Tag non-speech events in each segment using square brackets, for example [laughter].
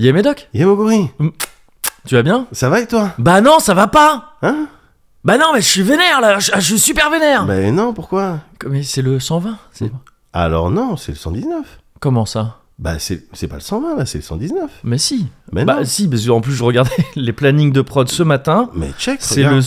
Yé Médoc, Yamoguri, tu vas bien ça va et toi Bah non, ça va pas Hein Bah non, mais je suis vénère là, je, je suis super vénère Ben non, pourquoi Mais c'est le 120 c'est- Alors non, c'est le 119. Comment ça Bah c'est c'est pas le 120 là, c'est le 119. Mais si Mais Bah non. si, parce qu'en plus je regardais [laughs] les plannings de prod ce matin, Mais check, c'est regarde. le...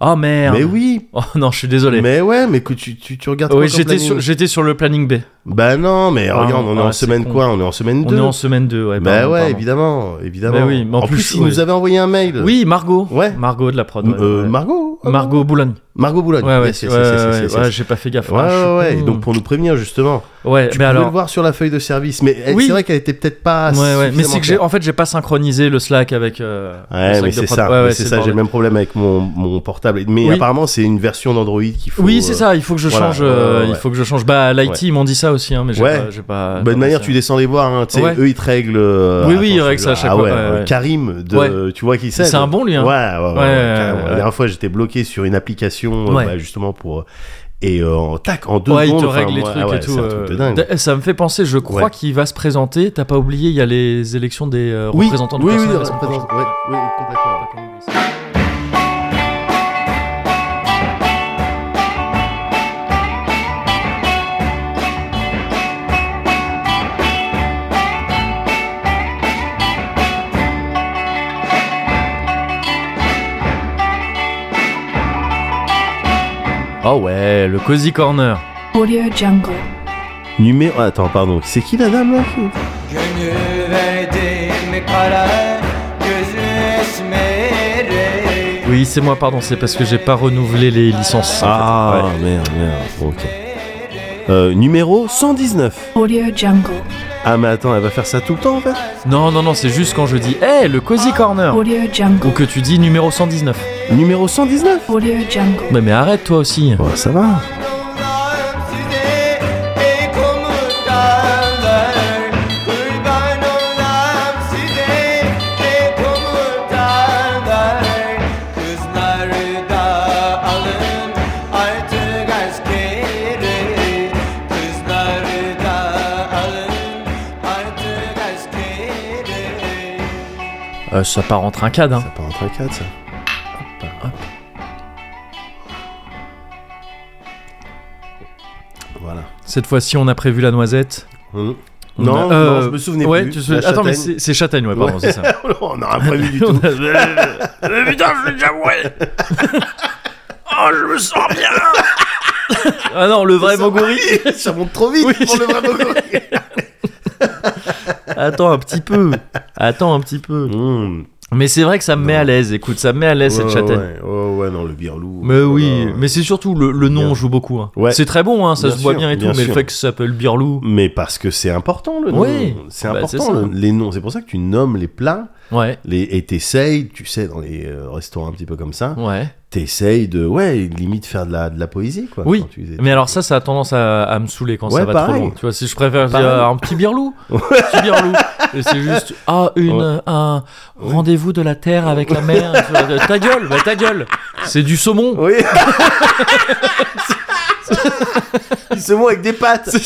Oh merde Mais oui. [laughs] Oh non, je suis désolé. Mais ouais, mais que tu, tu, tu regardes oui, j'étais sur, j'étais sur le planning B. Bah non, mais Ah, regarde, on est ah, en c'est semaine con. quoi On est en semaine On 2. est en semaine 2, ouais. Bah pardon, ouais, pardon. évidemment, évidemment. Bah oui, mais en en plus, plus, il ouais. nous avait envoyé un mail. Oui, Margot. Ouais. Margot de la prod. ouais, Euh, ouais. Margot Margot Boulogne. Margot Boulogne. Ouais, ouais, Yes, ouais, yes, yes, j'ai pas fait gaffe. Ouais, suis ouais, donc pour nous prévenir justement, Ouais, tu mais alors. le voir sur la feuille de service, mais Oui. c'est vrai qu'elle était peut-être pas. Ouais, ouais. Mais c'est que j'ai, en fait, j'ai pas synchronisé le Slack avec. euh, Ouais, mais de c'est ça, c'est ça, j'ai le même problème avec mon, mon portable. Mais Oui. apparemment, c'est une version d'Android qu'il faut. Oui, c'est euh, ça. Il faut que je voilà, change. euh, Il faut que je change. Bah, l'IT, ils m'ont dit ça aussi, hein, mais j'ai Ouais. pas. Bonne pas manière, tu descends les voir, hein, tu sais, eux ils te règlent. Oui, oui, ils règlent ça à chaque ah fois. Karim, de, tu vois qui c'est C'est un bon, lui, hein. Ouais, ouais. La dernière fois, j'étais bloqué sur une application, euh, Ouais. bah, justement pour. Et euh, en tac, en deux Ouais, il secondes. te enfin, règle les moi, trucs ah ouais, et tout. C'est un truc de euh, dingue. d- Ça me fait penser, je crois Ouais. qu'il va se présenter. T'as pas oublié, il y a les élections des euh, Oui, représentants du oui, personnel oui, complètement. Oh ouais, le Cozy Corner. Audio Jungle. Numéro. Attends, pardon. C'est qui la dame là kara gözü esmeri Oui, c'est moi, pardon, c'est parce que j'ai pas renouvelé les licences. en Ah, fait. Ouais. merde, merde. Ok. Euh, numéro 119. Audio Jungle. Ah, mais attends, elle va faire ça tout le temps en fait Non, non, non, c'est juste quand je dis Hé, le Cozy Corner Audio Ou que tu dis numéro 119. Numéro 119 Audio Jungle. Mais, mais arrête toi aussi. Bon, ça va. Euh, ça part en trincade, hein. Ça part en trincade ça. Hop, hop. Voilà. Cette fois-ci, on a prévu la noisette. On Non, a- euh, non, je me souvenais ouais, plus. tu sais- La Attends, mais c'est châtaigne, ouais, pardon, Ouais. c'est ça. [laughs] on n'a rien prévu du [laughs] tout. On a- Mais putain, je l'ai déjà ouais. [laughs] Oh, je me sens bien Ah non, le vrai Moguri ça monte trop vite Oui. pour le vrai Moguri. Attends un petit peu. Attends un petit peu. Hum. Mais c'est vrai que ça me met à l'aise. Écoute, ça me met à l'aise cette Ouais, châtaigne. Ouais, ouais, ouais, non, le birlou. Mais oui, mais c'est surtout le, le nom Bien. joue beaucoup. hein. Ouais. C'est très bon, hein, ça Bien se voit sûr, bien et tout, mais le fait que ça s'appelle Birlou. Mais parce que c'est important le nom. Oui, c'est bah, important le- les noms. C'est pour ça que tu nommes les plats Ouais, les, et t'essayes, tu sais, dans les euh, restaurants un petit peu comme ça, ouais. t'essayes de, ouais, limite faire de la, de la poésie, quoi. Oui, tu Mais alors ça, ça a tendance à, à me saouler quand Ouais, ça va pareil. trop loin. Tu vois, si je préfère dire un petit birlou, [laughs] un petit birlou, et c'est juste ah une un rendez-vous de la terre avec la mer. Ta gueule, bah ta gueule. C'est du saumon. Oui. [laughs] Se mot avec des pâtes. [laughs]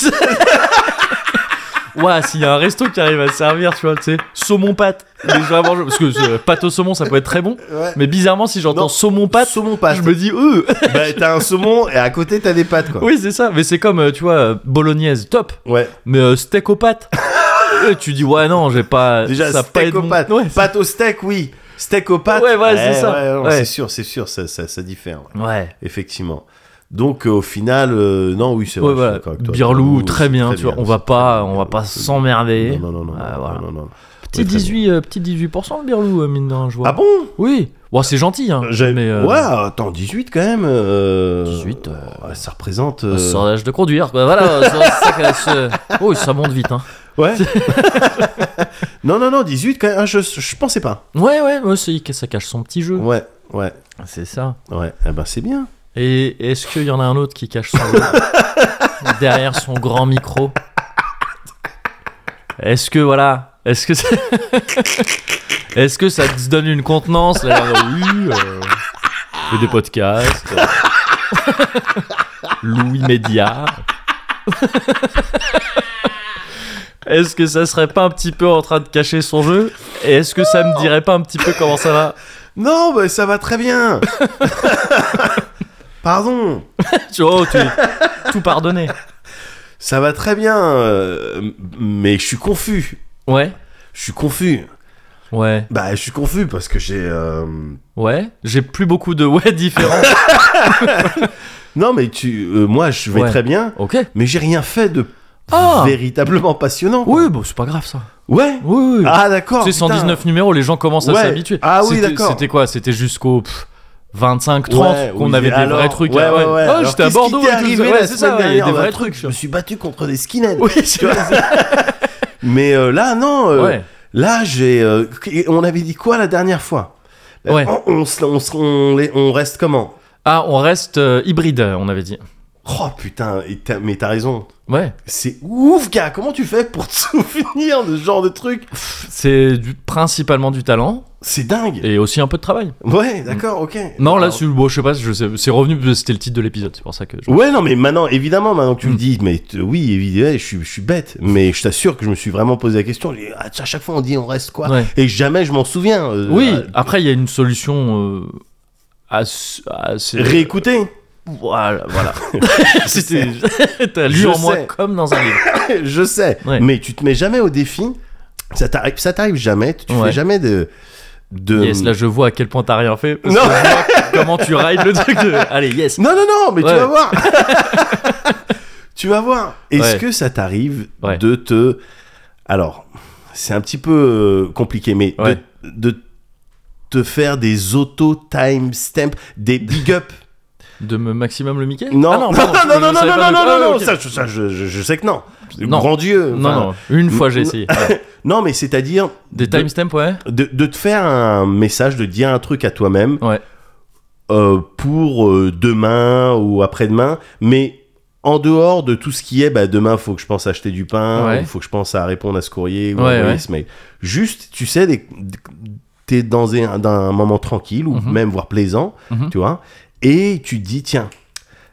Ouais, s'il y a un resto qui arrive à servir, tu vois, tu sais, saumon pâte. Mangent parce que euh, pâte au saumon, ça peut être très bon. Ouais. Mais bizarrement, si j'entends Non, saumon pâte, Saumon pâte. je me dis euh. Bah, t'as un saumon et à côté t'as des pâtes, quoi. Oui, c'est ça. Mais c'est comme, euh, tu vois, euh, bolognaise, top. Ouais. Mais euh, steak aux pâtes. [laughs] Euh, tu dis ouais non, j'ai pas. Déjà, ça a pas steak aux mon- pâtes. Ouais, pâte au steak, oui. Steak aux pâtes. Ouais, ouais, c'est ça. ouais, non, Ouais. C'est sûr, c'est sûr, ça, ça, ça diffère. ouais. ouais. Effectivement. Donc euh, au final, euh, non, oui, c'est vrai. Ouais, voilà. toi. Birlou, très bien, très tu vois. On va pas, on va pas s'emmerder. Non, non, non, non, voilà. non, non. Petit Ouais, très 18, euh, petit 18% le birlou, euh, mine je vois. Ah bon? Oui. Bon, c'est gentil, hein. Mais euh, Ouais, attends, 18 quand même. euh, 18, euh, ouais, ça représente. euh, sans âge de conduire, quoi. Voilà. ça se- [laughs] Oh, ça monte vite, hein. Ouais. [laughs] non, non, non, 18 quand même. Ah, je, je pensais pas. Ouais, ouais, ouais, c'est- ça cache son petit jeu. Ouais, ouais, C'est ça. ouais. Eh ben, c'est bien. Et est-ce qu'il y en a un autre qui cache son jeu [laughs] derrière son grand micro? Est-ce que voilà Est-ce que ça... [laughs] est-ce que ça te donne une contenance? Là, genre, Oui, euh, des podcasts. euh, Louis Média. Est-ce que ça serait pas un petit peu en train de cacher son jeu? Et est-ce que ça me dirait pas un petit peu comment ça va? Non, mais ça va très bien. [laughs] Pardon. [laughs] Tu vois, tu tout pardonné. Ça va très bien, euh, mais je suis confus. Ouais, Je suis confus. ouais, Bah, je suis confus parce que j'ai. euh, ouais. J'ai plus beaucoup de ouais différents. [laughs] Non, mais tu, euh, moi, je vais Ouais. très bien, Ok. mais j'ai rien fait de Ah véritablement passionnant. quoi. Oui, bon, c'est pas grave ça. Ouais. Oui, oui. Ah, d'accord. putain. 119 numéros, les gens commencent à Ouais. s'habituer. Ah oui, C'était- d'accord. C'était quoi? C'était jusqu'au pff, 25, 30 Ouais, qu'on oui, avait des alors- vrais trucs. Ouais, ouais, ouais. Ah, Alors, j'étais à Bordeaux. qui arrivé ouais, c'est ça, il y a des vrais truc, trucs. Je me suis battu contre des skinheads. Oui, c'est [laughs] Mais euh, là, non. euh, Ouais. Là, j'ai. euh, on avait dit quoi la dernière fois? Ouais. On, reste comment? Ah, on reste hybride, on avait dit. Oh putain, et mais t'as raison. Ouais. C'est ouf, gars. Comment tu fais pour [laughs] te souvenir de ce genre de truc? C'est principalement du talent C'est dingue. et aussi un peu de travail. Ouais, d'accord, ok. Non, là, c'est- bon, je sais pas, je sais- c'est revenu parce que c'était le titre de l'épisode, c'est pour ça que. je- Ouais, non, mais maintenant, évidemment, maintenant que tu Mm. le dis, mais oui, évidemment, je suis, je suis bête, mais je t'assure que je me suis vraiment posé la question. À chaque fois, on dit on reste quoi? Ouais. Et jamais je m'en souviens. euh, Oui, euh, après, il y a une solution euh, assez. réécouter. Voilà, voilà. [laughs] [laughs] C'était. T'as lu Je en moi comme dans un livre. [laughs] je sais, Ouais. mais tu te mets jamais au défi. Ça t'arrive, ça t'arrive jamais. Tu Ouais. fais jamais de. De... Yes, là, je vois à quel point t'as rien fait. Parce Non. que je vois comment tu rides le truc de. [laughs] Allez, yes. Non, non, non, mais Ouais. tu vas voir. [laughs] tu vas voir. Est-ce Ouais. que ça t'arrive Ouais. de te. Alors, c'est un petit peu euh, compliqué, mais de- de, te faire des auto-timestamps, des big up. De me maximum le Mickey? Non, Ah non, [laughs] pardon, non, je- non, je non, non, savais non, pas non, de- non, Ah, non, ok. ça, je- ça, je, je- je sais que non. Non. Grand Dieu. Non, enfin, non, une fois j'ai essayé. Ouais. [laughs] Non, mais c'est-à-dire Des de- timestamps, ouais. de, de te faire un message, de dire un truc à toi-même Ouais. euh, pour euh, demain ou après-demain, mais en dehors de tout ce qui est, bah, demain, faut que je pense à acheter du pain, Ouais. il faut que je pense à répondre à ce courrier ou Ouais, ouais. ce mail. Juste, tu sais, des- t'es dans un, dans un moment tranquille ou Mhm. même voire plaisant, Mhm. tu vois, et tu te dis, tiens,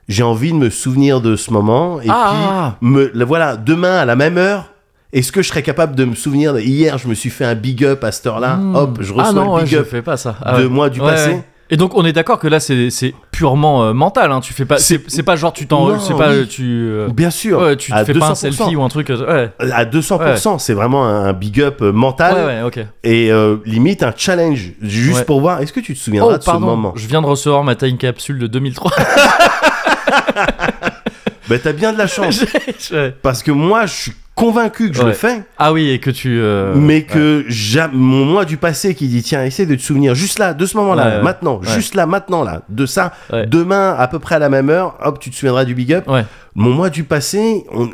j'ai envie de me souvenir de ce moment, et Ah. puis, me, le- voilà, demain à la même heure, est-ce que je serais capable de me souvenir de, hier, je me suis fait un big up à cette heure-là, Hmm. hop, je reçois ah non, le ouais, big je up fais pas ça. Ah de ouais. moi du Ouais, passé. ouais. Et donc on est d'accord que là c'est c'est purement euh, mental. Hein. Tu fais pas. C'est pas genre tu t'en. C'est pas oui. tu. euh, Bien sûr, ouais, tu te fais pas un 200%. selfie ou un truc. euh, Ouais. à 200%, c'est vraiment un big up mental Ouais, ouais, ok. et euh, limite un challenge, juste Ouais. pour voir, est-ce que tu te souviendras Oh, de ce moment? Je viens de recevoir ma time capsule de 2003. [laughs] [laughs] Bah t'as bien de la chance, [laughs] parce que moi je suis convaincu que je Ouais. le fais, ah oui, et que tu. euh, mais que mon moi du passé qui dit tiens essaie de te souvenir juste là, de ce moment-là, Ouais, maintenant, juste là, maintenant là, de ça, demain à peu près à la même heure, hop tu te souviendras du big up. Mon moi du passé, on,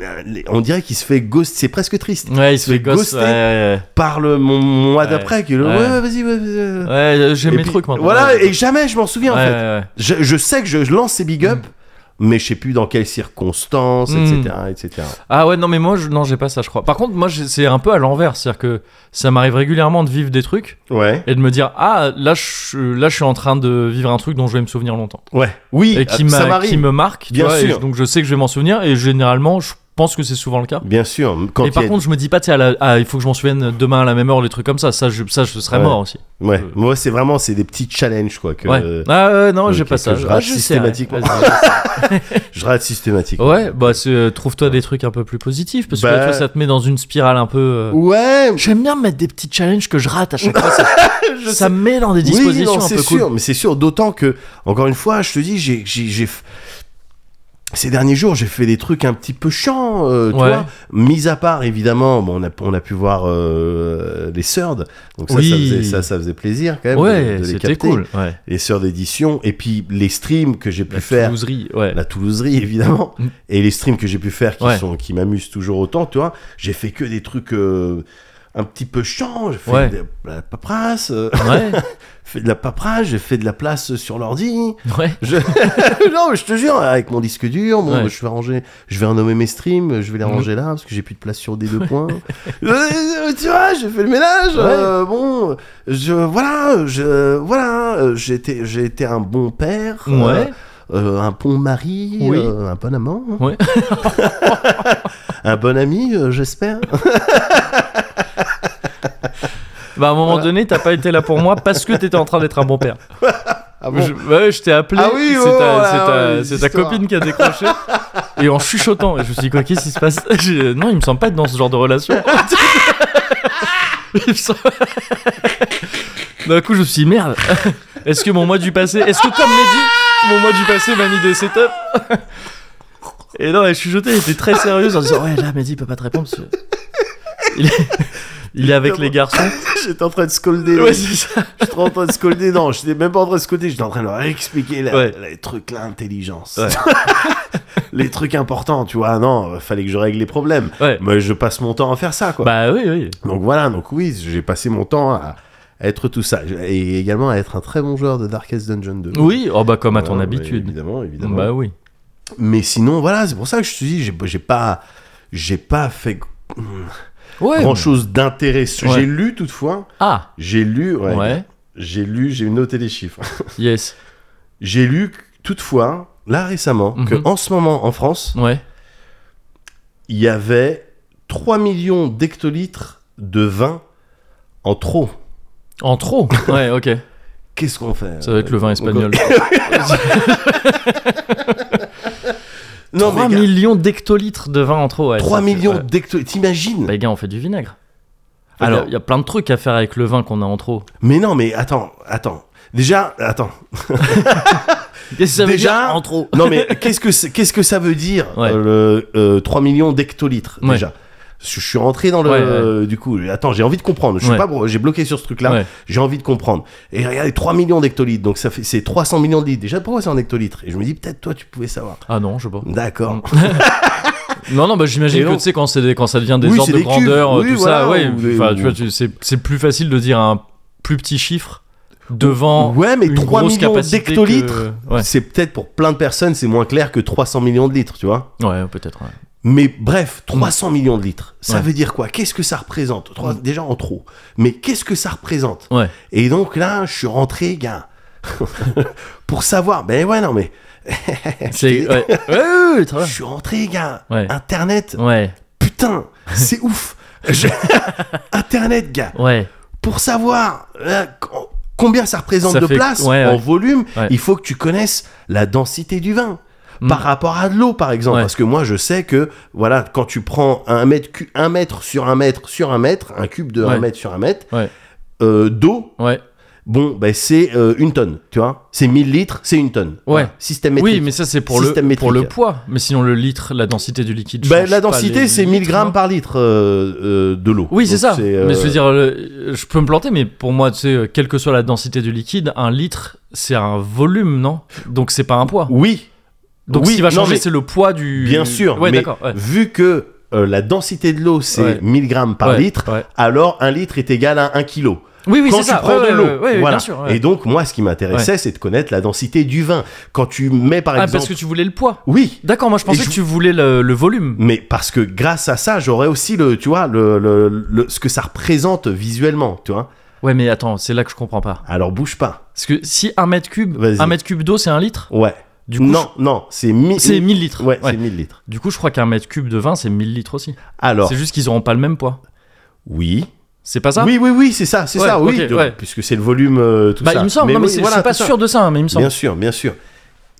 on dirait qu'il se fait ghost, c'est presque triste. Ouais, il se fait ghoster. Ouais, Par le mon mois d'après qui le Ouais. vas-y ouais, vas-y, ouais. Ouais, j'ai Et mes puis, trucs maintenant. Voilà, et jamais je m'en souviens en fait. Je, je sais que je, je lance ces big up, mais je sais plus dans quelles circonstances, etc., etc. Ah ouais, non, mais moi, je, non, j'ai pas ça, je crois. Par contre, moi, c'est un peu à l'envers. C'est-à-dire que ça m'arrive régulièrement de vivre des trucs Ouais, et de me dire, ah, là, je, là, je suis en train de vivre un truc dont je vais me souvenir longtemps. ouais, oui, Et qui, euh, ça qui me marque. Bien et sûr. donc, je sais que je vais m'en souvenir et généralement, je pense que c'est souvent le cas. Bien sûr. Quand et par a- contre, je me dis pas, à la- ah, il faut que je m'en souvienne demain à la même heure, les trucs comme ça. Ça, je, ça, je serais Ouais. mort aussi. ouais, euh, moi c'est vraiment c'est des petits challenges quoi que ouais. ah ouais, non, euh, j'ai pas ça. je Ah, rate j'essaierai. systématiquement. [laughs] Je rate systématiquement. Ouais, bah euh, trouve-toi des trucs un peu plus positifs parce que Bah- toi, ça te met dans une spirale un peu. euh, Ouais, J'aime bien me mettre des petits challenges que je rate à chaque fois. Ça, [laughs] me met dans des Oui, dispositions non, un c'est peu sûr, cool. mais c'est sûr, d'autant que, encore une fois, je te dis, j'ai, ces derniers jours, j'ai fait des trucs un petit peu chiants, euh, tu Ouais. vois. Mis à part, évidemment, bon, on a, on a pu voir euh, les Surd, donc ça, Oui. ça, faisait, ça, ça faisait plaisir quand même de- Ouais, c'était capter. cool. Ouais. Les Surd d'édition, et puis les streams que j'ai pu La faire. Toulouserie, ouais. La Toulouserie, évidemment. Mm. Et les streams que j'ai pu faire qui, sont, qui m'amusent toujours autant, tu vois. J'ai fait que des trucs euh, un petit peu chiants. J'ai fait Ouais. de la paperasse, euh, Ouais, [laughs] fait de la paperasse, j'ai fait de la place sur l'ordi. ouais. Je... [laughs] non, mais je te jure, avec mon disque dur, bon, je vais ranger, je vais renommer mes streams, je vais les Mhm. ranger là parce que j'ai plus de place sur des deux [laughs] points. Euh, tu vois, j'ai fait le ménage. Euh, bon, je voilà, je voilà, euh, j'ai été, j'ai été un bon père, euh, euh, un bon mari, Oui. euh, un bon amant. Un bon ami, euh, j'espère. Bah, à un moment donné, t'as pas été là pour moi parce que t'étais en train d'être un bon père. [laughs] Ah bon Je, ouais, je t'ai appelé. Ah oui, c'est oh, ta, là, c'est ta- ouais, ta copine qui a décroché. et en chuchotant. Et je me suis dit, quoi, qu'est-ce qui se passe? Non, il me semble pas être dans ce genre de relation. [laughs] Semble- [laughs] D'un coup, je me suis dit, merde. Est-ce que mon mois du passé. Est-ce que, comme Mehdi, mon mois du passé m'a mis des setups? Et non, elle chuchotait, elle était très sérieuse en disant, ouais, là, Mehdi, il peut pas te répondre. parce que Il est, il est avec les garçons. [laughs] J'étais en train de scolder. Ouais, c'est ça. J'étais en train de scolder. Non, j'étais même pas en train de scolder. J'étais en train de leur expliquer la- Ouais. les trucs, l'intelligence. [laughs] Les trucs importants, tu vois. Non, fallait que je règle les problèmes. Ouais. Mais je passe mon temps à faire ça, quoi. Bah oui, oui. Donc voilà, donc oui, j'ai passé mon temps à être tout ça. Et également à être un très bon joueur de Darkest Dungeon 2. Oui, oh bah comme à ton Voilà, habitude. Évidemment, évidemment. Bah oui. Mais sinon, voilà, c'est pour ça que je te dis, j'ai j'ai pas, j'ai pas fait Ouais. grand chose d'intéressant. Ouais. J'ai lu toutefois, Ah, j'ai lu, ouais, j'ai lu, j'ai noté les chiffres. [laughs] Yes. J'ai lu toutefois, là récemment, que Mhm. en ce moment en France, Ouais. il y avait 3 millions d'hectolitres de vin en trop. En trop? Ouais, ok. [laughs] Qu'est-ce qu'on fait? Ça va être le vin espagnol. [laughs] Non, 3 mais gars, millions d'hectolitres de vin en trop. Ouais, 3 ça fait- millions ouais. d'hectolitres, t'imagines Bah, les gars, on fait du vinaigre. Enfin, Alors- il y a- plein de trucs à faire avec le vin qu'on a en trop. Mais non, mais attends, attends. Déjà, attends. [laughs] Qu'est-ce que ça veut Déjà- dire en trop Non, mais qu'est-ce que c'est- qu'est-ce que ça veut dire Ouais. euh, le, euh, 3 millions d'hectolitres déjà? Je suis rentré dans le Ouais, du coup attends j'ai envie de comprendre je suis Ouais. pas j'ai bloqué sur ce truc là j'ai envie de comprendre et regardez 3 millions d'hectolitres donc ça fait c'est 300 millions de litres déjà pourquoi c'est en hectolitres et je me dis peut-être toi tu pouvais savoir Ah non, je sais pas. d'accord [laughs] Non, non, bah j'imagine que tu sais, quand, ça devient des Oui, ordres de grandeur, Oui, tout voilà, ça, ouais. ou des- Enfin, tu vois, c'est plus facile de dire un plus petit chiffre devant ouais mais une 3 grosse millions d'hectolitres que- Ouais. c'est peut-être pour plein de personnes c'est moins clair que 300 millions de litres tu vois Ouais, peut-être. ouais. Mais bref, 300 millions de litres, ça Ouais. veut dire quoi? Qu'est-ce que ça représente? Trois- Déjà en trop. Mais qu'est-ce que ça représente? Ouais. Et donc là, je suis rentré, gars, [laughs] pour savoir. Ben ouais, non, mais [laughs] C'est. [laughs] Je suis rentré, gars. Internet, Ouais, putain, c'est ouf. Je- Internet, gars, ouais. pour savoir euh, co- combien ça représente Ça de fait- place en volume, il faut que tu connaisses la densité du vin. Mm. Par rapport à de l'eau, par exemple. Ouais. Parce que moi, je sais que, voilà, quand tu prends un mètre, un mètre sur un mètre sur un mètre, un cube de Ouais. un mètre sur un mètre, Ouais. euh, d'eau, bon, ben, c'est euh, une tonne, tu vois. C'est 1000 litres, c'est une tonne. Ouais. Système métrique. Oui, mais ça c'est pour le, pour le poids. Mais sinon le litre, la densité du liquide. Ben, la densité, c'est 1000 litres, grammes par litre euh, euh, de l'eau. Oui, c'est ça. Mais je veux dire, le- je peux me planter, mais pour moi, tu sais, quelle que soit la densité du liquide, un litre, c'est un volume, non? Donc c'est pas un poids. Oui, Donc oui, ce qui va changer, mais- c'est le poids du. bien sûr. Ouais, mais. Ouais. vu que euh, la densité de l'eau, c'est Ouais. 1000 grammes par litre, alors un litre est égal à 1 kilo. Oui, oui, quand c'est tu ça. prends Ouais, de l'eau. ouais, ouais, voilà. Et donc, moi, ce qui m'intéressait, c'est de connaître la densité du vin. Quand tu mets, par Ah, exemple. parce que tu voulais le poids. Oui, D'accord, moi je pensais que tu voulais le, le volume. mais parce que grâce à ça, j'aurais aussi le, tu vois, le, le- le- ce que ça représente visuellement, tu vois. Ouais, mais attends, c'est là que je comprends pas. Alors, bouge pas. Parce que si un mètre cube, un mètre cube d'eau, c'est un litre? Ouais. Du coup, non, non, c'est 1000 C'est 1000 litres. Ouais, Ouais. c'est 1000 litres. Du coup, je crois qu'un mètre cube de vin, c'est 1000 litres aussi. Alors, C'est juste qu'ils auront pas le même poids. oui. C'est pas ça Oui, oui, oui, c'est ça, c'est Ouais, ça, oui. donc. Puisque c'est le volume, euh, tout Bah, ça. il me semble. non, mais oui, c'est- voilà, je suis pas sûr de ça, hein, mais il me semble. Bien sûr, bien sûr.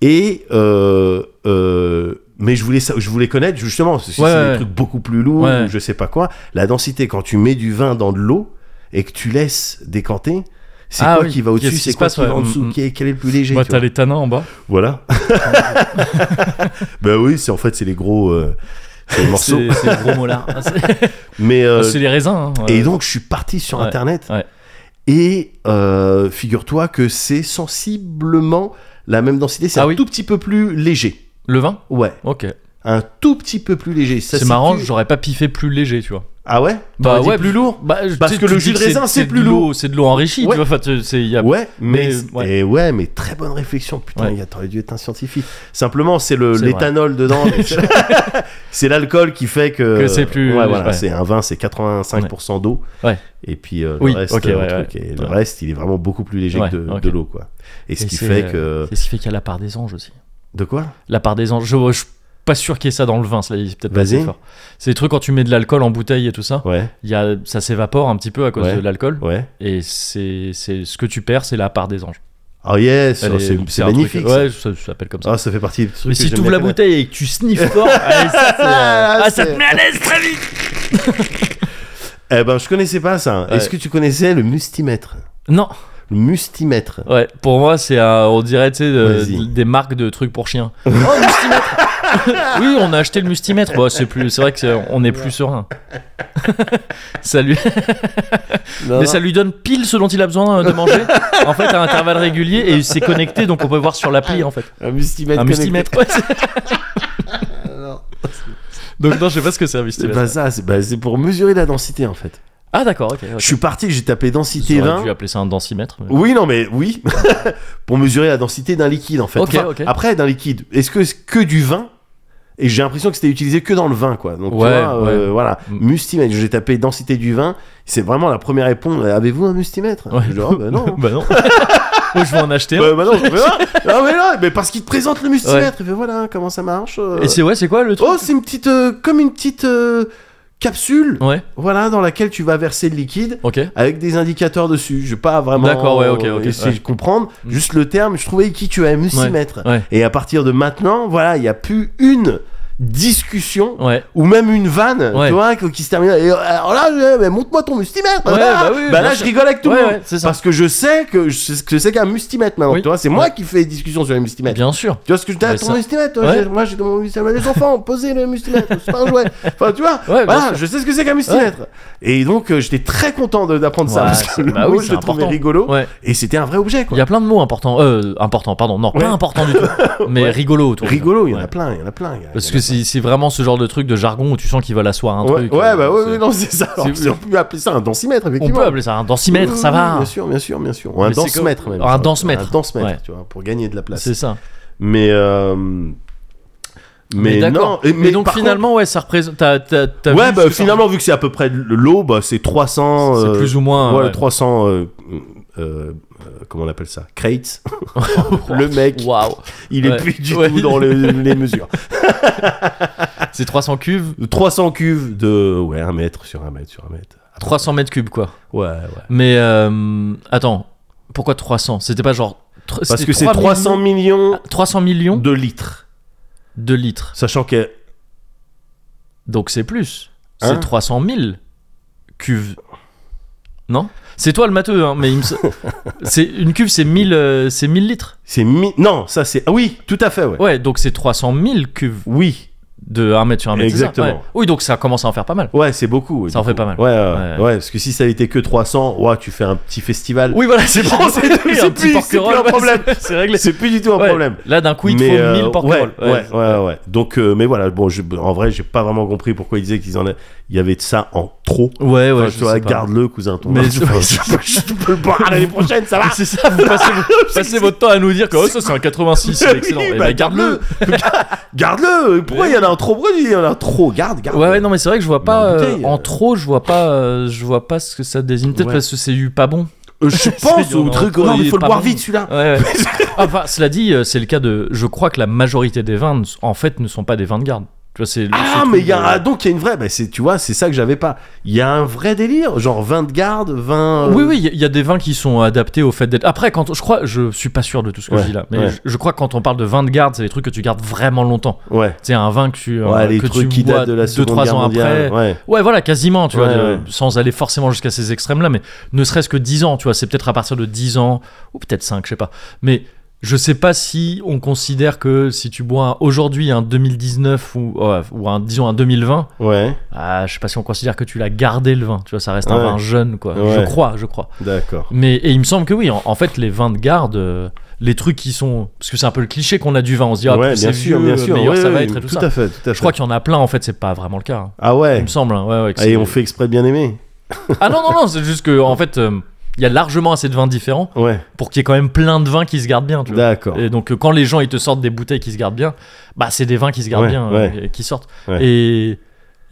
Et euh, euh, mais je voulais je voulais connaître justement si c'est des trucs beaucoup plus lourds, ou je sais pas quoi. La densité quand tu mets du vin dans de l'eau et que tu laisses décanter, c'est Ah quoi oui, qui va au-dessus, qui c'est quoi qui va en dessous, mm, mm. Quel, est, quel est le plus léger tu t'as les tanins en bas. Voilà. [laughs] [laughs] ben oui, c'est en fait c'est les gros, euh, c'est les morceaux. C'est c'est le gros molar. [laughs] Ah, c'est- Mais euh, C'est les raisins. hein, ouais. et donc je suis parti sur Ouais, internet ouais. et euh, figure-toi que c'est sensiblement la même densité, c'est Ah un oui. tout petit peu plus léger. Le vin? Ouais, Ok. Un tout petit peu plus léger. Ça C'est marrant, j'aurais pas piffé plus léger, tu vois. Ah ouais Bah ouais, plus lourd Bah, Parce que le jus de raisin, c'est plus lourd. C'est de l'eau enrichie, Ouais. tu vois. Enfin, y a- Ouais, mais Mais, ouais. Et ouais, mais très bonne réflexion. Putain, Ouais. t'aurais dû être un scientifique. Simplement, c'est l'éthanol dedans. [laughs] C'est- l'alcool qui fait que. Que c'est plus- Ouais, voilà, c'est un vin, c'est 85% d'eau. Ouais. Et puis euh, Oui, le reste, euh, truc, et le reste, il est vraiment beaucoup plus léger que de, l'eau, quoi. Et ce Et qui fait euh, que. C'est ce qui fait qu'il y a la part des anges aussi. De quoi? La part des anges. Je, je- pas sûr qu'il y ait ça dans le vin, c'est peut-être pas assez fort. C'est des trucs quand tu mets de l'alcool en bouteille et tout ça, Ouais, y a, ça s'évapore un petit peu à cause Ouais. de l'alcool. ouais. Et c'est c'est- ce que tu perds, c'est la part des anges. Oh yes, oh, est- c'est un truc- magnifique. ça. ouais, ça, ça s'appelle comme ça. Ah, ça fait partie Mais si tu ouvres la bouteille et que tu sniffes fort, [laughs] allez, ça, c'est, euh, Ah, ah, ça te met à l'aise très vite. [laughs] Eh ben, je connaissais pas ça. Ouais. Est-ce que tu connaissais le mustimètre? Non, Le mustimètre. ouais, pour moi, c'est un- on dirait, tu sais, de- Vas-y. des marques de trucs pour chiens. [laughs] Oh, mustimètre [laughs] Oui, on a acheté le mustimètre. Bon, c'est plus, c'est vrai que c'est- on est plus serein. [laughs] ça lui, [laughs] Non, mais ça lui donne pile ce dont il a besoin de manger. En fait, à intervalles réguliers et c'est connecté, donc on peut voir sur l'appli en fait. Un mustimètre. Un mustimètre. ouais, c'est- Non. donc non, je sais pas ce que c'est un mustimètre. pas ça, c'est bah, c'est pour mesurer la densité en fait. Ah d'accord, ok. Je suis parti, j'ai tapé densité J'aurais 20. dû appeler ça un densimètre. mais- Oui, non, mais oui. pour mesurer la densité d'un liquide en fait. Enfin. Après, d'un liquide, est-ce que c'est que du vin Et j'ai l'impression que c'était utilisé que dans le vin, quoi. Donc, tu Ouais, vois, euh, ouais. voilà. Mm. Mustimètre, j'ai tapé densité du vin. C'est vraiment la première réponse. Avez-vous un mustimètre? Ouais. Je dis, oh, bah non. [laughs] bah non. [laughs] Moi, je vais en acheter un. Bah, bah non, je fais, [laughs] ah, mais non, mais parce qu'il te présente le mustimètre. Il fait voilà comment ça marche. euh. Et c'est ouais, c'est quoi le truc? Oh, c'est une petite, euh, comme une petite euh, capsule, Ouais, voilà, dans laquelle tu vas verser le liquide avec des indicateurs dessus. Je vais pas vraiment D'accord, ouais, ok, euh, ok, essayer ouais. de comprendre. Mm. Juste le terme, je trouvais qui tu as mustimètre. Ouais. Et à partir de maintenant, voilà, il n'y a plus une discussion Ouais. ou même une vanne, Ouais. tu vois, qui se termine. Et alors là, mais montre-moi ton mustimètre. Ouais, Ah, bah oui, bah là, je rigole avec tout le monde. Parce que je sais que je sais qu'un mustimètre maintenant. Oui. Tu vois, c'est moi qui fais des discussions sur les mustimètres. Bien sûr. Tu vois ce que je dis Mais ton ça- mustimètre Moi j'ai mon mustimètre. Les enfants, posez le mustimètre, c'est pas un jouet. Enfin, tu vois, voilà, je sais ce que c'est qu'un mustimètre. Et donc, euh, j'étais très content d'apprendre ça parce que le bah mot, oui, je le trouvais rigolo. Et c'était un vrai objet, Il y a plein de mots importants. Euh, importants, pardon. Non, pas importants du tout. [laughs] Mais rigolo. Rigolo, il y en a plein, il y en a plein. C'est vraiment ce genre de truc de jargon où tu sens qu'ils veulent asseoir un. Ouais, truc. ouais, euh, bah ouais, non, c'est ça. Alors, on peut appeler ça un densimètre, On effectivement. peut appeler ça un densimètre, ça va. Bien sûr, bien sûr, bien sûr. Ou un densemètre même. un densemètre. Un densemètre, Ouais. tu vois, pour gagner de la place. C'est ça. Mais. euh, Mais, non. Mais donc finalement, ouais, ça représente. contre- ouais, bah finalement, vu que c'est à peu près l'eau, bah c'est 300. C'est euh, plus ou moins. Ouais, ouais. 300. euh, euh, euh, comment on appelle ça Crates. [laughs] le mec, Waouh. il est Ouais. plus du Ouais. tout dans les, les mesures. [laughs] C'est 300 cuves, 300 cuves de. Ouais, un mètre sur un mètre sur un mètre. 300 mètres cubes, quoi. Ouais, ouais. Mais euh, attends, pourquoi 300 C'était pas genre. Parce que c'est 3 300 millions 300 millions de litres. de litres. Sachant que. Donc c'est plus. Hein? C'est 300 000 cuves. Non? C'est toi le matheux, hein, mais il me [laughs] c'est une cuve, c'est 1000, euh, c'est 1000 litres. C'est. mi- Non, ça c'est. Ah oui, tout à fait, ouais. Ouais, donc c'est 300 000 cuves Oui. De 1 mètre sur 1 mètre. Exactement. Ouais. Oui, donc ça commence à en faire pas mal. Ouais, c'est beaucoup. Ça en fait pas mal. Ouais, ouais, Ouais. ouais. parce que si ça avait été que 300, ouais, tu fais un petit festival. Oui, voilà, c'est bon, [laughs] c'est Oui, un plus- plus un problème. c'est- réglé. C'est plus du tout un problème. Là, d'un coup, il te Mais, faut euh, 1000 porquerolles. Ouais, ouais, ouais. Donc, euh, mais voilà, bon, je- en vrai, j'ai pas vraiment compris pourquoi ils disaient qu'ils en a, il y avait de ça en trop. Ouais, ouais, Enfin, je garde-le, cousin. Ton Mais- [laughs] je, peux le boire l'année [laughs] prochaine, ça va. C'est ça, vous passez, votre temps à nous dire que oh, ça c'est un 86, c'est excellent. Eh bah, ben, garde-le. Garde-le. Pourquoi il y en a un trop produit Il y en a trop. Garde, garde. Ouais, ouais, non, mais c'est vrai que je vois pas en euh, en euh. trop, je vois pas, euh, je vois pas ce que ça désigne. Peut-être Ouais. parce que c'est eu pas bon. Euh, je [laughs] pense en au truc. trop, Non, mais il faut le boire bon. vite celui-là. Ouais, ouais. [laughs] enfin, cela dit, c'est le cas de. Je crois que la majorité des vins, en fait, ne sont pas des vins de garde. Tu vois, c'est. Ah, mais il y a de- donc il y a une vraie. Bah, c'est, tu vois, c'est ça que j'avais pas. Il y a un vrai délire, genre vin de garde, vin. euh, Oui, oui, il y a- il y, a des vins qui sont adaptés au fait d'être. Après, quand je crois, je suis pas sûr de tout ce que Ouais, je dis là, mais ouais. je, je crois que quand on parle de vin de garde, c'est des trucs que tu gardes vraiment longtemps. Ouais. C'est un vin que tu, euh, Ouais, les que trucs tu qui datent de la deux, Seconde trois Guerre ans mondiale. après. Ouais. Ouais, voilà, quasiment, tu vois, de- sans aller forcément jusqu'à ces extrêmes-là, mais ne serait-ce que 10 ans, tu vois, c'est peut-être à partir de 10 ans, ou peut-être 5, je sais pas. Mais je sais pas si on considère que si tu bois aujourd'hui un 2019 ou, ouais, ou un, disons un 2020, Ouais. ah, je sais pas si on considère que tu l'as gardé le vin, tu vois, ça reste un Ouais. vin jeune, quoi. Ouais. Je crois, je crois. D'accord. Mais, et il me semble que oui, en, en fait, les vins de garde, euh, les trucs qui sont. Parce que c'est un peu le cliché qu'on a du vin, on se dit, ah, ouais, c'est bien sûr, vieux, bien sûr. meilleur Ouais, ça va être et tout, tout ça. à fait, tout à fait. Je crois qu'il y en a plein, en fait, c'est pas vraiment le cas. hein. Ah Il ouais. me semble, hein, ouais, Et on fait exprès de bien aimer. Ah non, non, non, c'est juste que, en fait, euh, il y a largement assez de vins différents Ouais. pour qu'il y ait quand même plein de vins qui se gardent bien. D'accord. Et donc, euh, quand les gens ils te sortent des bouteilles qui se gardent bien, bah, c'est des vins qui se gardent Ouais, bien, ouais. euh, qui sortent. Et,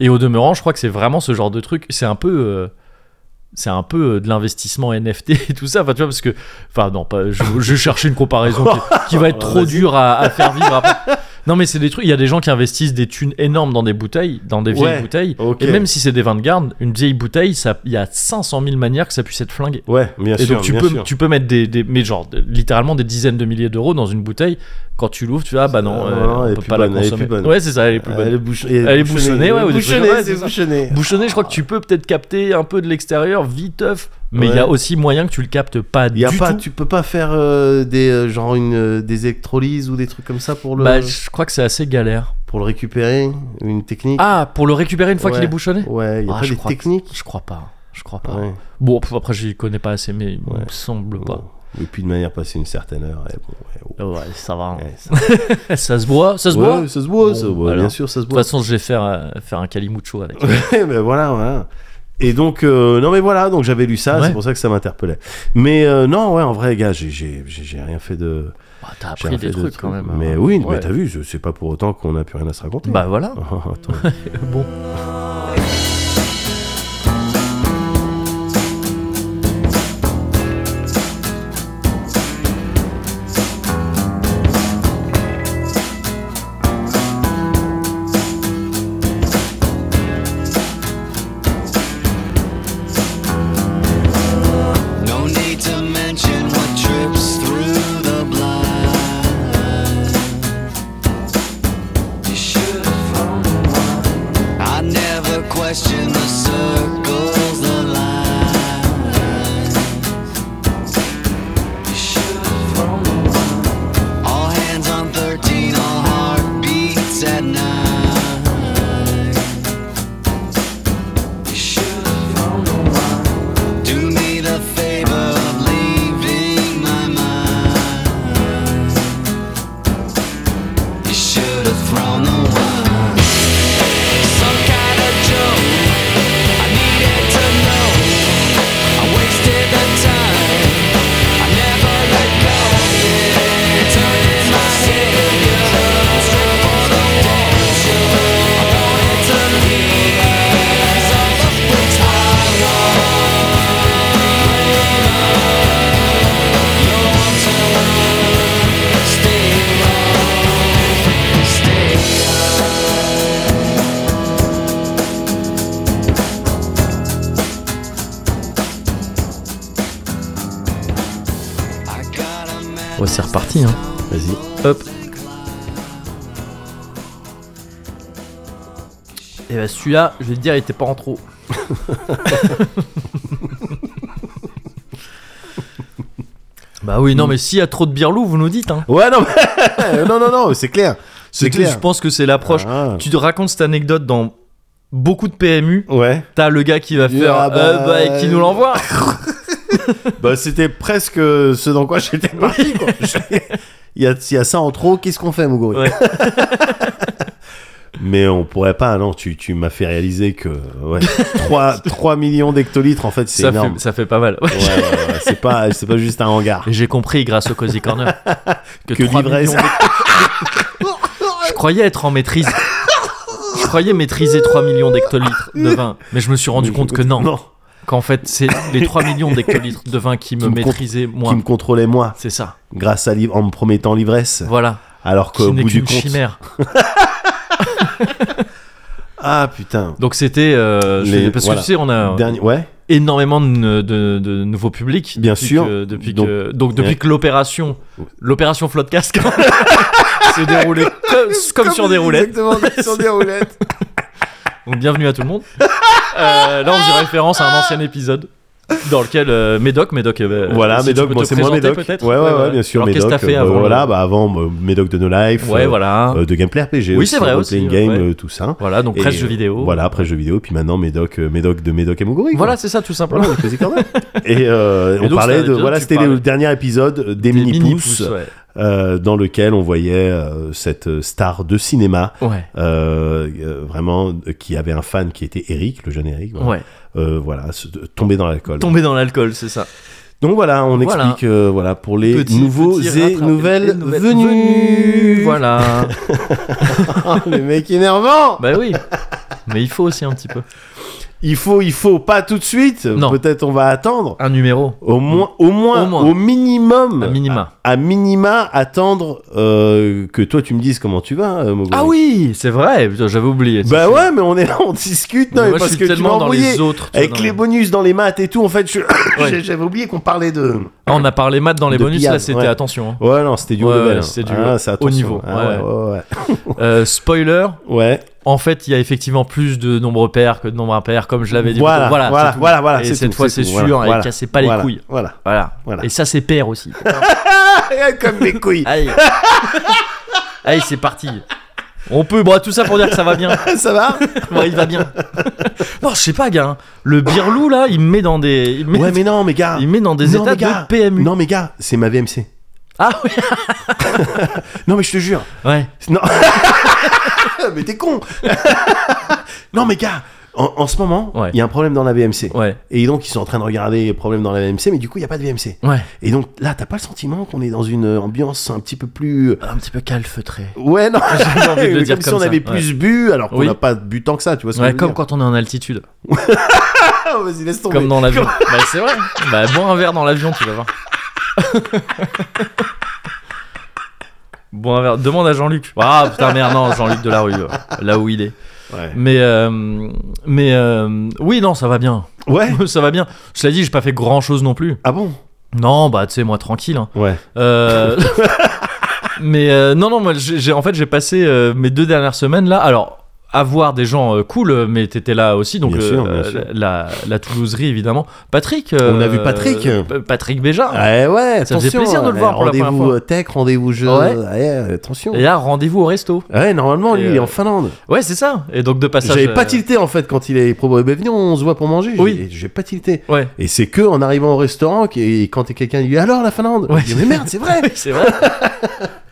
et au demeurant, je crois que c'est vraiment ce genre de truc. C'est un peu. euh, c'est un peu de l'investissement NFT [laughs] et tout ça, enfin tu vois, parce que, enfin non, pas, je, je cherchais une comparaison qui, qui va être trop dure à, à faire vivre après. Non, mais c'est des trucs. Il y a des gens qui investissent des thunes énormes dans des bouteilles, dans des vieilles Ouais, bouteilles. Et même si c'est des vins de garde, une vieille bouteille, ça, il y a 500 000 manières que ça puisse être flingué. Ouais, bien Et sûr. donc tu bien peux, sûr. tu peux mettre des, des- mais genre littéralement des dizaines de milliers d'euros dans une bouteille. Quand tu l'ouvres, tu dis ah bah non, Euh, elle est on peut pas la bonne, elle est consommer. Ouais, c'est ça, elle est plus Elle bonne. est, bouch- Elle est bouchonnée, ouais, bouchonnée, ça, c'est c'est ça. bouchonné. Bouchonné, je crois que tu peux peut-être capter un peu de l'extérieur viteuf, mais il Ouais. y a aussi moyen que tu le captes pas Y a du pas, tout. tu peux pas faire euh, des euh, genre une euh, des électrolyses ou des trucs comme ça pour le Bah, je crois que c'est assez galère. pour le récupérer, une technique. Ah, pour le récupérer une fois Ouais. qu'il est bouchonné Ouais, y a Ah, pas je des que- techniques. Je crois pas. Je crois pas. Ouais. Bon, après, j'y connais pas assez, mais il me semble pas. Et puis de manière passée une certaine heure. et bon, ouais, Ouais, ça va. ouais, ça- [laughs] ça se boit, ça se boit. Ouais, ça se boit, Bon, ça se boit, bien sûr, ça se De toute boit. façon, je vais faire, euh, faire un calimucho avec. [laughs] Ouais, ben voilà, voilà. Et donc, euh, non mais voilà, donc j'avais lu ça, Ouais. c'est pour ça que ça m'interpellait. Mais euh, non, ouais, en vrai, gars, j'ai- j'ai j'ai- j'ai rien fait de. Bah, t'as appris des de trucs quand même. Mais hein. oui, Ouais. mais t'as vu, je- c'est pas pour autant qu'on a plus rien à se raconter. Bah voilà. [laughs] Attends. [laughs] bon. [laughs] celui-là, je vais te dire, il était pas en trop. [laughs] bah oui, non, mais s'il y a trop de birlou, vous nous dites. Hein. Ouais, non, mais... [laughs] non, non, non, c'est clair. C'est clair. Je pense que c'est l'approche. Ah. Tu te racontes cette anecdote dans beaucoup de PMU. Ouais. T'as le gars qui va faire Ah bah, euh, bah, et qui nous l'envoie. [laughs] Bah, c'était presque ce dans quoi j'étais parti. Il y a, y a ça en trop, qu'est-ce qu'on fait, Ouais. Mais on pourrait pas, non, tu, tu m'as fait réaliser que ouais, [laughs] 3, 3 millions d'hectolitres, en fait, c'est ça, énorme. fait, ça fait pas mal. Ouais. Ouais, ouais, ouais, c'est pas, c'est pas juste un hangar. J'ai compris grâce au Cozy Corner [laughs] que, Que 3 l'ivresse. millions Je croyais être en maîtrise. Je croyais maîtriser 3 millions d'hectolitres de vin, mais je me suis rendu compte que non. Non, Qu'en fait, c'est les 3 millions d'hectolitres de vin qui me Qui me maîtrisaient moi. qui me contrôlait moi, C'est ça. grâce à en me promettant l'ivresse, Voilà. alors qu'au bout du compte. chimère. [laughs] [laughs] Ah putain. Donc c'était. euh, Les- parce voilà. que tu sais, on a Dernier, ouais. énormément de, de- de nouveaux publics. Bien depuis sûr. que- depuis Donc- que, donc depuis Ouais. que l'opération, l'opération Floodcast [laughs] s'est déroulée comme, comme sur des roulettes. Exactement, comme sur des roulettes. [laughs] Donc bienvenue à tout le monde. Euh, là, on faisait référence à un ancien épisode dans lequel euh, Médoc, Médoc, euh, [laughs] Voilà, si Médoc, c'est moi Médoc. peut-être Ouais, ouais, ouais, bien sûr, Alors, Médoc. qu'est-ce que t'as fait euh, avant Voilà, bah avant euh, Médoc de No Life. Ouais, voilà. euh, de Gameplay RPG. Oui, c'est vrai aussi, Playing Game, ouais. euh, tout ça. Voilà, donc presse jeux vidéo. Voilà, après jeux vidéo, puis maintenant Médoc, Médoc de Médoc et Moguri. Voilà, c'est ça, tout simplement. [laughs] Et on parlait de. Voilà, c'était le dernier épisode des, mini-pouces, euh, dans lequel on voyait euh, cette star de cinéma. Ouais. euh, vraiment qui avait un fan qui était Eric, le jeune Eric, voilà, Ouais. Euh, voilà tomber dans l'alcool. Tomber dans l'alcool, c'est ça. Donc voilà, on Voilà. explique euh, voilà pour les Petit- nouveaux petit et nouvelles, venus. Voilà. [laughs] le mec énervant. bah oui. Mais il faut aussi un petit peu. Il faut, il faut pas tout de suite. Non. Peut-être on va attendre. Un numéro. Au moins, au moins, Au moins. au minimum, À minima. à, à minima, attendre euh, que toi tu me dises comment tu vas. euh. Ah oui, c'est vrai. J'avais oublié. Bah ouais, mais on est là, on discute. Non, Mais moi, parce je suis que tu tellement dans envoyé les autres. tu avec dans les bonus dans les maths et tout. En fait, je- [laughs] j'avais oublié qu'on parlait de. Ah, on a parlé maths dans les bonus. pillade, Là, c'était ouais. attention. hein. Ouais, non, c'était du haut level. ouais, hein. c'était du Ah, c'est haut niveau, Ah, ouais. ouais, ouais, Euh, spoiler. ouais. En fait, il y a effectivement plus de nombres pairs que de nombres impairs, comme je l'avais dit. Voilà, voilà, voilà, voilà, voilà, Et cette tout, fois, c'est sûr. voilà, et cassez pas les couilles. Voilà. Voilà. Voilà. Et ça, c'est pair aussi. [laughs] Comme mes couilles. Allez. Allez, c'est parti. On peut, bon, tout ça pour dire que ça va bien. Ça va Ouais, il va bien. non, je sais pas, gars. hein. Le birlou, là, il me met dans des. Il me met, Ouais, mais non, mais gars. il me met dans des Non, états de PMU. Non, mais gars, c'est ma VMC. Ah oui, [laughs] Non, mais je te jure. ouais. Non. [laughs] mais t'es con. [laughs] non, mais gars, en, en ce moment, il Ouais. y a un problème dans la VMC. Ouais, Et donc, ils sont en train de regarder les problèmes dans la VMC, mais du coup, il n'y a pas de VMC. ouais. Et donc, là, t'as pas le sentiment qu'on est dans une ambiance un petit peu plus. Un petit peu calfeutré. Ouais, non. [laughs] J'ai envie de [laughs] le dire comme si on ça, avait plus bu, alors qu'on Oui. n'a pas bu tant que ça, tu vois ce que je comme dire quand on est en altitude. Ah, vas-y, laisse tomber. Comme dans l'avion. bah, c'est vrai. Bah, bois un verre dans l'avion, tu vas voir. Bois un verre. Demande à Jean-Luc. Ah putain, merde, non, Jean-Luc Delarue, euh, là où il est. Ouais. Mais, euh, mais euh, oui, non, ça va bien. Ouais. [laughs] ça va bien. Je l'ai dit, j'ai pas fait grand chose non plus. Ah bon? Non, bah, tu sais, moi, tranquille. hein. Ouais. Euh, [laughs] mais non, non, moi, j'ai, en fait, j'ai passé mes deux dernières semaines là. Alors, à voir des gens euh, cool, euh, mais t'étais là aussi, donc Bien euh, sûr, bien sûr. La, la Toulouserie évidemment. Patrick. On a vu Patrick. Patrick Béjart. Ouais, ouais, Ça faisait plaisir de le voir pour la première Rendez-vous fois. tech, rendez-vous jeu. Ouais. Ouais, attention. Et là, rendez-vous au resto. Ouais, normalement, lui, il est en Finlande. Ouais, c'est ça. Et donc de passage. J'avais pas tilté en fait quand il est proposé. Ben, venez, on se voit pour manger. Oui. J'ai pas tilté. Ouais. Et c'est que en arrivant au restaurant, et quand quelqu'un lui dit alors la Finlande, Ouais. dis, mais merde, c'est vrai. [laughs] C'est vrai.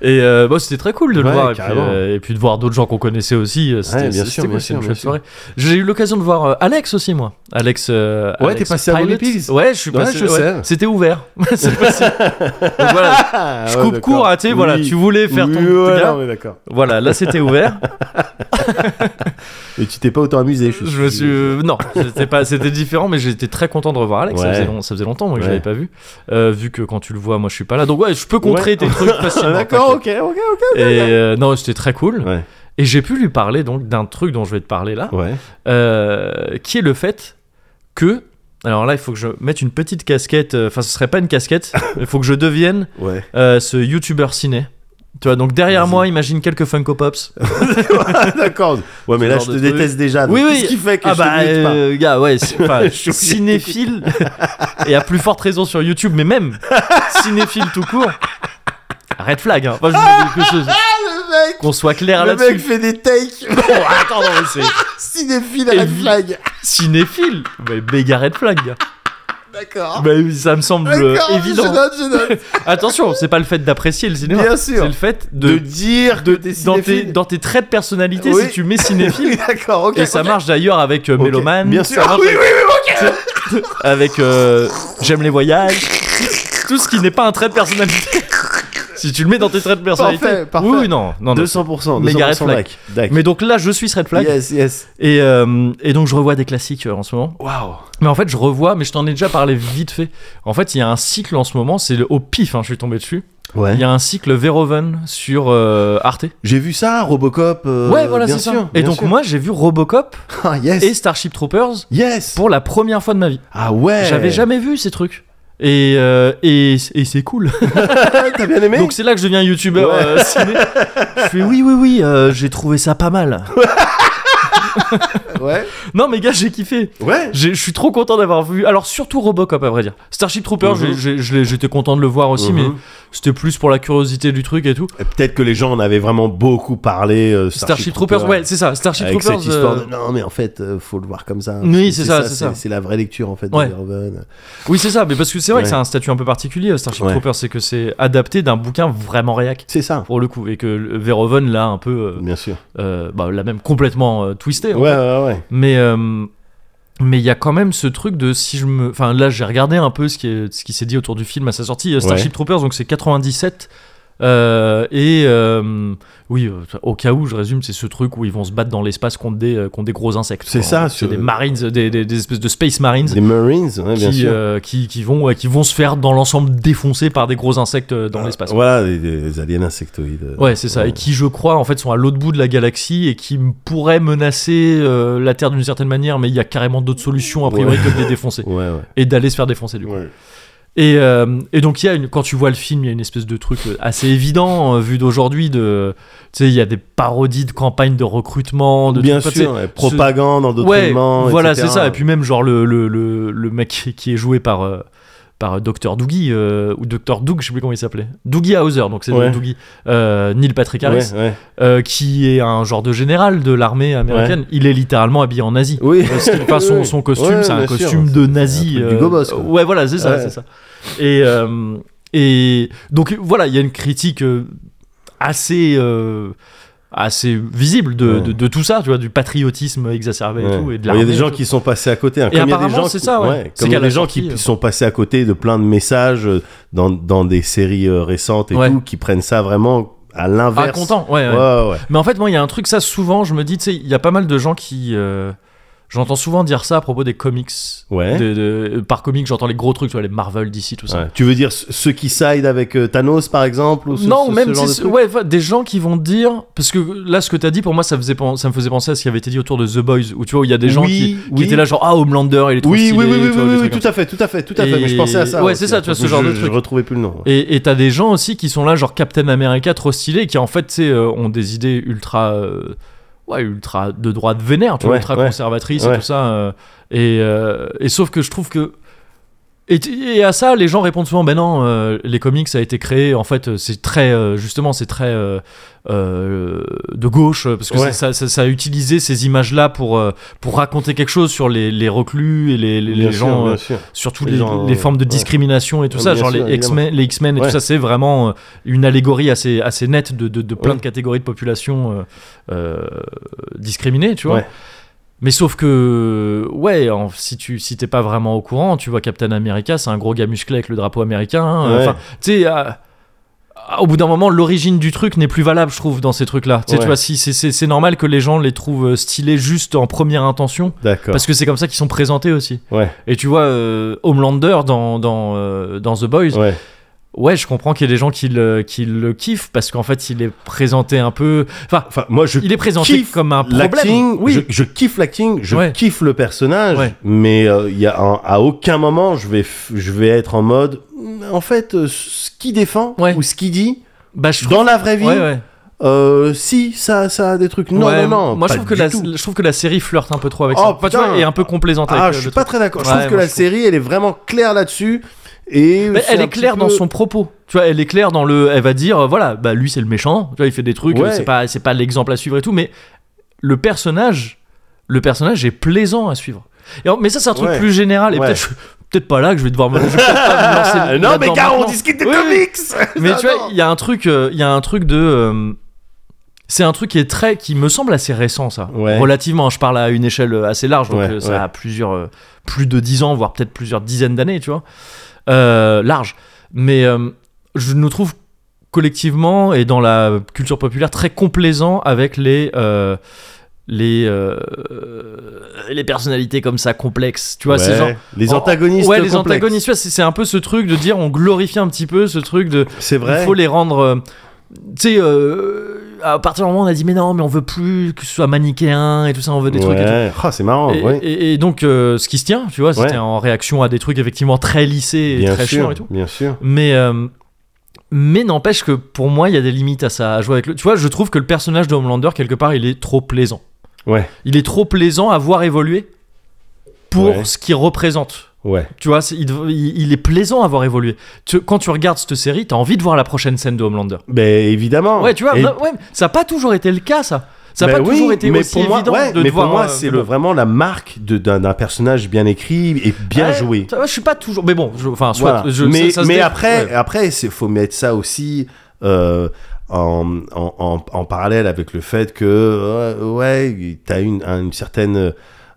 et bon, c'était très cool de le voir. Et puis, de voir d'autres gens qu'on connaissait aussi. C'était bien sûr, bien sûr, bien soirée. J'ai eu l'occasion de voir euh, Alex aussi, moi. Alex. euh, Ouais, t'es passé à. Montpellier Ouais, je suis Ouais, passé. je sais. C'était ouvert. [laughs] c'est possible. Donc voilà. [laughs] Ah, Je ouais, coupe court, ah, tu sais, voilà, tu voulais faire Oui, ton ouais, gars. non, mais d'accord. Voilà, là c'était ouvert. [laughs] Et tu t'es pas autant amusé, je, Je me suis. euh, non, c'était pas, c'était différent, mais j'étais très content de revoir Alex. Ça, Ouais. faisait long- ça faisait longtemps moi, que je Ouais. l'avais pas vu. Euh, vu que quand tu le vois, moi je suis pas là. Donc ouais, je peux contrer Ouais. tes trucs facilement. D'accord, ok, ok, ok. Et non, c'était très cool. Ouais, Et j'ai pu lui parler donc d'un truc dont je vais te parler là, ouais. euh, qui est le fait que. Alors là, il faut que je mette une petite casquette. euh, Enfin, ce serait pas une casquette. [laughs] Il faut que je devienne ouais. euh, ce YouTuber ciné. Tu vois, donc derrière moi, imagine quelques Funko Pops. [laughs] D'accord. Ouais, mais Ce là, je te truc. déteste déjà. Oui, oui. Qu'est-ce qui fait que ah je bah, te pas euh, gars, ouais, [laughs] Je suis cinéphile, et à plus forte raison sur YouTube, mais même cinéphile tout court. Red flag, hein. Enfin, je ce- mec, qu'on soit clair le mec là-dessus. fait des takes. Bon, attends, non, mais c'est [laughs] Cinéphile red flag. cinéphile, mais méga red flag. gars. D'accord. Bah oui, ça me semble euh, évident. Je note, je note. [laughs] Attention, c'est pas le fait d'apprécier le cinéma. Bien sûr. C'est le fait De de, dire que t'es dans tes cinéphile. dans tes traits de personnalité, Oui. si tu mets cinéphile. [laughs] D'accord, ok. Et ça marche d'ailleurs avec euh, Méloman, Bien sûr. marche Oui, avec- oui, oui, ok. avec euh, j'aime les voyages, tout ce qui n'est pas un trait de personnalité. Si tu le mets dans tes traits de personnalité, Parfait, parfait. oui, non, non, non. 200%. Méga red 200% flag. dac. Dac. Mais donc là, je suis red flag Yes, yes. et, euh, et donc je revois des classiques euh, en ce moment. Waouh. Mais en fait, je revois, mais je t'en ai déjà parlé vite fait. En fait, il y a un cycle en ce moment, c'est le- au pif, hein, je suis tombé dessus. Ouais. Il y a un cycle Verhoeven sur euh, Arte. J'ai vu ça, Robocop. euh, ouais, voilà, c'est sûr. ça. Et donc sûr. moi, j'ai vu Robocop [laughs] Ah, yes. et Starship Troopers Yes. pour la première fois de ma vie. Ah ouais. J'avais jamais vu ces trucs. Et, euh, et, et c'est cool. [laughs] T'as bien aimé Donc c'est là que je deviens youtubeur Ouais. euh, ciné. Je fais oui, oui, oui, euh, j'ai trouvé ça pas mal. [laughs] [laughs] Ouais. Non, mais gars, j'ai kiffé. Ouais. Je suis trop content d'avoir vu. Alors, surtout Robocop, à vrai dire. Starship Troopers, Mhm. je l'ai- j'étais content de le voir aussi, Mhm. mais c'était plus pour la curiosité du truc et tout. Peut-être que les gens en avaient vraiment beaucoup parlé. euh, Starship, Troopers, ouais, c'est ça. Starship Avec Troopers. cette histoire euh, de non mais en fait euh, faut le voir comme ça. Oui, c'est ça, c'est ça. C'est la vraie lecture en fait Ouais. de. Oui, c'est ça, mais parce que c'est vrai que c'est un statut un peu particulier, Starship Ouais. Troopers, c'est que c'est adapté d'un bouquin vraiment réac. C'est ça. Pour le coup, et que Verhoeven l'a un peu. euh, Bien sûr. euh, bah, l'a même complètement euh, en Ouais fait. ouais ouais. Mais euh, mais il y a quand même ce truc de si je me enfin là j'ai regardé un peu ce qui est ce qui s'est dit autour du film à sa sortie euh, Starship Ouais. Troopers donc c'est 97 Euh, et euh, oui, euh, au cas où, je résume, c'est ce truc où ils vont se battre dans l'espace contre des, contre des gros insectes. C'est ça, C'est ce- des marines, des, des- des espèces de space marines. Les Marines, ouais, bien qui, sûr. euh, qui, qui vont, qui vont se faire dans l'ensemble défoncer par des gros insectes dans Ah, l'espace. Voilà, des, des aliens insectoïdes. Ouais, c'est ça. Et qui, je crois, en fait, sont à l'autre bout de la galaxie et qui pourraient menacer la Terre d'une certaine manière, mais il y a carrément d'autres solutions, a priori, Ouais. que de les défoncer. [laughs] Et d'aller se faire défoncer, du coup. Ouais. Et, euh, et donc, il y a une, quand tu vois le film, il y a une espèce de truc euh, assez évident, euh, vu d'aujourd'hui, de. Tu sais, il y a des parodies de campagnes de recrutement, de Bien sûr, ouais, propagande, Ouais, endoctrinement, voilà, etc. c'est ça. Et puis même, genre, le, le, le, le mec qui est joué par. Par Dr. Doogie, euh, ou Dr. Doug, je sais plus comment il s'appelait. Doogie Hauser, donc c'est Ouais. Doogie. Euh, Neil Patrick Harris Ouais, ouais. euh, qui est un genre de général de l'armée américaine. Il est littéralement habillé en nazi. Oui. Parce qu'il- enfin, son, son costume, c'est un sûr. costume de nazi. un du gobos, quoi. ouais, voilà, c'est ça, c'est ça. Et, et donc voilà, il y a une critique assez, assez visible de, Ouais. de, de tout ça, tu vois, du patriotisme exacerbé et tout. Et de il y a des gens qui sont passés à côté. hein. Comme il y a des gens c'est qui- ça, ouais. C'est Comme il y a des gens sortie, qui euh, sont passés à côté de plein de messages euh, dans, dans des séries euh, récentes et tout, qui prennent ça vraiment à Ah, l'inverse. content, ouais. Mais en fait, moi, il y a un truc, ça, souvent, je me dis, tu sais, il y a pas mal de gens qui. euh, J'entends souvent dire ça à propos des comics. Ouais. De- de- par comics, j'entends les gros trucs, tu vois, les Marvel, DC, tout ça. Ouais. Tu veux dire ceux qui side avec euh, Thanos par exemple ou ce- non, ce- même ce de ouais, des gens qui vont dire parce que là, ce que t'as dit pour moi, ça, faisait, pen- ça me faisait penser à ce qui avait été dit autour de The Boys, où tu vois, où il y a des gens Oui, qui, qui oui. étaient là genre ah Homelander, il est trop Oui, stylé, oui, oui, oui, oui, vois, oui, tout à fait, tout à fait, tout à fait. Mais je pensais à ça. ouais, c'est ça, tu vois, ce Je- genre de truc. Je retrouvais plus le nom. Et et t'as des gens aussi qui sont là, genre Captain America trop stylé, qui en fait, tu sais, euh, ont des idées ultra, euh, ouais, ultra de droite vénère, tu vois, Ouais, ultra Ouais. et tout ça. euh, et, euh, et sauf que je trouve que et, et à ça, les gens répondent souvent, ben non, euh, les comics ça a été créé, en fait, euh, c'est très, euh, justement, c'est très euh, de gauche, parce que Ouais. ça, ça, ça a utilisé ces images-là pour, pour raconter quelque chose sur les, les reclus et les, les, Bien les sûr, gens, surtout Les les, gens, les formes de ouais. discrimination et tout Ouais, ça, genre sûr, les X-Men, les X-Men et tout ça, c'est vraiment une allégorie assez, assez nette de, de, de plein de catégories de population discriminées, tu vois. Mais sauf que, ouais, en- si tu si t'es pas vraiment au courant, tu vois Captain America, c'est un gros gars musclé avec le drapeau américain. hein. Ouais. Enfin, tu sais, à- à- au bout d'un moment, l'origine du truc n'est plus valable, je trouve, dans ces trucs-là. Tu sais, Ouais. tu vois, si c'est- c'est c'est normal que les gens les trouvent euh, stylés juste en première intention. D'accord. Parce que c'est comme ça qu'ils sont présentés aussi. Ouais, Et tu vois, euh, Homelander dans, dans, euh, dans The Boys, ouais. Ouais. je comprends qu'il y ait des gens qui le, qui le kiffent parce qu'en fait, il est présenté un peu. Enfin, Enfin, moi, je il est présenté kiffe comme un problème. Oui, Je, je kiffe l'acting, je Ouais. kiffe le personnage, Ouais. mais euh, il y a un- à aucun moment je vais, je vais être en mode. En fait, euh, ce qu'il défend Ouais. ou ce qu'il dit bah, je trouve. dans la vraie vie, euh, si ça, ça a des trucs. Non, Ouais, non, non. Moi, je trouve, que la, tout. je trouve que la série flirte un peu trop avec Oh, ça. Tu vois, et un peu complaisante Ah, avec je euh, suis pas truc. très d'accord. Je trouve que la trouve. série, elle est vraiment claire là-dessus. Et elle est claire dans son propos. Tu vois, elle est claire dans le. Elle va dire, euh, voilà, bah lui c'est le méchant. Tu vois, il fait des trucs. Ouais. euh, C'est pas, c'est pas l'exemple à suivre et tout. Mais le personnage, le personnage est plaisant à suivre. Et mais ça, c'est un truc Ouais. plus général. Et Ouais. peut-être, pas là que je vais devoir me. vais pas me [laughs] non, mais car on discute de Oui, oui. comics. [laughs] Mais tu vois, il y a un truc, euh, il y a un truc de. euh, c'est un truc qui est très, qui me semble assez récent, ça. Ouais. Relativement, je parle à une échelle assez large, donc Ouais, euh, ça ouais. a plusieurs, euh, plus de 10 ans, voire peut-être plusieurs dizaines d'années, tu vois. Euh, large. Mais euh, je nous trouve collectivement et dans la culture populaire très complaisant avec les. euh, les, euh, les personnalités comme ça complexes, tu vois, Ouais, c'est genre les antagonistes. ouais les antagonistes c'est c'est un peu ce truc de dire on glorifie un petit peu ce truc de C'est vrai. il faut les rendre. euh, tu sais, à partir du moment où on a dit, mais non, mais on veut plus que ce soit manichéen et tout ça, on veut des trucs et. Ah, c'est marrant. Et, ouais. et- et donc, euh, ce qui se tient, tu vois, c'était Ouais. en réaction à des trucs effectivement très lissés et Bien très sûr, chiants et tout. bien sûr. Mais, euh, mais n'empêche que pour moi, il y a des limites à ça, à jouer avec le. Tu vois, je trouve que le personnage de Homelander, quelque part, il est trop plaisant. Ouais, Il est trop plaisant à voir évoluer pour ce qu'il représente. Ouais. Tu vois, il, est plaisant à voir évoluer. Tu- quand tu regardes cette série, t'as envie de voir la prochaine scène de Homelander. Ben évidemment. Ouais, tu vois, Et- non, ouais, ça n'a pas toujours été le cas, ça. Ça n'a Ben pas oui, toujours été mais aussi pour moi, évident ouais, de mais pour moi, euh, c'est le, vraiment la marque d'un personnage bien écrit et bien Ouais, joué. Je suis pas toujours. Mais bon, enfin, soit. Voilà. je- mais ça- ça mais dé- après, ouais. après, il faut mettre ça aussi euh, en, en, en, en parallèle avec le fait que euh, ouais, t'as une, une certaine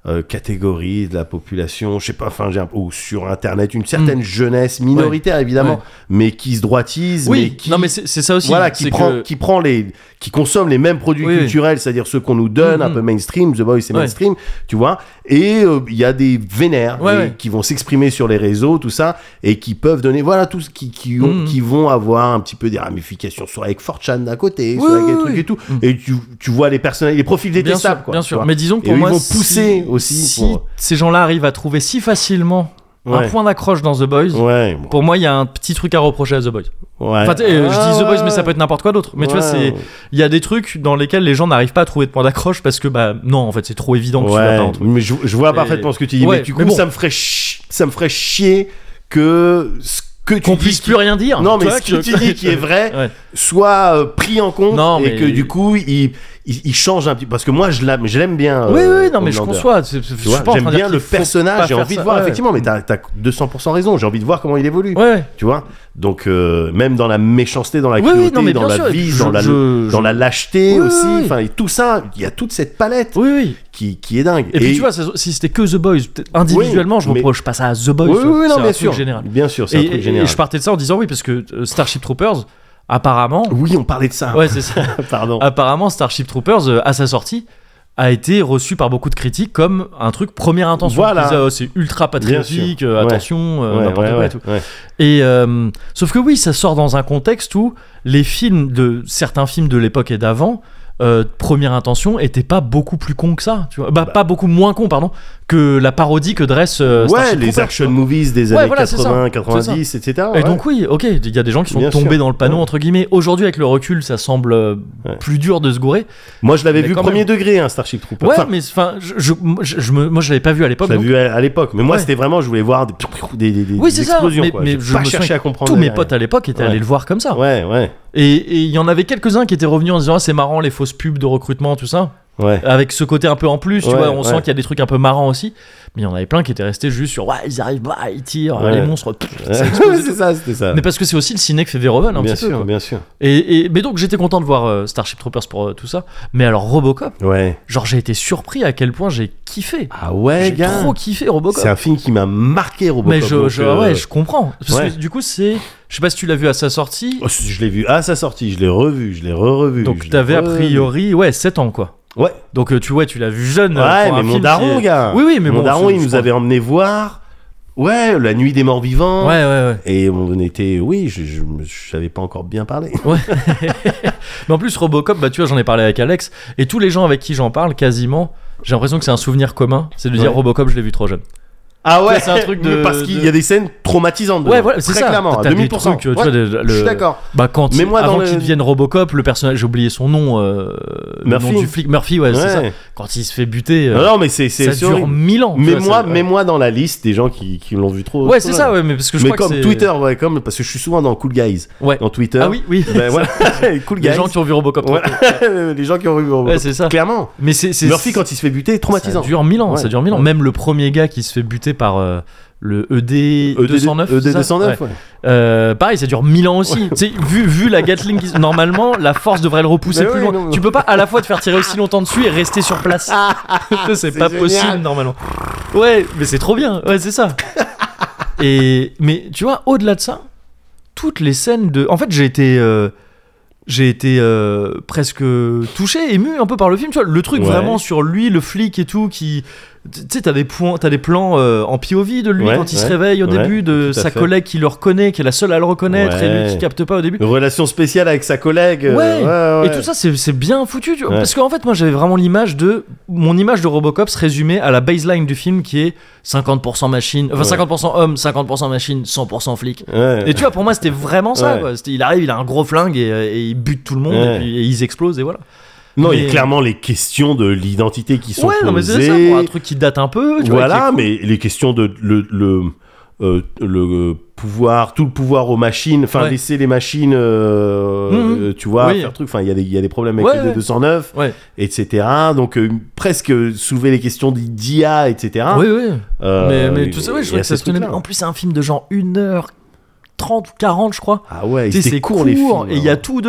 euh, catégorie de la population, je sais pas, enfin, j'ai un- ou sur Internet, une certaine jeunesse minoritaire évidemment, Mm. Ouais. mais qui se droitise, mais qui, non mais c'est ça aussi. voilà, qui prend, que- qui prend les, qui consomme les mêmes produits Oui, oui. culturels, c'est-à-dire ceux qu'on nous donne, un Mhm. peu mainstream, The Boys c'est Ouais. mainstream, tu vois, et euh, il y a des vénères Ouais, et ouais. qui vont s'exprimer sur les réseaux, tout ça, et qui peuvent donner, voilà, tout ce qui, qui, ont, Mhm. qui vont avoir un petit peu des ramifications, soit avec 4chan à côté, Oui, soit avec des trucs et tout, Mhm. et tu, tu vois les personnages, les profils Bien détestables, sûr, quoi, bien sûr. Mais disons que Et pour eux, moi, ils vont si- pousser aussi Si pour- ces gens-là arrivent à trouver si facilement un point d'accroche dans The Boys, Ouais, bon, pour moi, il y a un petit truc à reprocher à The Boys. ouais. Enfin, euh, je Ah, dis The Boys, mais ça peut être n'importe quoi d'autre. Mais tu vois, c'est il y a des trucs dans lesquels les gens n'arrivent pas à trouver de point d'accroche parce que bah non, en fait, c'est trop évident que tu pas trouver. mais je, je vois Et- parfaitement ce que tu dis, Ouais, mais du coup, mais bon. ça me ferait ça me ferait chier que ce que Qu'on puisse plus rien dire. Non, mais ce que tu dis [laughs] qui est vrai Ouais. soit euh, pris en compte Non, et mais- que du coup, il, il, il change un petit parce que moi, je l'aime, je l'aime bien. Oui, euh, oui, non, mais je conçois. je vois, j'aime bien le personnage, j'ai envie de voir, Ouais. effectivement, mais t'as as 200% raison, j'ai envie de voir comment il évolue. Ouais. Tu vois Donc, euh, même dans la méchanceté, dans la Oui, cruauté, dans la sûr, vie, dans, je- la, je- dans je- la lâcheté Oui, aussi, enfin, tout ça, il y a toute cette palette Oui, oui. Qui, qui est dingue. Et, puis tu vois, si c'était que The Boys, individuellement, je mais- reproche pas ça à The Boys. oui, oui, oui, non, bien truc sûr. général. Bien sûr, c'est un Et, truc général. et je partais de ça en disant oui, parce que euh, Starship Troopers, apparemment, Oui, on parlait de ça. ouais, c'est ça. [laughs] Pardon. apparemment, Starship Troopers, euh, à sa sortie, a été reçu par beaucoup de critiques comme un truc première intention. Voilà. Oh, c'est ultra patriotique, euh, Ouais. attention, Ouais, n'importe quoi et tout. Et sauf que oui, ça sort dans un contexte où les films de certains films de l'époque et d'avant. Euh, première intention était pas beaucoup plus con que ça tu vois bah, pas beaucoup moins con pardon que la parodie que dresse euh, ouais, les action movies des Ouais, années voilà, c'est ça. 80, C'est 90, etc. Et ouais. donc oui, ok, il y a des gens qui sont Bien tombés sûr. dans le panneau entre guillemets. Aujourd'hui avec le recul, ça semble euh, Ouais. plus dur de se gourer. moi, je l'avais vu premier même. degré, hein, Starship Troopers. Ouais, Enfin, mais enfin, je, je, me, moi je l'avais pas vu à l'époque. je l'avais vu à, à l'époque. Mais moi, c'était vraiment, je voulais voir des, des, des, des Oui, c'est ça, explosions. mais- quoi. mais je pas cherché à comprendre. Tous mes potes à l'époque étaient allés le voir comme ça. Ouais, ouais, Et il y en avait quelques-uns qui étaient revenus en disant ah, c'est marrant les fausses pubs de recrutement tout ça. Ouais. Avec ce côté un peu en plus, tu Ouais, vois, on ouais. sent qu'il y a des trucs un peu marrants aussi. Mais il y en avait plein qui étaient restés juste sur ouais ils arrivent, bah, ils tirent, les monstres. [laughs] c'est ça, c'était ça. Mais parce que c'est aussi le ciné que fait Verhoeven un bien petit peu. sûr, quoi. bien sûr. Et, et- mais donc j'étais content de voir euh, Starship Troopers pour euh, tout ça. Mais alors Robocop, Ouais. genre j'ai été surpris à quel point j'ai kiffé. Ah ouais, j'ai trop kiffé Robocop. C'est un film qui m'a marqué, Robocop. mais je, je- euh, ouais, je comprends. Parce ouais. que du coup c'est, je sais pas si tu l'as vu à sa sortie. oh, je l'ai vu à sa sortie, je l'ai revu, je l'ai re-revu. donc t'avais a priori ouais 7 ans quoi. Ouais, Donc euh, tu vois tu l'as vu jeune. euh, ouais mais mon daron, qui gars. Oui oui mais mon bon, daron, il nous crois- avait emmené voir. Ouais, la nuit des morts vivants. Ouais ouais ouais. Et on était, oui, je, je, je savais pas encore bien parler. [laughs] [laughs] Mais en plus Robocop bah tu vois j'en ai parlé avec Alex et tous les gens avec qui j'en parle quasiment. J'ai l'impression que c'est un souvenir commun, c'est de dire Ouais. Robocop je l'ai vu trop jeune. Ah ouais, c'est un truc [laughs] de- parce qu'il y a des scènes traumatisantes. Ouais voilà c'est ça. clairement, à T'as des 2000%. trucs, tu vois, Ouais, le- Je suis d'accord. Bah quand Mais moi, avant le- qu'il devienne Robocop, le personnage, j'ai oublié son nom, euh, le Murphy. nom du flic Murphy, ouais, c'est ça. Quand il se fait buter, euh, Non, mais c'est ça dure horrible. mille ans. Mais moi, ça- mais moi dans la liste des gens qui, qui l'ont vu trop. Ouais, c'est ça, ouais, mais parce que je mais crois comme que Twitter, ouais, comme parce que je suis souvent dans Cool Guys. Ouais. Dans Twitter. Ah oui, oui. [laughs] Ben voilà, [laughs] Cool Guys. Les gens qui ont vu Robocop. les gens qui ont vu Ouais, c'est ça. Clairement. Mais c'est c'est- Murphy quand il se fait buter, ça traumatisant. dure mille ans, ça dure mille ans. Même le premier gars qui se fait buter par euh, le ED, ED 209. ED c'est ça 209, Ouais. ouais. Euh, pareil, ça dure mille ans aussi. Vu, vu la Gatling, normalement, la force devrait le repousser Mais plus oui, loin. non, Tu peux pas à la fois te faire tirer aussi longtemps dessus et rester sur place. [laughs] c'est C'est pas génial. possible normalement. Ouais, mais c'est trop bien. Ouais, c'est ça. [laughs] Et mais tu vois, au-delà de ça, toutes les scènes de. En fait, j'ai été. euh, J'ai été euh, presque touché, ému un peu par le film. Tu vois, le truc Ouais. vraiment sur lui, le flic et tout, qui. Tu sais, t'as des, points, des plans euh, en POV de lui Ouais, quand il se réveille au ouais, début, de sa fait. collègue qui le reconnaît, qui est la seule à le reconnaître, et lui qui capte pas au début. Une relation spéciale avec sa collègue. euh, Et tout ça, c'est bien foutu. tu vois. Ouais. Parce qu'en fait, moi, j'avais vraiment l'image de. Mon image de Robocop se résumait à la baseline du film qui est 50% machine. Enfin, Ouais. 50% homme, 50% machine, 100% flic. Et tu vois, pour moi, c'était vraiment ça. Quoi. Il arrive, il a un gros flingue et, euh, et il bute tout le monde et, puis, et ils explosent et voilà. Non, il y a clairement les questions de l'identité qui sont Ouais, non, mais c'est ça. posées. pour un truc qui date un peu. Tu voilà, cool. mais les questions de le, le, euh, le pouvoir, tout le pouvoir aux machines, enfin Ouais. laisser les machines, euh, euh, tu vois, Oui. faire truc. Enfin, il y, a des- il y a des problèmes avec Ouais, le ouais. 209, Ouais. etc. Donc euh, presque soulever les questions d'IA, etc. Oui, oui. Mais, mais tout ça, ouais, je a que ça se. En plus, c'est un film de genre 1h30, 1h30 ou 40, je crois. Ah ouais, c'est court, court, les films. et il y a tout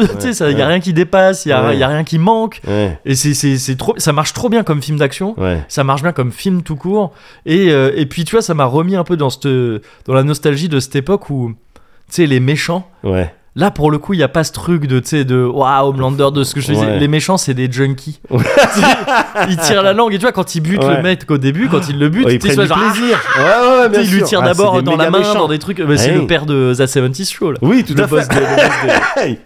il y a ouais. rien qui dépasse, il y, a- Ouais. a rien qui manque. Ouais, Et c'est- c'est c'est trop. Ça marche trop bien comme film d'action. ouais. Ça marche bien comme film tout court. Et, euh, et puis, tu vois, ça m'a remis un peu dans, cette, dans la nostalgie de cette époque où, tu sais, les méchants. Ouais. Là, pour le coup, il n'y a pas ce truc de, tu sais, de waouh, Homelander, de ce que je disais. Ouais. Les méchants, c'est des junkies. [laughs] Ils tirent la langue. Et tu vois, quand ils butent Ouais. le mec au début, quand ils le butent, Ouais, ils tu sais, prennent du genre, ah, plaisir. Ouais, ouais, ouais, tu bien sais, il lui sûr. tire Ah, d'abord dans la main, méchants. dans des trucs. C'est Ouais. le père de The 70 Show, là. Oui, tout Le à boss fait.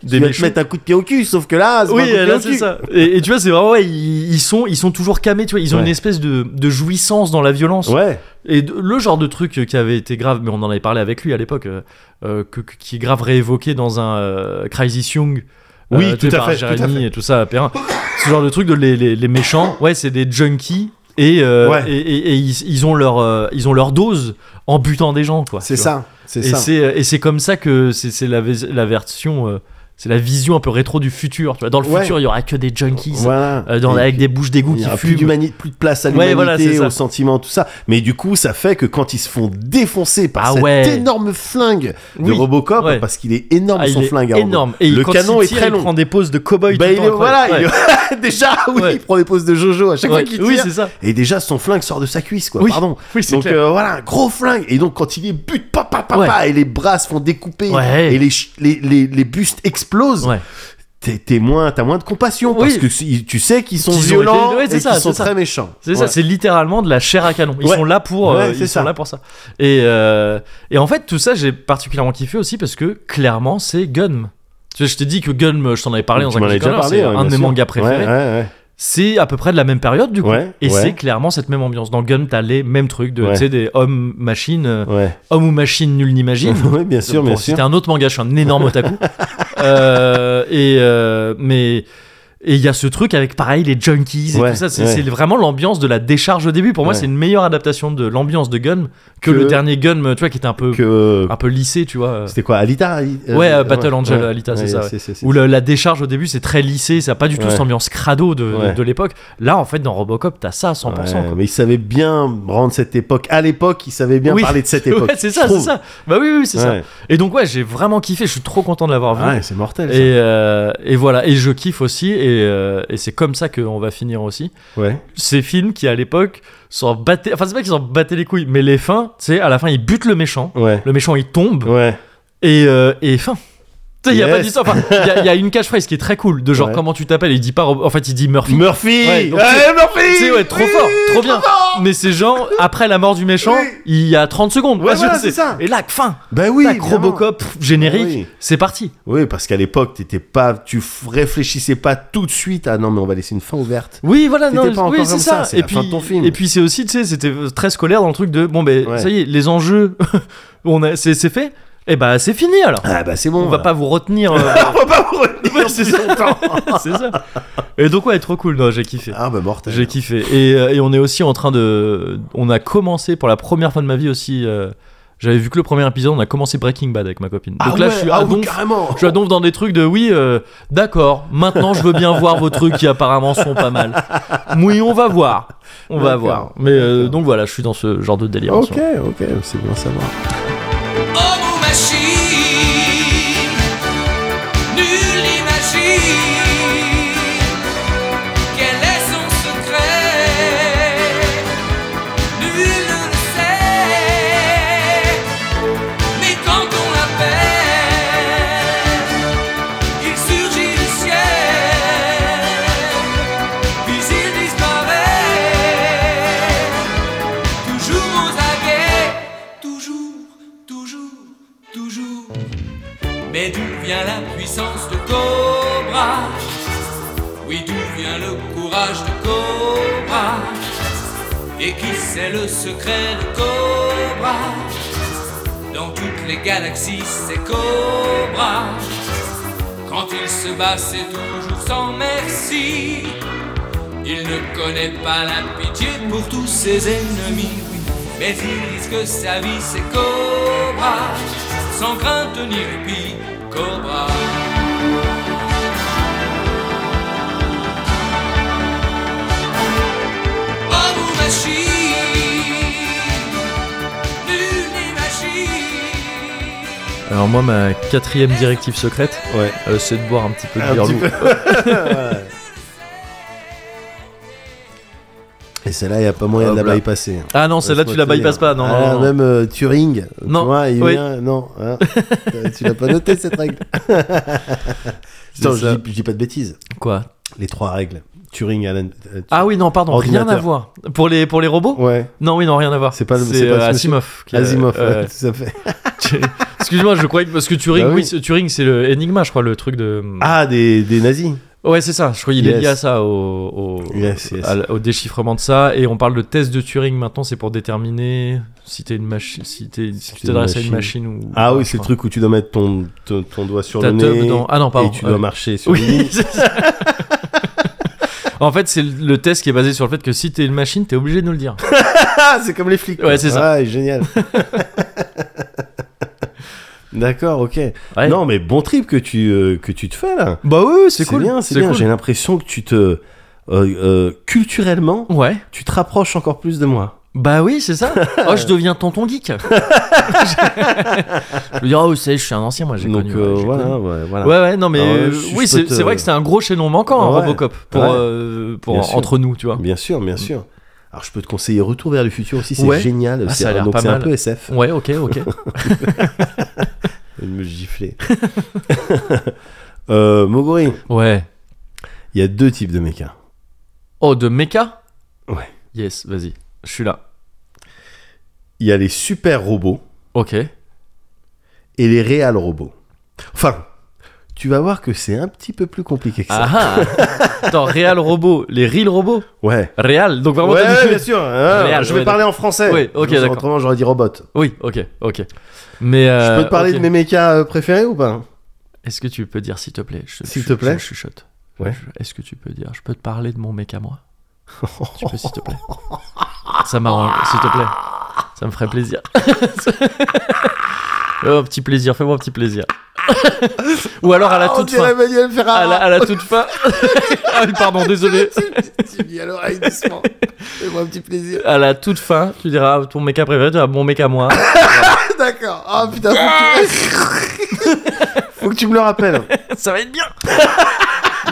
des- [laughs] vas te mettre un coup de pied au cul, sauf que là, c'est Oui, là c'est ça. Et, et tu vois, c'est vraiment, ouais, ils, ils sont, ils sont toujours camés, tu vois, ils ont une espèce de, de jouissance dans la violence. Ouais, Et le genre de truc qui avait été grave, mais on en avait parlé avec lui à l'époque, euh, euh, qui est grave réévoqué dans un euh, Crisis Young. Oui, euh, tout tu sais, à fait, tout à Jérémy fait. et tout ça, Perrin. [coughs] Ce genre de truc de les, les, les méchants, ouais, c'est des junkies. Et, euh, Ouais. et, et- et ils, ils ont leur, euh, ils ont leur dose en butant des gens, quoi. c'est ça. C'est Et ça. c'est et c'est comme ça que c'est la, la version, euh, c'est la vision un peu rétro du futur. Tu vois, dans le Ouais. futur, il y aura que des junkies Voilà. euh, dans- avec puis, des bouches d'égout il qui plus, fument. d'humani- plus de place à Ouais, l'humanité, voilà, c'est ça. aux sentiments, tout ça. Mais du coup, ça fait que quand ils se font défoncer par Ah cet ouais. énorme flingue de Oui. Robocop, Ouais. parce qu'il est énorme Ah, son il est flingue énorme. Et Le canon il est très il long. prend des poses de cowboy Bah, tout il temps, voilà, il [laughs] déjà, oui, Ouais. il prend des poses de Jojo à chaque Ouais. fois qu'il tire. ça. et déjà, son flingue sort de sa cuisse, quoi. Oui. Pardon. [laughs] Donc euh, voilà, un gros flingue. Et donc quand il est bute, papa, papa, Ouais. et les bras se font découper, Ouais. et les, ch- les, les, les bustes explosent. Ouais. T'es, moins, t'as moins de compassion Oui. parce que si- tu sais qu'ils sont violents été- ouais, et qu'ils sont ça. très méchants. C'est ça, c'est littéralement de la chair à canon. Ils Ouais. sont là pour, euh, ils ça. sont là pour ça. Et, euh, et en fait, tout ça, j'ai particulièrement kiffé aussi parce que clairement, c'est Gun. Tu vois, je t'ai dit que Gun, je t'en avais parlé dans un déjà parlé, c'est un de mes mangas préférés. C'est à peu près de la même période du coup. Ouais, et ouais. c'est clairement cette même ambiance. Dans Gun, t'as les mêmes trucs de, Ouais. tu sais, des hommes, machines, euh, Ouais. hommes ou machines, nul n'imagine. [laughs] Ouais, bien sûr, bien Pour sûr. citer un autre manga, je suis un énorme otaku. [laughs] Euh, et euh, mais et il y a ce truc avec pareil les junkies et Ouais, tout ça. C'est ouais. vraiment l'ambiance de la décharge au début. Pour moi, Ouais. c'est une meilleure adaptation de l'ambiance de Gun que, Que- le dernier Gun, tu vois, qui était un peu Que un peu lissé, tu vois. c'était quoi, Alita Ali- euh, Ouais, euh, Battle Angel. Alita, c'est ça, c'est- Où la décharge au début, c'est très lissé, ça a pas du tout cette ambiance crado de, de l'époque. Là, en fait, dans Robocop, t'as ça à 100%. Ouais, quoi. mais il savait bien rendre cette époque. À l'époque, il savait bien Oui. parler de cette [laughs] époque. C'est ça, c'est ça. Bah oui, oui, c'est ça. Et donc, ouais, j'ai vraiment kiffé. Je suis trop content de l'avoir vu. C'est mortel. Euh, et voilà, et je kiffe aussi, et, euh, et c'est comme ça qu'on va finir aussi. Ouais. Ces films qui à l'époque s'en battaient, enfin c'est pas qu'ils s'en battaient les couilles, mais les fins, tu sais, à la fin ils butent le méchant, Ouais. le méchant il tombe, Ouais. et, euh, et fin. Tu sais, il y a Yes. pas d'histoire, enfin, il y a- il y, a une catchphrase qui est très cool, de genre Ouais. comment tu t'appelles, il dit pas, en fait il dit Murphy. Murphy Ouais, donc c'est- Murphy sais, ouais, trop Oui, fort, trop bien. Mais c'est genre, après la mort du méchant, Oui. il y a 30 secondes. Ouais, voilà, c'est ça. Et là, fin. Ben oui Tac. Robocop, pff, générique, Oui. c'est parti. Oui, parce qu'à l'époque, t'étais pas, tu réfléchissais pas tout de suite à non, mais on va laisser une fin ouverte. Oui, voilà, non, pas oui, c'est ça, ça. c'est Et puis, ton film. et puis c'est aussi, tu sais, c'était très scolaire dans le truc de bon, ben, ça y est, les enjeux, [laughs] on a, c'est, c'est fait. Et bah, c'est fini alors. Ah bah c'est bon. on va pas vous retenir. euh, [laughs] on va pas vous retenir [laughs] c'est ça. Et donc ouais, trop cool. Non, j'ai kiffé. Ah bah mortel. J'ai kiffé. Et, euh, et on est aussi en train de, on a commencé pour la première fois de ma vie aussi. euh, J'avais vu que le premier épisode, on a commencé Breaking Bad avec ma copine. Ah Donc là, ouais, je suis ah à oui, donf. carrément. Je suis à donf dans des trucs de oui, euh, d'accord, maintenant je veux bien voir vos trucs qui apparemment sont pas mal. Oui, on va voir. On va voir. Mais euh, donc voilà, je suis dans ce genre de délire. Ok, ok, c'est à savoir. Et qui sait le secret de Cobra Dans toutes les galaxies, c'est Cobra. Quand il se bat, c'est toujours sans merci. Il ne connaît pas la pitié pour tous ses ennemis. Mais il risque sa vie, c'est Cobra. Sans crainte ni répit, Cobra. Alors moi, ma quatrième directive secrète, Ouais. euh, c'est de boire un petit peu de Un bière petit loup. peu. Ouais. [laughs] Et celle-là, il n'y a pas moyen de la bypasser. Ah non, celle-là, tu la bypasses pas. Non, Ah, non, non. Même euh, Turing, Non, tu vois, il oui. vient. Non, hein. [laughs] Tu l'as pas noté cette règle. [laughs] Attends, je ça. dis, je dis pas de bêtises. Quoi? Les trois règles. Turing, Alan. euh, Ah oui, non, pardon, rien à voir. Pour les, pour les robots Ouais, Non, oui, non, rien à voir. C'est pas le- C'est euh, Asimov. qui a- Asimov, ouais, tout à fait. [laughs] Excuse-moi, je croyais que- parce que Turing, Bah oui. oui, c'est- Turing, c'est le Enigma, je crois, le truc de. Ah, des, des nazis. Ouais, c'est ça. Je crois qu'il est lié à ça, au, au, Yes, yes. à l- au déchiffrement de ça. Et on parle de test de Turing maintenant, c'est pour déterminer si une machine, si, t'es- si tu t'adresses à une machine. ou. Ah ou oui, c'est le truc où tu dois mettre ton, ton, ton doigt sur le nez. dans- Ah non, pardon. Et tu dois ouais. marcher sur le nez. [laughs] En fait, c'est le test qui est basé sur le fait que si t'es une machine, t'es obligé de nous le dire. [laughs] Ah, c'est comme les flics. Ouais, c'est ça. Ouais, génial. [laughs] D'accord, ok. Ouais. Non, mais bon trip que tu, euh, que tu te fais là. Bah oui, oui, c'est cool. bien, c'est bien. cool. J'ai l'impression que tu te. euh, euh, culturellement, Ouais. tu te rapproches encore plus de moi. Bah oui, c'est ça. [laughs] Oh, je deviens tonton geek. [laughs] je veux dire, oh, vous savez, je suis un ancien, moi, j'ai Donc connu. euh, ouais, j'ai voilà, connu. ouais, voilà. Ouais, ouais, non, mais Ah euh, je- oui, c'est te- c'est vrai que c'était un gros chaînon manquant, hein, Ouais. Robocop, pour, euh, pour entre nous, tu vois. Bien sûr, bien sûr. Alors je peux te conseiller Retour vers le futur aussi, c'est Ouais. génial. Ah, C'est- ça a l'air donc pas c'est un peu SF. Ouais, ok, ok. Il me gifler. euh, Mogori, ouais. il y a deux types de mechas. Oh, de mecha? Ouais. Yes, vas-y, je suis là. Il y a les super robots Ok. et les réels robots. Enfin, tu vas voir que c'est un petit peu plus compliqué que ça. Ah ah Attends, Real Robot, les real robots Ouais. Real, donc vraiment Ouais, dit- bien sûr. hein, je vais ouais, parler en français. Oui, ok, d'accord. Autrement, j'aurais dit robot. Oui, ok, ok. Mais. je euh, peux te parler ok. de mes mechas euh, préférés ou pas? Est-ce que tu peux dire s'il te plaît? S'il te plaît Je chuchote. Ouais. Est-ce que tu peux dire Je peux te parler de mon mec à moi? Tu peux s'il te plaît Ça m'arrange, s'il te plaît. Ça me ferait plaisir. [laughs] oh, petit plaisir, fais-moi un petit plaisir. [laughs] Ou alors à la Oh, toute fin. À la, à la toute fin. [laughs] ah pardon, désolé. tu dis à l'oreille doucement. Fais-moi un petit plaisir. À la toute fin, tu diras ton mec préféré, tu diras mon mec à moi. D'accord. Ah putain, faut que, tu... faut que tu me le rappelles. Ça va être bien.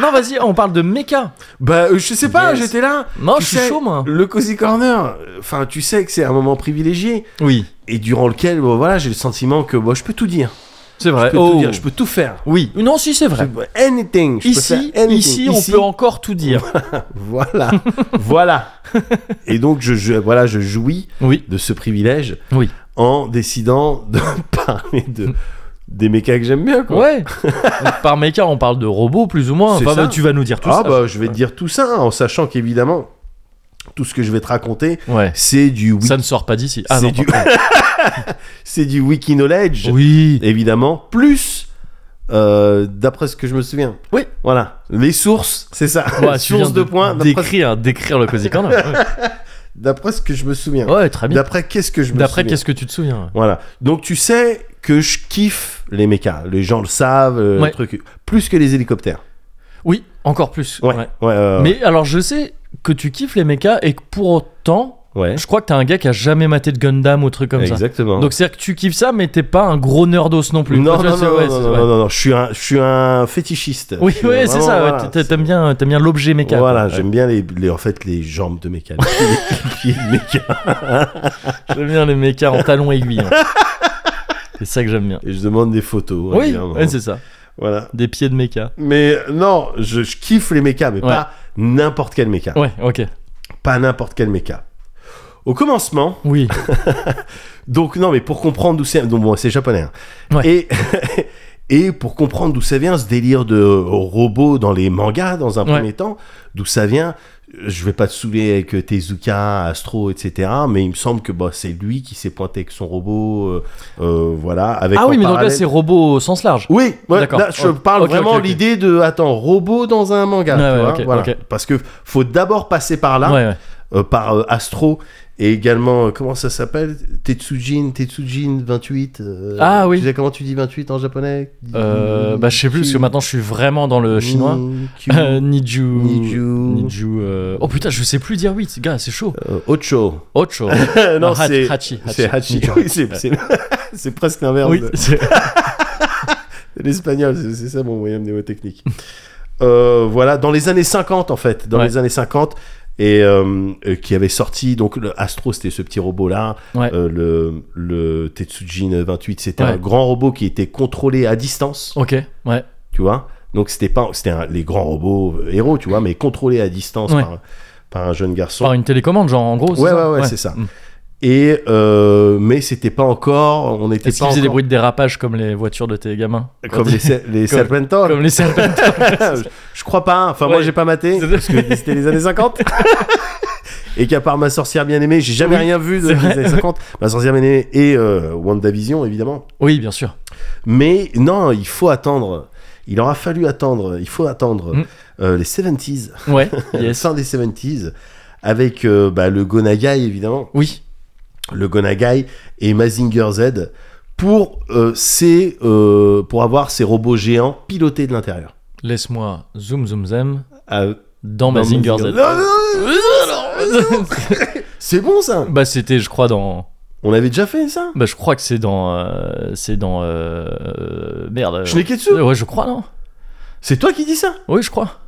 Non, vas-y, on parle de mecha. Bah, euh, je sais pas, Yes. j'étais là. Non, Tu je suis chaud, moi. Le Cozy Corner, enfin, tu sais que c'est un moment privilégié Oui, et durant lequel, bon, voilà, j'ai le sentiment que bon, je peux tout dire. c'est vrai. Je peux Oh. tout dire, je peux tout faire. Oui, non, si, c'est vrai. Je- anything. je peux Ici, anything. ici, on peut encore tout dire. [laughs] Voilà, [laughs] voilà. [laughs] Et donc, je, je- voilà, je jouis Oui, de ce privilège oui. en décidant de parler de des mechas que j'aime bien, quoi. Ouais. [laughs] Donc, Par mecha, on parle de robots, plus ou moins. Enfin, bah, tu vas nous dire tout ah ça. bah, je vais te dire tout ça en sachant qu'évidemment, tout ce que je vais te raconter, Ouais. c'est du wiki, Ça ne sort pas d'ici. Ah c'est du, [laughs] c'est du wiki knowledge, Oui. évidemment, plus euh, d'après ce que je me souviens. Oui. Voilà, les sources, c'est ça. Ouais, [laughs] tu viens Source de points. Décrire, décrire le Cozy Corner. Ouais, d'après ce que je me souviens. Ouais, très bien. D'après qu'est-ce que je me D'après, qu'est-ce que tu te souviens Voilà. Donc tu sais que je kiffe les mechas. Les gens le savent, euh, Ouais. le truc. Plus que les hélicoptères. Oui, encore plus. Ouais. Ouais. Ouais. euh, Mais alors, je sais que tu kiffes les mechas et que pour autant, ouais. je crois que t'es un gars qui a jamais maté de Gundam ou truc comme ça. Exactement. Donc, c'est-à-dire que tu kiffes ça, mais t'es pas un gros nerdos non plus. non, non, non, ouais, non, c'est- non, ouais. non, non, non, je suis un, je suis un fétichiste. Oui, ouais, c'est ça. voilà, T'aimes bien, bien l'objet méca. Voilà, j'aime bien les, les- en fait les jambes de méca, les pieds, de méca. J'aime bien les mécas en talons aiguilles. hein. [laughs] C'est ça que j'aime bien. Et je demande des photos. Oui, ouais, c'est ça. voilà. Des pieds de méca. Mais non, je, je kiffe les mécas, mais Ouais. pas n'importe quel méca. Ouais, ok. Pas n'importe quel méca. Au commencement, Oui. [laughs] donc non, mais pour comprendre d'où c'est, donc bon, c'est japonais. hein. Ouais. Et [laughs] et pour comprendre d'où ça vient, ce délire de robots dans les mangas, dans un premier temps, d'où ça vient. Je vais pas te saouler avec euh, Tezuka, Astro, etc. Mais il me semble que bah, c'est lui qui s'est pointé avec son robot, euh, euh, voilà, avec Ah oui, mais donc là, parallèle- c'est robot au sens large. Oui, ouais, D'accord. là, je Oh, parle vraiment ok, ok. l'idée de attends robot dans un manga, Ouais, tu ouais, vois, ok, voilà. parce que faut d'abord passer par là, Ouais, euh, par Astro et également euh, comment ça s'appelle? Tetsujin, Tetsujin 28. euh, Ah oui. Tu sais comment tu dis 28 en japonais? Euh, bah, je sais plus, parce que maintenant, je suis vraiment dans le chinois. Euh, [laughs] Niju. Niju. Niju. euh, Oh putain, je sais plus dire 8, gars, c'est chaud. Ocho. Ocho. [laughs] non, c'est Hachi, c'est Hachi. [laughs] C'est presque l'inverse. Oui, L'espagnol, c'est c'est ça mon moyen mnémotechnique. Euh, voilà, dans les années 50 en fait, dans Ouais. les années 50, et euh, euh, qui avait sorti, donc le Astro c'était ce petit robot là, Ouais. Euh, le, le Tetsujin 28 c'était Ouais. un grand robot qui était contrôlé à distance, Ok, ouais. tu vois? Donc c'était pas, c'était les grands robots héros, tu vois, mais contrôlés à distance Ouais. par, par un jeune garçon. Par une télécommande, genre en gros. Ouais, ça? ouais, ouais, c'est ça. Mm. Et euh, mais c'était pas encore, on était Est-ce pas qu'ils faisaient des bruits de dérapage comme les voitures de tes gamins [laughs] comme les, les comme- Serpentor. Comme les [laughs] serpents. je crois pas. Enfin, moi, j'ai pas maté parce que c'était les années 50. [laughs] et qu'à part ma sorcière bien aimée, j'ai jamais Oui, rien vu de vrai. années 50. Ma sorcière bien aimée et euh, WandaVision, évidemment. oui, bien sûr. Mais non, il faut attendre. Il aura fallu attendre. Il faut attendre Mm. euh, les 70s, Ouais, yes. fin des 70s, avec euh, bah, le Gonagai, évidemment. Oui, le Gonagai et Mazinger Z pour euh, euh, pour avoir ces robots géants pilotés de l'intérieur. laisse-moi zoom zoom zem Ah, dans dans Mazinger Z. Non, non, non, C'est bon ça. bah c'était, je crois, dans. On avait déjà fait ça. Bah je crois que c'est dans. euh, C'est dans. euh, euh, Merde. Shneketsu. Euh, Ouais, je crois, non C'est toi qui dis ça. Oui, je crois.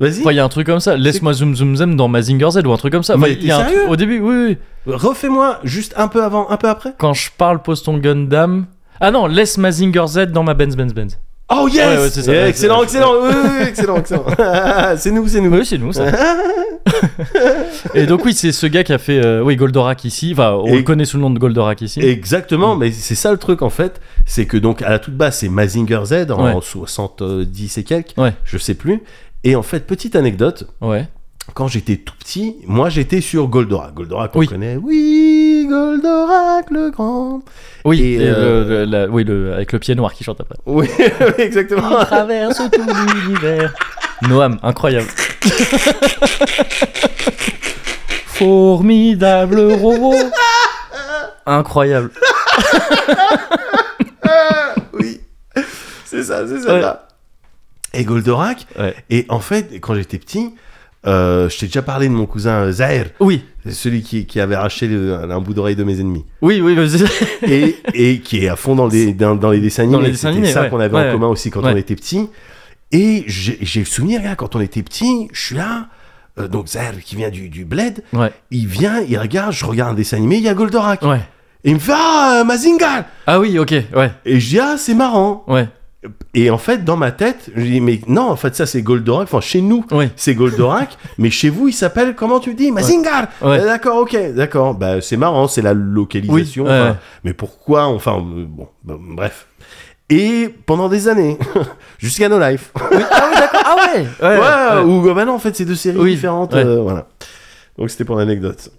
Vas-y. Enfin, il y a un truc comme ça. Laisse-moi zoom zoom zem dans Mazinger Z ou un truc comme ça. Mais Enfin, il y a un truc- Au début, oui, oui. Refais-moi juste un peu avant, un peu après. Quand je parle, pose ton Gundam. Ah non, laisse Mazinger Z dans ma Benz Benz Benz. Oh yes. Ouais, ouais, c'est ça, Yeah, ouais, excellent, c'est- excellent. Oui, oui, oui, excellent, excellent. [laughs] c'est nous, c'est nous. Oui, c'est nous ça. [laughs] Et donc oui, c'est ce gars qui a fait euh, oui Goldorak ici. Enfin, on Et- le connaît sous le nom de Goldorak ici. Exactement, mais c'est ça le truc en fait, c'est que donc à la toute base c'est Mazinger Z en Ouais. 70 et quelques, Ouais. je sais plus. Et en fait, petite anecdote, Ouais. quand j'étais tout petit, moi j'étais sur Goldorak. Goldorak, on Oui. connaît. Oui, Goldorak le grand. Oui, Et, et euh, le- le- la- oui le, avec le pied noir qui chante après. Oui, [laughs] exactement. traverse tout l'univers. Noam, incroyable. [laughs] Formidable robot. Incroyable. [laughs] oui, c'est ça, c'est ça. là. Et Goldorak. Ouais. Et en fait, quand j'étais petit, euh, je t'ai déjà parlé de mon cousin Zahir, Oui, c'est celui qui, qui avait arraché le- un bout d'oreille de mes ennemis. oui, oui. c'est- et, et qui est à fond dans les, dans, dans les dessins animés. Dans les dessins animés, ça ouais. qu'on avait Ouais. en commun aussi quand on était petit. Et j'ai le souvenir, regarde, quand on était petit, je suis là, euh, donc Zahir qui vient du, du bled, il vient, il regarde, je regarde un dessin animé, il y a Goldorak. ouais. Et il me fait Ah, euh, Mazinga Ah oui, ok, ouais, Et je dis Ah, c'est marrant. ouais, Et en fait, dans ma tête, je dis Mais non, en fait, ça c'est Goldorak. Enfin, chez nous, c'est Goldorak. [laughs] mais chez vous, il s'appelle, comment tu dis? Mazinga Ouais. Euh, D'accord, ok, d'accord. Bah, c'est marrant, c'est la localisation. Oui, enfin. Mais pourquoi Enfin, euh, bon, bon, bref. Et pendant des années, [laughs] jusqu'à No Life. Ah oui, d'accord. Ah [laughs] ouais. Ouais. Ouais, ouais. ou bah non, en fait, c'est deux séries Oui, différentes. euh, voilà. Donc c'était pour l'anecdote.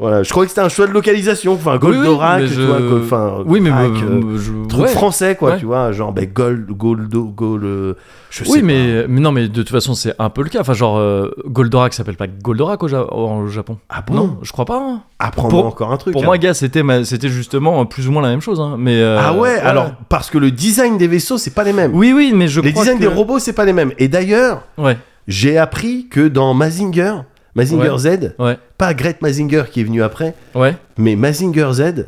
Voilà, je crois que c'était un choix de localisation. Enfin, Oui, oui, Goldorak, mais tu je- vois. quoi, Enfin, Oui, mais euh, me- je- truc ouais. français, quoi, Ouais. tu vois. Genre, ben, Gold, Goldo, Gold. euh, Je sais Oui, pas. mais, mais non, mais de toute façon, c'est un peu le cas. Enfin, genre, euh, Goldorak s'appelle pas Goldorak au, Ja- au Japon. Ah bon? Non, je crois pas. hein. Apprends-moi encore un truc. Pour hein. moi, gars, c'était c'était justement plus ou moins la même chose. hein. Mais euh, ah ouais, alors, parce que le design des vaisseaux, c'est pas les mêmes. Oui, oui, mais je les crois designs que- des robots, c'est pas les mêmes. Et d'ailleurs, Ouais, j'ai appris que dans Mazinger, Mazinger Ouais. Z, ouais, pas Great Mazinger qui est venu après, ouais, mais Mazinger Z,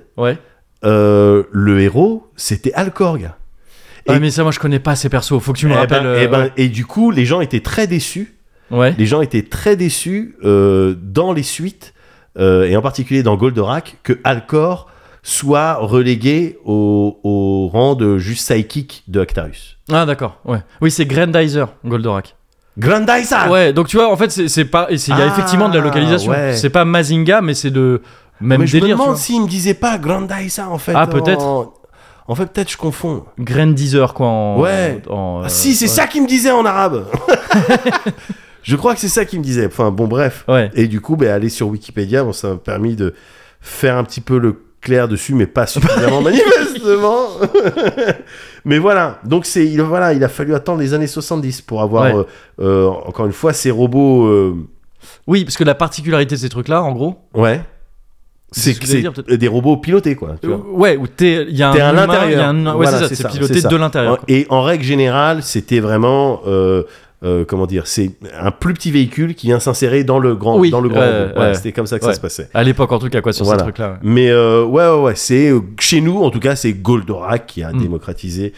euh, le héros, c'était Alcorg. Ah, Et- mais ça, moi, je connais pas ces persos. Faut que tu me Eh rappelles. ben- euh, eh ben, et du coup, les gens étaient très déçus. Les gens étaient très déçus euh, dans les suites, et en particulier dans Goldorak, que Alcor soit relégué au, au rang de juste sidekick de Actarus. Ah, d'accord. Ouais. Oui, c'est Grandizer, Goldorak. Grandizer Ouais, donc tu vois, en fait, c'est pas. Il y a Ah, effectivement de la localisation. ouais. C'est pas Mazinga, mais c'est de. Même Mais je me délire. demande s'il me disait pas Grandizer en fait. Ah, peut-être. En fait, peut-être je confonds. Grandizer, quoi. En, Ouais. en, euh, Ah, si, c'est ouais. ça qu'il me disait en arabe. [laughs] [laughs] je crois que c'est ça qu'il me disait. Enfin, bon, bref. Ouais. Et du coup, ben, aller sur Wikipédia, bon, ça m'a permis de faire un petit peu le clair dessus, mais pas suffisamment [laughs] manifestement. [laughs] mais voilà, donc c'est il, voilà, il a fallu attendre les années 70 pour avoir, Ouais. euh, euh, encore une fois, ces robots. euh, Oui, parce que la particularité de ces trucs-là, en gros. ouais. C'est ce dire, des robots pilotés, quoi. Tu vois. ouais, où t'es. Il y a un. À l'intérieur. Ouais, Voilà, c'est piloté ça. de l'intérieur. Et en règle générale, c'était vraiment euh, euh, comment dire, c'est un plus petit véhicule qui vient s'insérer dans le grand, Oui, dans le grand. Ouais, ouais. C'était comme ça que Ouais. ça se passait. À l'époque, en tout cas, quoi, sur Voilà. ces trucs-là. ouais. Mais euh, ouais, ouais, ouais, c'est euh, chez nous, en tout cas, c'est Goldorak qui a Mm. démocratisé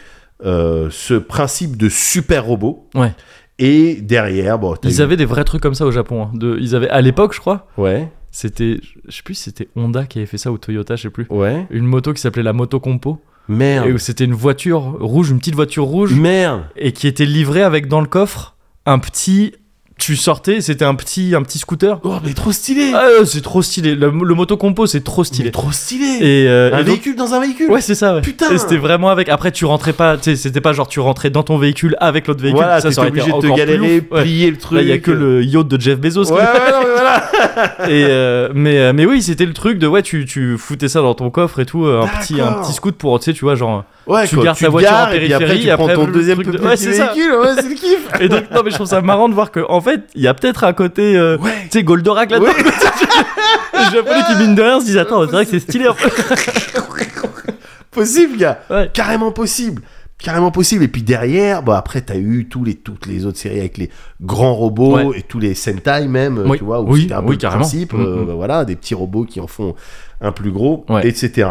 euh, ce principe de super robot. Ouais. Et derrière, bon, Ils avaient des vrais trucs comme ça au Japon. hein. De, ils avaient, à l'époque, je crois, ouais, c'était, je sais plus si c'était Honda qui avait fait ça ou Toyota, je sais plus. ouais, Une moto qui s'appelait la Moto Compo. merde, c'était une voiture rouge, une petite voiture rouge. merde. et qui était livré avec dans le coffre un petit. Tu sortais, c'était un petit, un petit scooter. Oh, mais trop stylé. Ah, euh, c'est trop stylé. Le, le moto compo, c'est trop Mais stylé. trop stylé. Et, euh, un et donc- véhicule dans un véhicule. Ouais, c'est ça. Ouais. Putain. Et c'était vraiment avec. Après, tu rentrais pas. Tu sais, c'était pas genre tu rentrais dans ton véhicule avec l'autre véhicule. Voilà, ça, ça obligé de te galérer. Ouais. plier le truc. Il y a que le yacht de Jeff Bezos. Ouais, qui- ouais, non, mais voilà. [laughs] Et euh, mais euh, mais oui, c'était le truc de ouais, tu, tu foutais ça dans ton coffre et tout, euh, un petit un petit scoot pour tu sais, tu vois genre. Ouais, Tu quoi, gardes ta voiture en et puis après, périphérie, tu prends après, ton deuxième de- Ouais, c'est véhicule. Ouais, c'est le kiff. Et donc non mais je trouve ça marrant de voir que en fait il y a peut-être un côté euh, Ouais. tu sais Goldorak là-dedans. Ouais. [laughs] Les Japonais qui mine de rien se disent attends c'est vrai que c'est stylé. en fait. [laughs] Possible, gars. Ouais. Carrément possible. Carrément possible. Et puis derrière, bon, après, t'as eu tous les, toutes les autres séries avec les grands robots Ouais. et tous les Sentai même, Oui. tu vois, où Oui, c'était un peu oui, le carrément. principe. Mm, euh, bah, voilà, des petits robots qui en font un plus gros, Ouais. etc.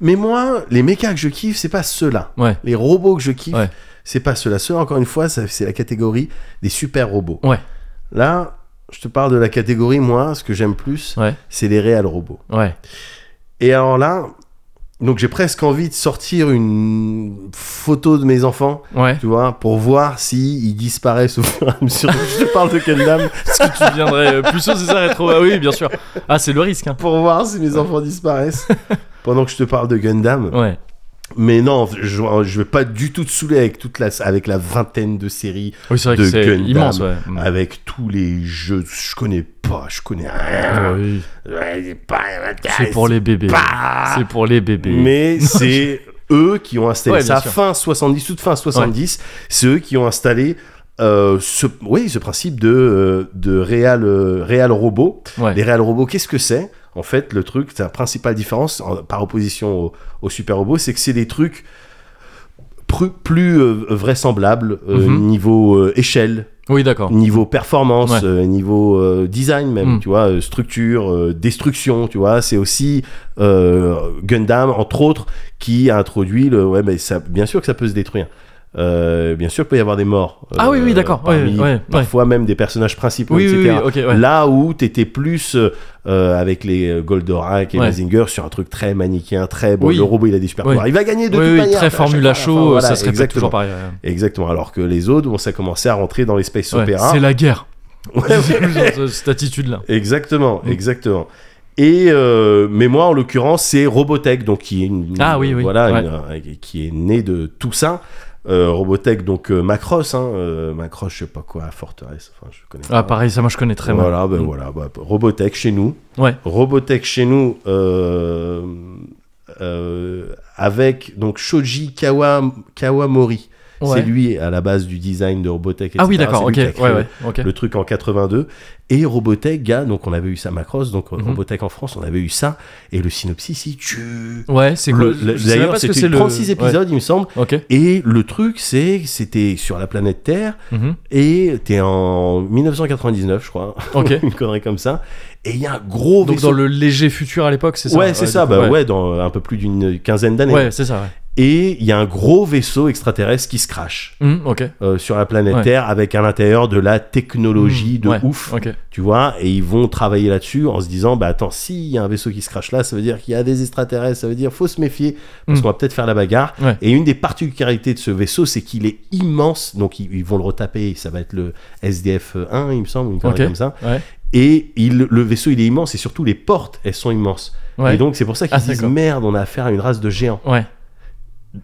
Mais moi, les mechas que je kiffe, c'est pas ceux-là. Ouais. Les robots que je kiffe, Ouais. c'est pas ceux-là. Ceux, encore une fois, c'est la catégorie des super robots. Ouais. Là, je te parle de la catégorie, moi, ce que j'aime plus, c'est les réels robots. Et alors là, donc j'ai presque envie de sortir une photo de mes enfants, Ouais. tu vois, pour voir si ils disparaissent au fur et à [laughs] mesure je te parle de Gundam, Est-ce [laughs] que tu viendrais euh, plus chaud c'est ça rétro Ah oui bien sûr. Ah c'est le risque. Hein. pour voir si mes enfants disparaissent [laughs] pendant que je te parle de Gundam. Ouais. Mais non, je, je vais pas du tout te saouler avec toute la, avec la vingtaine de séries, Oui vrai De que Gundam. immense ouais. Mm. avec tous les jeux, je connais pas, je connais rien. Oui. Ouais, c'est pour les bébés. pas- C'est pour les bébés. Mais [laughs] c'est eux qui ont installé Ouais, ça fin 70, toute fin 70. C'est eux qui ont installé euh, ce, oui, ce principe de, euh, de réal, euh, réal robot. Ouais. Les réal robots, qu'est-ce que c'est? En fait, le truc, la principale différence en- par opposition aux au super robots, c'est que c'est des trucs plus, plus euh, vraisemblables euh, Mhm. niveau euh, échelle, Oui d'accord. niveau performance, Ouais. niveau design même, Mm. tu vois, structure, destruction, tu vois. C'est aussi Gundam, entre autres, qui a introduit le. Ouais, mais ça, bien sûr que ça peut se détruire. Euh, bien sûr qu'il peut y avoir des morts. Ah oui, oui, d'accord. Ouais, ouais, ouais. Parfois même des personnages principaux, Oui, etc. oui. Là où t'étais plus euh, avec les euh, Goldorak et Ouais. Mazinger sur un truc très manichéen, très bon. Le robot il a des super pouvoirs. Il va gagner de Oui, toute manière. très formula show, Enfin, voilà, ça serait exactement. toujours pareil. Exactement. Alors que les autres, bon, ça commençait à rentrer dans les space Ouais, opéra. C'est la guerre. [laughs] Cette attitude-là. Exactement, Mm. exactement. Et euh, mais moi en l'occurrence c'est Robotech donc qui est une, Ah oui, oui, voilà ouais. une- euh, qui est né de tout ça. Euh, Robotech donc euh, Macross hein, euh, Macross je sais pas quoi Fortress enfin je connais Ah pas. pareil, ça moi je connais très mal. voilà ben Mm. voilà bah, Robotech chez nous Ouais. Robotech chez nous avec donc Shoji Kawa, Kawamori Ouais. c'est lui à la base du design de Robotech Ah oui, d'accord, C'est ok. Ouais, ouais, le truc en 82 et Robotech gars donc on avait eu ça Macross donc Mhm. Robotech en France on avait eu ça et le synopsis il tue Ouais, c'est même d'ailleurs c'était c'est le- 36 épisodes il me semble et le truc c'est c'était sur la planète Terre Mhm. et t'es en 1999 je crois [laughs] Ok. une connerie comme ça et il y a un gros Donc dans le léger futur à l'époque, c'est ça ouais c'est du ça coup, bah ouais. ouais. dans un peu plus d'une quinzaine d'années Ouais, c'est ça, ouais. Et il y a un gros vaisseau extraterrestre qui se crache ok. euh, sur la planète Ouais. Terre avec à l'intérieur de la technologie Mhm, de ouais, ouf tu vois, et ils vont travailler là-dessus en se disant, bah attends, s'il y a un vaisseau qui se crache là, ça veut dire qu'il y a des extraterrestres, ça veut dire faut se méfier, parce Mm. qu'on va peut-être faire la bagarre. Ouais. Et une des particularités de ce vaisseau, c'est qu'il est immense, donc ils, ils vont le retaper, ça va être le SDF 1, il me semble, une connerie Ok. comme ça. Et il, le vaisseau, il est immense, et surtout les portes, elles sont immenses. Et donc c'est pour ça qu'ils Ah, se disent, merde, on a affaire à une race de géants. Ouais.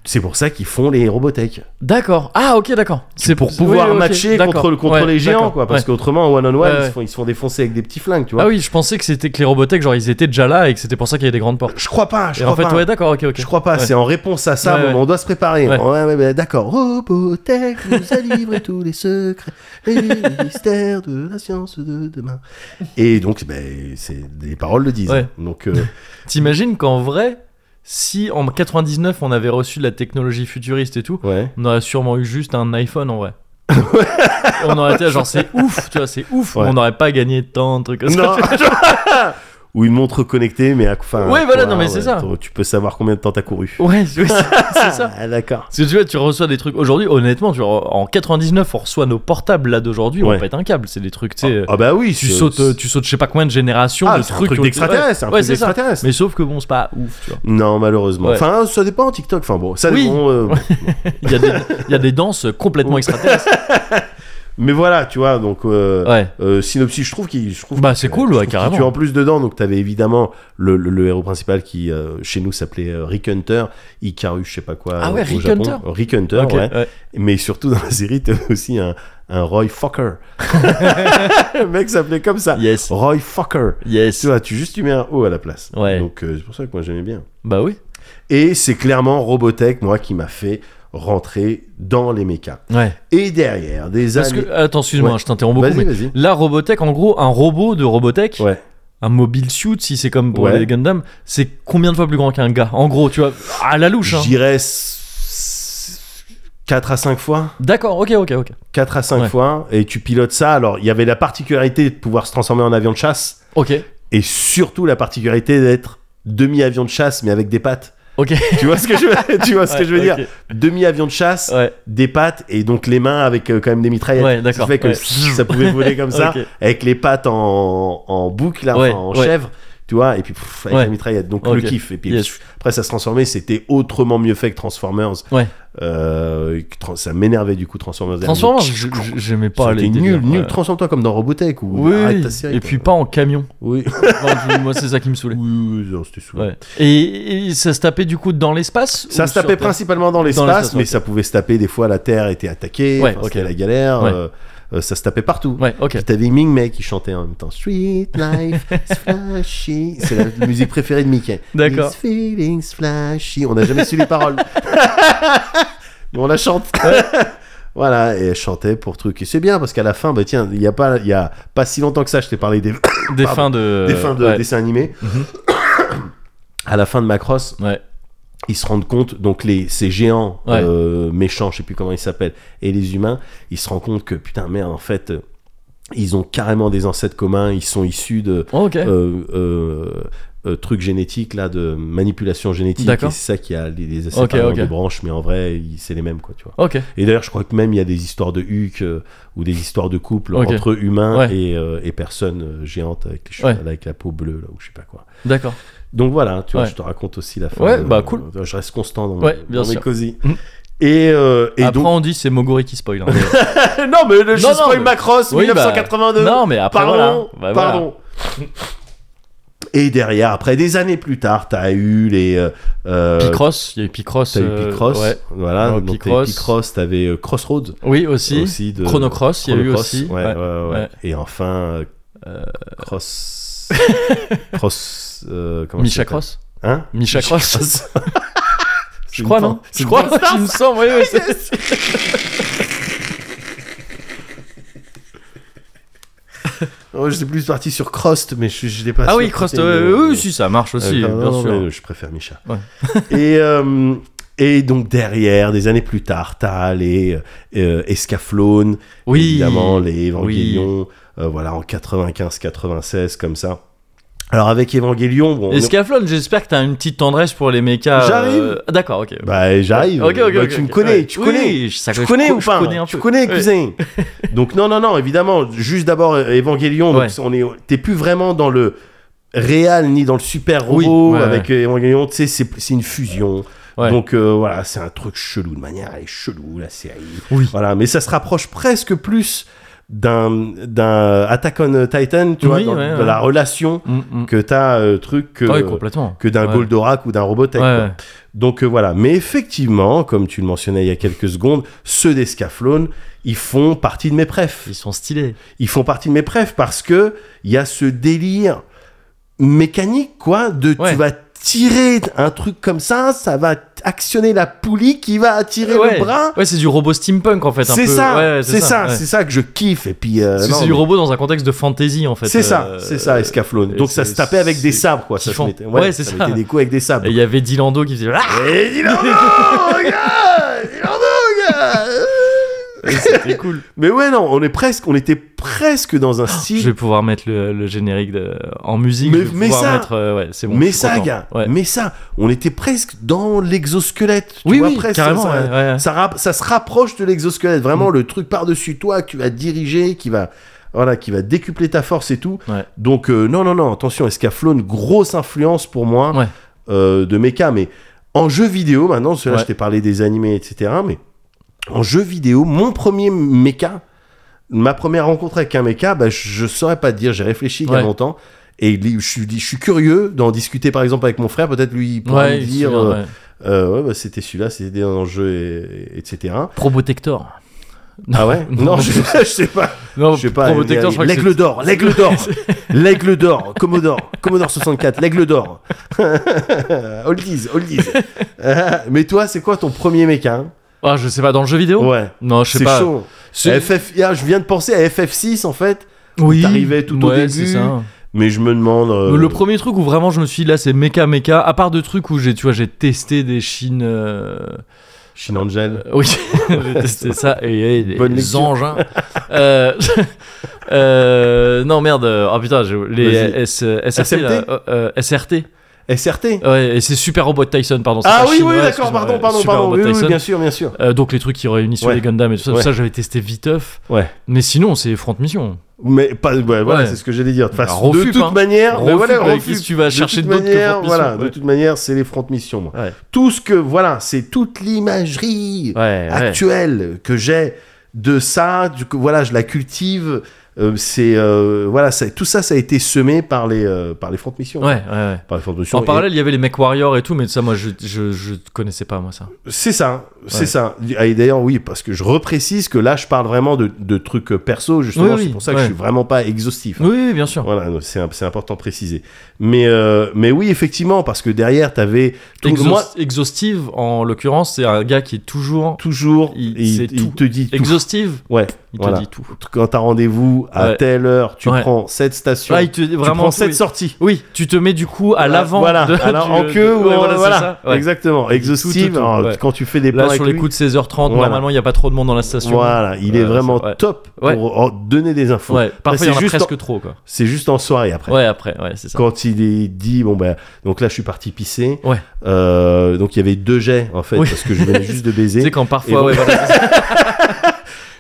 C'est pour ça qu'ils font les Robotech. D'accord. Ah, ok, d'accord. C'est pour pouvoir oui, matcher contre, contre Ouais, les géants, quoi. Parce ouais. qu'autrement, en one-on-one, Ouais, ils, se font, ils se font défoncer avec des petits flingues, tu vois. Ah oui, je pensais que c'était que les Robotech, genre ils étaient déjà là et que c'était pour ça qu'il y avait des grandes portes. Je crois pas, je Et crois en fait, pas. ouais, d'accord, ok, ok. Je crois pas, c'est en réponse à ça, bon, on doit se préparer. Ouais, d'accord. Robotech nous a livré tous les secrets et les mystères de la science de demain. Et donc, ben, c'est les paroles le disent. Donc, euh, [laughs] T'imagines qu'en vrai, si en 99 on avait reçu la technologie futuriste et tout, ouais. on aurait sûrement eu juste un iPhone en vrai. [laughs] on aurait été genre c'est ouf, tu vois, c'est ouf. Ouais. On n'aurait pas gagné tant de trucs comme ça. [laughs] Ou une montre connectée, mais à enfin. Ouais, voilà, non, mais c'est ça. Tu peux savoir combien de temps t'as couru. Ouais, c'est [laughs] ça. Ah, d'accord. Parce que tu vois, tu reçois des trucs. Aujourd'hui, honnêtement, tu vois, en 99, on reçoit nos portables là d'aujourd'hui, on Ouais. pète un câble. C'est des trucs, tu sais. Ah bah oui, tu sautes, euh, tu sautes, je sais pas combien de générations Ah, de c'est un trucs. truc d'extraterrestre, Ouais. Mais sauf que bon, c'est pas ouf, tu vois. Non, malheureusement. Ouais. Enfin, ça dépend TikTok. Enfin bon, ça Oui. dépend. euh, [laughs] Il y a des, il y a des danses complètement extraterrestres. [laughs] Mais voilà, tu vois, donc euh, Ouais. euh, synopsis, je trouve qu'il, je trouve. Bah, c'est cool, ouais, carrément. tue en plus dedans, donc t'avais évidemment le, le, le héros principal qui euh, chez nous s'appelait euh, Rick Hunter, Ikaru, je sais pas quoi. Ah ouais, au Rick Japon. Hunter Rick Hunter, ouais. Mais surtout dans la série, t'avais aussi un, un Roy Fokker. [laughs] le mec s'appelait comme ça. Yes. Roy Fokker. Yes. Tu vois, tu juste tu mets un O à la place. Ouais. Donc euh, c'est pour ça que moi j'aimais bien. Bah oui. Et c'est clairement Robotech, moi, qui m'a fait rentrer dans les. Ouais. Et derrière, des Parce années. que, attends, excuse-moi, Ouais. je t'interromps beaucoup. Vas-y, mais vas-y. la Robotech, en gros, un robot de Robotech, Ouais. un mobile suit, si c'est comme pour Ouais. les Gundam, c'est combien de fois plus grand qu'un gars? En gros, tu vois, à la louche. Hein. dirais 4 à 5 fois. D'accord, ok, ok, ok. 4 à 5 Ouais. fois. Et tu pilotes ça. Alors, il y avait la particularité de pouvoir se transformer en avion de chasse. Ok, Et surtout la particularité d'être demi-avion de chasse, mais avec des pattes. Ok. [laughs] Tu vois ce que je veux, tu vois ce que je veux dire ok. Demi-avion de chasse, Ouais, des pattes, et donc les mains avec euh, quand même des mitraillettes. Ouais, d'accord, qui fait que ça pouvait voler comme ça, [laughs] avec les pattes en, en boucle, là, en chèvre. Tu vois, et puis pff, avec Ouais. la mitraillette. Donc le kiff. Et puis Yes. pff, après, ça se transformait. C'était autrement mieux fait que Transformers. Ouais. Euh, ça m'énervait du coup Transformers. Transformers, j'aimais pas les nul, nul. ouais. Transforme-toi comme dans Robotech ou Oui, arrête ta série, et quoi. puis pas en camion. Oui. [laughs] Enfin, moi, c'est ça qui me saoulait. oui, c'était saoulant. Ouais. Et, et ça se tapait du coup dans l'espace Ça se tapait principalement dans l'espace, mais ça pouvait se taper des fois la Terre était attaquée, Ouais, enfin, ok. c'était la galère, euh, euh, ça se tapait partout. Ouais, ok. Puis t'avais Ming Mei qui chantait en même temps Street Life flashy. C'est la musique préférée de Mickey. D'accord. These feelings flashy. On n'a jamais su les paroles. Mais [laughs] on la chante. [laughs] voilà, et elle chantait pour truc. Et c'est bien parce qu'à la fin, bah tiens, il y a pas, y a pas si longtemps que ça, je t'ai parlé des, Des Pardon. [coughs] fins de. des fins de ouais. dessins animés. Mhm. [coughs] à la fin de Macross, Ouais. Ils se rendent compte, donc les, ces géants Ouais. euh, méchants, je sais plus comment ils s'appellent, et les humains, ils se rendent compte que putain, merde, en fait, euh, ils ont carrément des ancêtres communs, ils sont issus de Oh, euh, trucs génétiques, là, de manipulation génétique, et c'est ça qui a les, les Ok, séparateurs ok. de branches, mais en vrai, c'est les mêmes, quoi, tu vois. Et d'ailleurs, je crois que même il y a des histoires de Hulk ou des histoires de couple Ok. entre humains Ouais. et, et personnes géantes avec, les cheveux, Ouais. avec la peau bleue, là, ou je sais pas quoi. D'accord. Donc voilà, tu vois, Ouais. je te raconte aussi la fin. Ouais, de- bah, cool. Je reste constant dans, Ouais, dans bien mes sûr. cosy. Mhm. Et, euh, et Après, donc. on dit c'est Mogori qui spoil. hein. [laughs] non, mais le Non, je non, spoil mais- Macross, Oui, bah, 1982. non, mais après, pardon, voilà. Bah, voilà. pardon. Et derrière, après des années plus tard, t'as eu les. euh, euh, Picross, il y a eu Picross. T'as eu euh, Picross, ouais. voilà. Donc Picross. Picross, t'avais euh, Crossroads Oui, aussi. aussi de Chronocross, il y a eu aussi. Ouais, ouais, ouais. Et enfin, Cross. [laughs] Cross. Euh, comment Misha Cross Hein Misha Cross [laughs] Je crois, non Je crois, il me semble, oui, oui. c'est- [laughs] Oh, J'étais plus parti sur Crost, mais je, je l'ai pas Ah oui, ouais, le- oui, si, ça marche aussi, Euh, non, bien non, sûr. mais je préfère Misha. Ouais. [laughs] et, euh, et donc derrière, des années plus tard, t'as les euh, Escaflowne, Oui. évidemment, les Evangelion, euh, voilà, en 95-96, comme ça. Alors avec Evangelion, bon, on- Escaflowne, j'espère que t'as une petite tendresse pour les mechas. J'arrive. euh, ah, D'accord, ok. bah j'arrive. Ok, ok, Bah, tu me connais, Ouais. tu Oui, connais. ça, Tu connais co- ou pas connais Tu connais, Ouais. cousin. [laughs] donc non, non, non, évidemment. Juste d'abord euh, Evangelion. Donc on est, t'es plus vraiment dans le réel ni dans le super robot avec euh, Evangelion. Tu sais, c'est, c'est une fusion. Ouais. Donc euh, voilà, c'est un truc chelou de manière, elle est chelou la série. Oui. Voilà, mais ça se rapproche presque plus d'un d'un Attack on Titan, tu vois, Oui, dans, ouais, dans ouais. la relation Mm, mm. que t'as euh, truc que Ah oui, complètement. que d'un Ouais. Goldorak ou d'un Robotech. Ouais, quoi. ouais. Donc euh, voilà, mais effectivement, comme tu le mentionnais il y a quelques secondes, ceux d'Escaflowne, ils font partie de mes préfs. Ils sont stylés. Ils font partie de mes préfs parce que il y a ce délire mécanique, quoi, de Ouais. tu vas tirer un truc comme ça, ça va actionner la poulie qui va attirer ouais. le bras. Ouais, c'est du robot steampunk en fait. C'est ça, Ouais, c'est ça, c'est ça que je kiffe. Et puis, euh, c'est du robot dans un contexte de fantasy en fait. c'est ça, euh, c'est ça, Escaflowne. et Donc ça se tapait avec des sabres, quoi. Ça se mettait, Ouais, c'est ça. mettait des coups avec des sabres. Et il y avait Dilando qui faisait. Ah Et [laughs] regarde, dis-le, regarde. C'était cool. [laughs] Mais ouais, non, on est presque, on était presque dans un Je style. vais pouvoir mettre le, le générique de- en musique. Mais- je vais mais pouvoir ça- mettre, euh, ouais, c'est bon. mais je ça, content. gars, Ouais. mais ça, on était presque dans l'exosquelette. Oui, vois, oui, presque, carrément. Ça, ouais, ouais. ça, rap- ça se rapproche de l'exosquelette. Vraiment, Mm. le truc par-dessus toi que tu vas diriger, qui va, voilà, qui va décupler ta force et tout. Ouais. Donc, euh, non, non, non, attention, Escaflowne, grosse influence pour moi Ouais. euh, de mecha. Mais en jeu vidéo, maintenant, Ouais. je t'ai parlé des animés, etc. Mais en jeu vidéo, mon premier mecha, ma première rencontre avec un mecha, bah, je, saurais pas te dire. J'ai réfléchi il y a Ouais. longtemps. Et je suis, je suis curieux d'en discuter par exemple avec mon frère. Peut-être lui il pourra Ouais, me dire euh, ouais. euh, ouais, bah, c'était celui-là, c'était un jeu, et- etc. Probotector. Ah ouais? [laughs] Non, je, je sais pas. [laughs] Non, Je sais pas. L'aigle d'or, l'aigle d'or, [laughs] l'aigle d'or, Commodore, Commodore 64, l'aigle d'or. oldies, oldies. Mais toi, c'est quoi ton premier méca hein Ah, je sais pas, dans le jeu vidéo Ouais. Non, je sais C'est pas. chaud. C'est- FF, ah, je viens de penser à FF6 en fait, Oui. t'arrivais tout au début. ça. mais je me demande. euh, Le premier truc où vraiment je me suis dit là, c'est méca méca. À part de trucs où j'ai, tu vois, j'ai testé des chines. euh, Shin Angel. [laughs] oui, j'ai testé ça et, et Bonne lecture. engins. Euh, [laughs] euh, non merde. Oh putain, j'ai- les. S, SRT, SMT? là, SRT. SRT. Ouais, et c'est Super Robot Tyson, pardon. Ah oui, Chine, oui, d'accord, pardon, pardon, Super pardon. Oui, oui, bien sûr, bien sûr. Euh, donc les trucs qui réunissent Ouais. les Gundam et tout ça, Ouais. ça j'avais testé viteuf. Ouais. Mais sinon, c'est Front Mission. Mais pas, ouais, voilà, c'est ce que j'allais dire. De, toute Bah, de toute hein. manière, mais Refus, voilà, que tu vas De chercher toute d'autre que manière, Front Mission, Voilà, de toute manière, c'est les front missions. moi. Tout ce que, voilà, c'est toute l'imagerie actuelle que j'ai de ça. Du coup, voilà, je la cultive. Euh, c'est euh, voilà, ça- tout ça, ça a été semé par les euh, par les front missions. Ouais, ouais, ouais. Par les front missions. En Et parallèle, il y avait les Mech Warriors et tout, mais ça, moi, je, je, je connaissais pas, moi, ça. C'est ça, c'est ça. Et d'ailleurs, oui, parce que je reprécise que là, je parle vraiment de, de trucs euh, perso, justement. Oui, oui, c'est pour ça que je suis vraiment pas exhaustif. hein. Oui, bien sûr. Voilà, c'est important de préciser. Mais, mais oui, effectivement, parce que derrière, tu avais Exhaust- moi, Exhaustive, en l'occurrence, c'est un gars qui est toujours. toujours, Il- il tout. te dit tout. Exhaustive, Ouais, il voilà. te dit tout. Quand tu as rendez-vous à Ouais. telle heure, tu Ouais. prends cette station, il te dit tu vraiment. prends cette oui. sortie. Oui, tu te mets du coup à l'avant. Voilà, de- alors, du- en queue ou ouais, en- voilà, voilà, c'est ça. Ouais. exactement. Exhaustive, ouais. quand tu fais des plans Là, sur les lui, coups de 16h30, Voilà. normalement, il n'y a pas trop de monde dans la station. voilà, il est vraiment c'est- ouais. top Ouais. pour donner des infos. Ouais, parfois, c'est il y en a presque trop. C'est juste en soirée après. Ouais, après, ouais, c'est ça. Quand il est dit, bon ben, donc là je suis parti pisser. Ouais. Euh, donc il y avait deux jets en fait, Oui. parce que je venais juste de [laughs] baiser. sais, quand parfois, ouais, voilà, c'est. [laughs]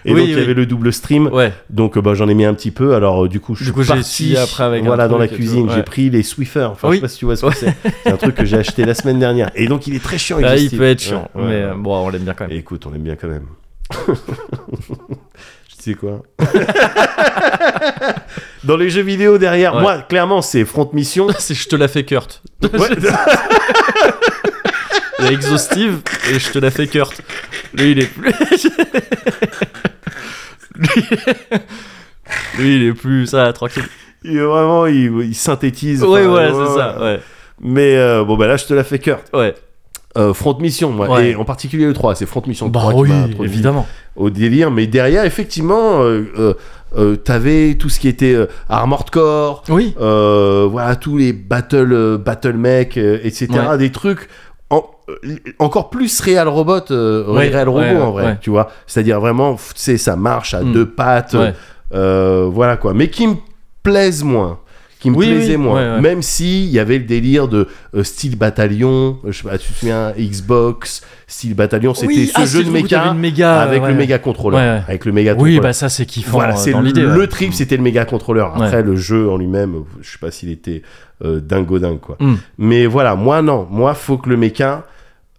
Et Oui, donc il y avait le double stream. ouais. Donc euh, bah, j'en ai mis un petit peu. Alors euh, du coup je Du suis coup, j'ai parti essuyé après avec voilà dans la cuisine. J'ai pris les Swiffer. Enfin Oui. je sais pas si tu vois ce que c'est. C'est un truc que j'ai acheté la semaine dernière. Et donc il est très chiant. Ah, il exhaustif. peut être chiant, Ouais, mais ouais. bon, on l'aime bien quand même. Et écoute, on aime bien quand même. [laughs] je sais quoi? [laughs] Dans les jeux vidéo derrière, moi clairement c'est Front Mission. [laughs] C'est je te la fais Kurt. Ouais. Il y a exhaustive et je te la fais Kurt. Lui, il est plus. lui... lui, il est plus ça, tranquille. Il vraiment, il, il synthétise. Ouais, enfin, voilà, c'est ça. Ouais. Mais euh, bon, bah là, je te la fais cœur. Ouais. Euh, Front Mission. Ouais. Et en particulier le 3, c'est Front Mission Bah 3 qui oui, évidemment. au délire. Mais derrière, effectivement, euh, euh, t'avais tout ce qui était Armored Core, Oui. voilà, tous les Battle, battle Mech, etc. Ouais. Des trucs encore plus Real Robot, euh, Ouais, Real Robot ouais, en vrai, ouais. tu vois. C'est-à-dire vraiment, sais, ça marche à Mm. deux pattes. Euh, voilà quoi. Mais qui me plaisent moins. Qui me Oui, plaisaient oui, moins. ouais, ouais. Même si il y avait le délire de euh, style bataillon. euh, Je sais pas, tu te souviens, Xbox, style bataillon, c'était Oui, ce ah, jeu de méca méga, avec ouais, le méga contrôleur. Avec le méga Oui, bah ça, c'est kiffant Voilà, euh, c'est le, le trip, c'était le méga contrôleur. Après, le jeu en lui-même, je sais pas s'il était euh, dingo dingue quoi. Mm. Mais voilà, moi non, moi faut que le méca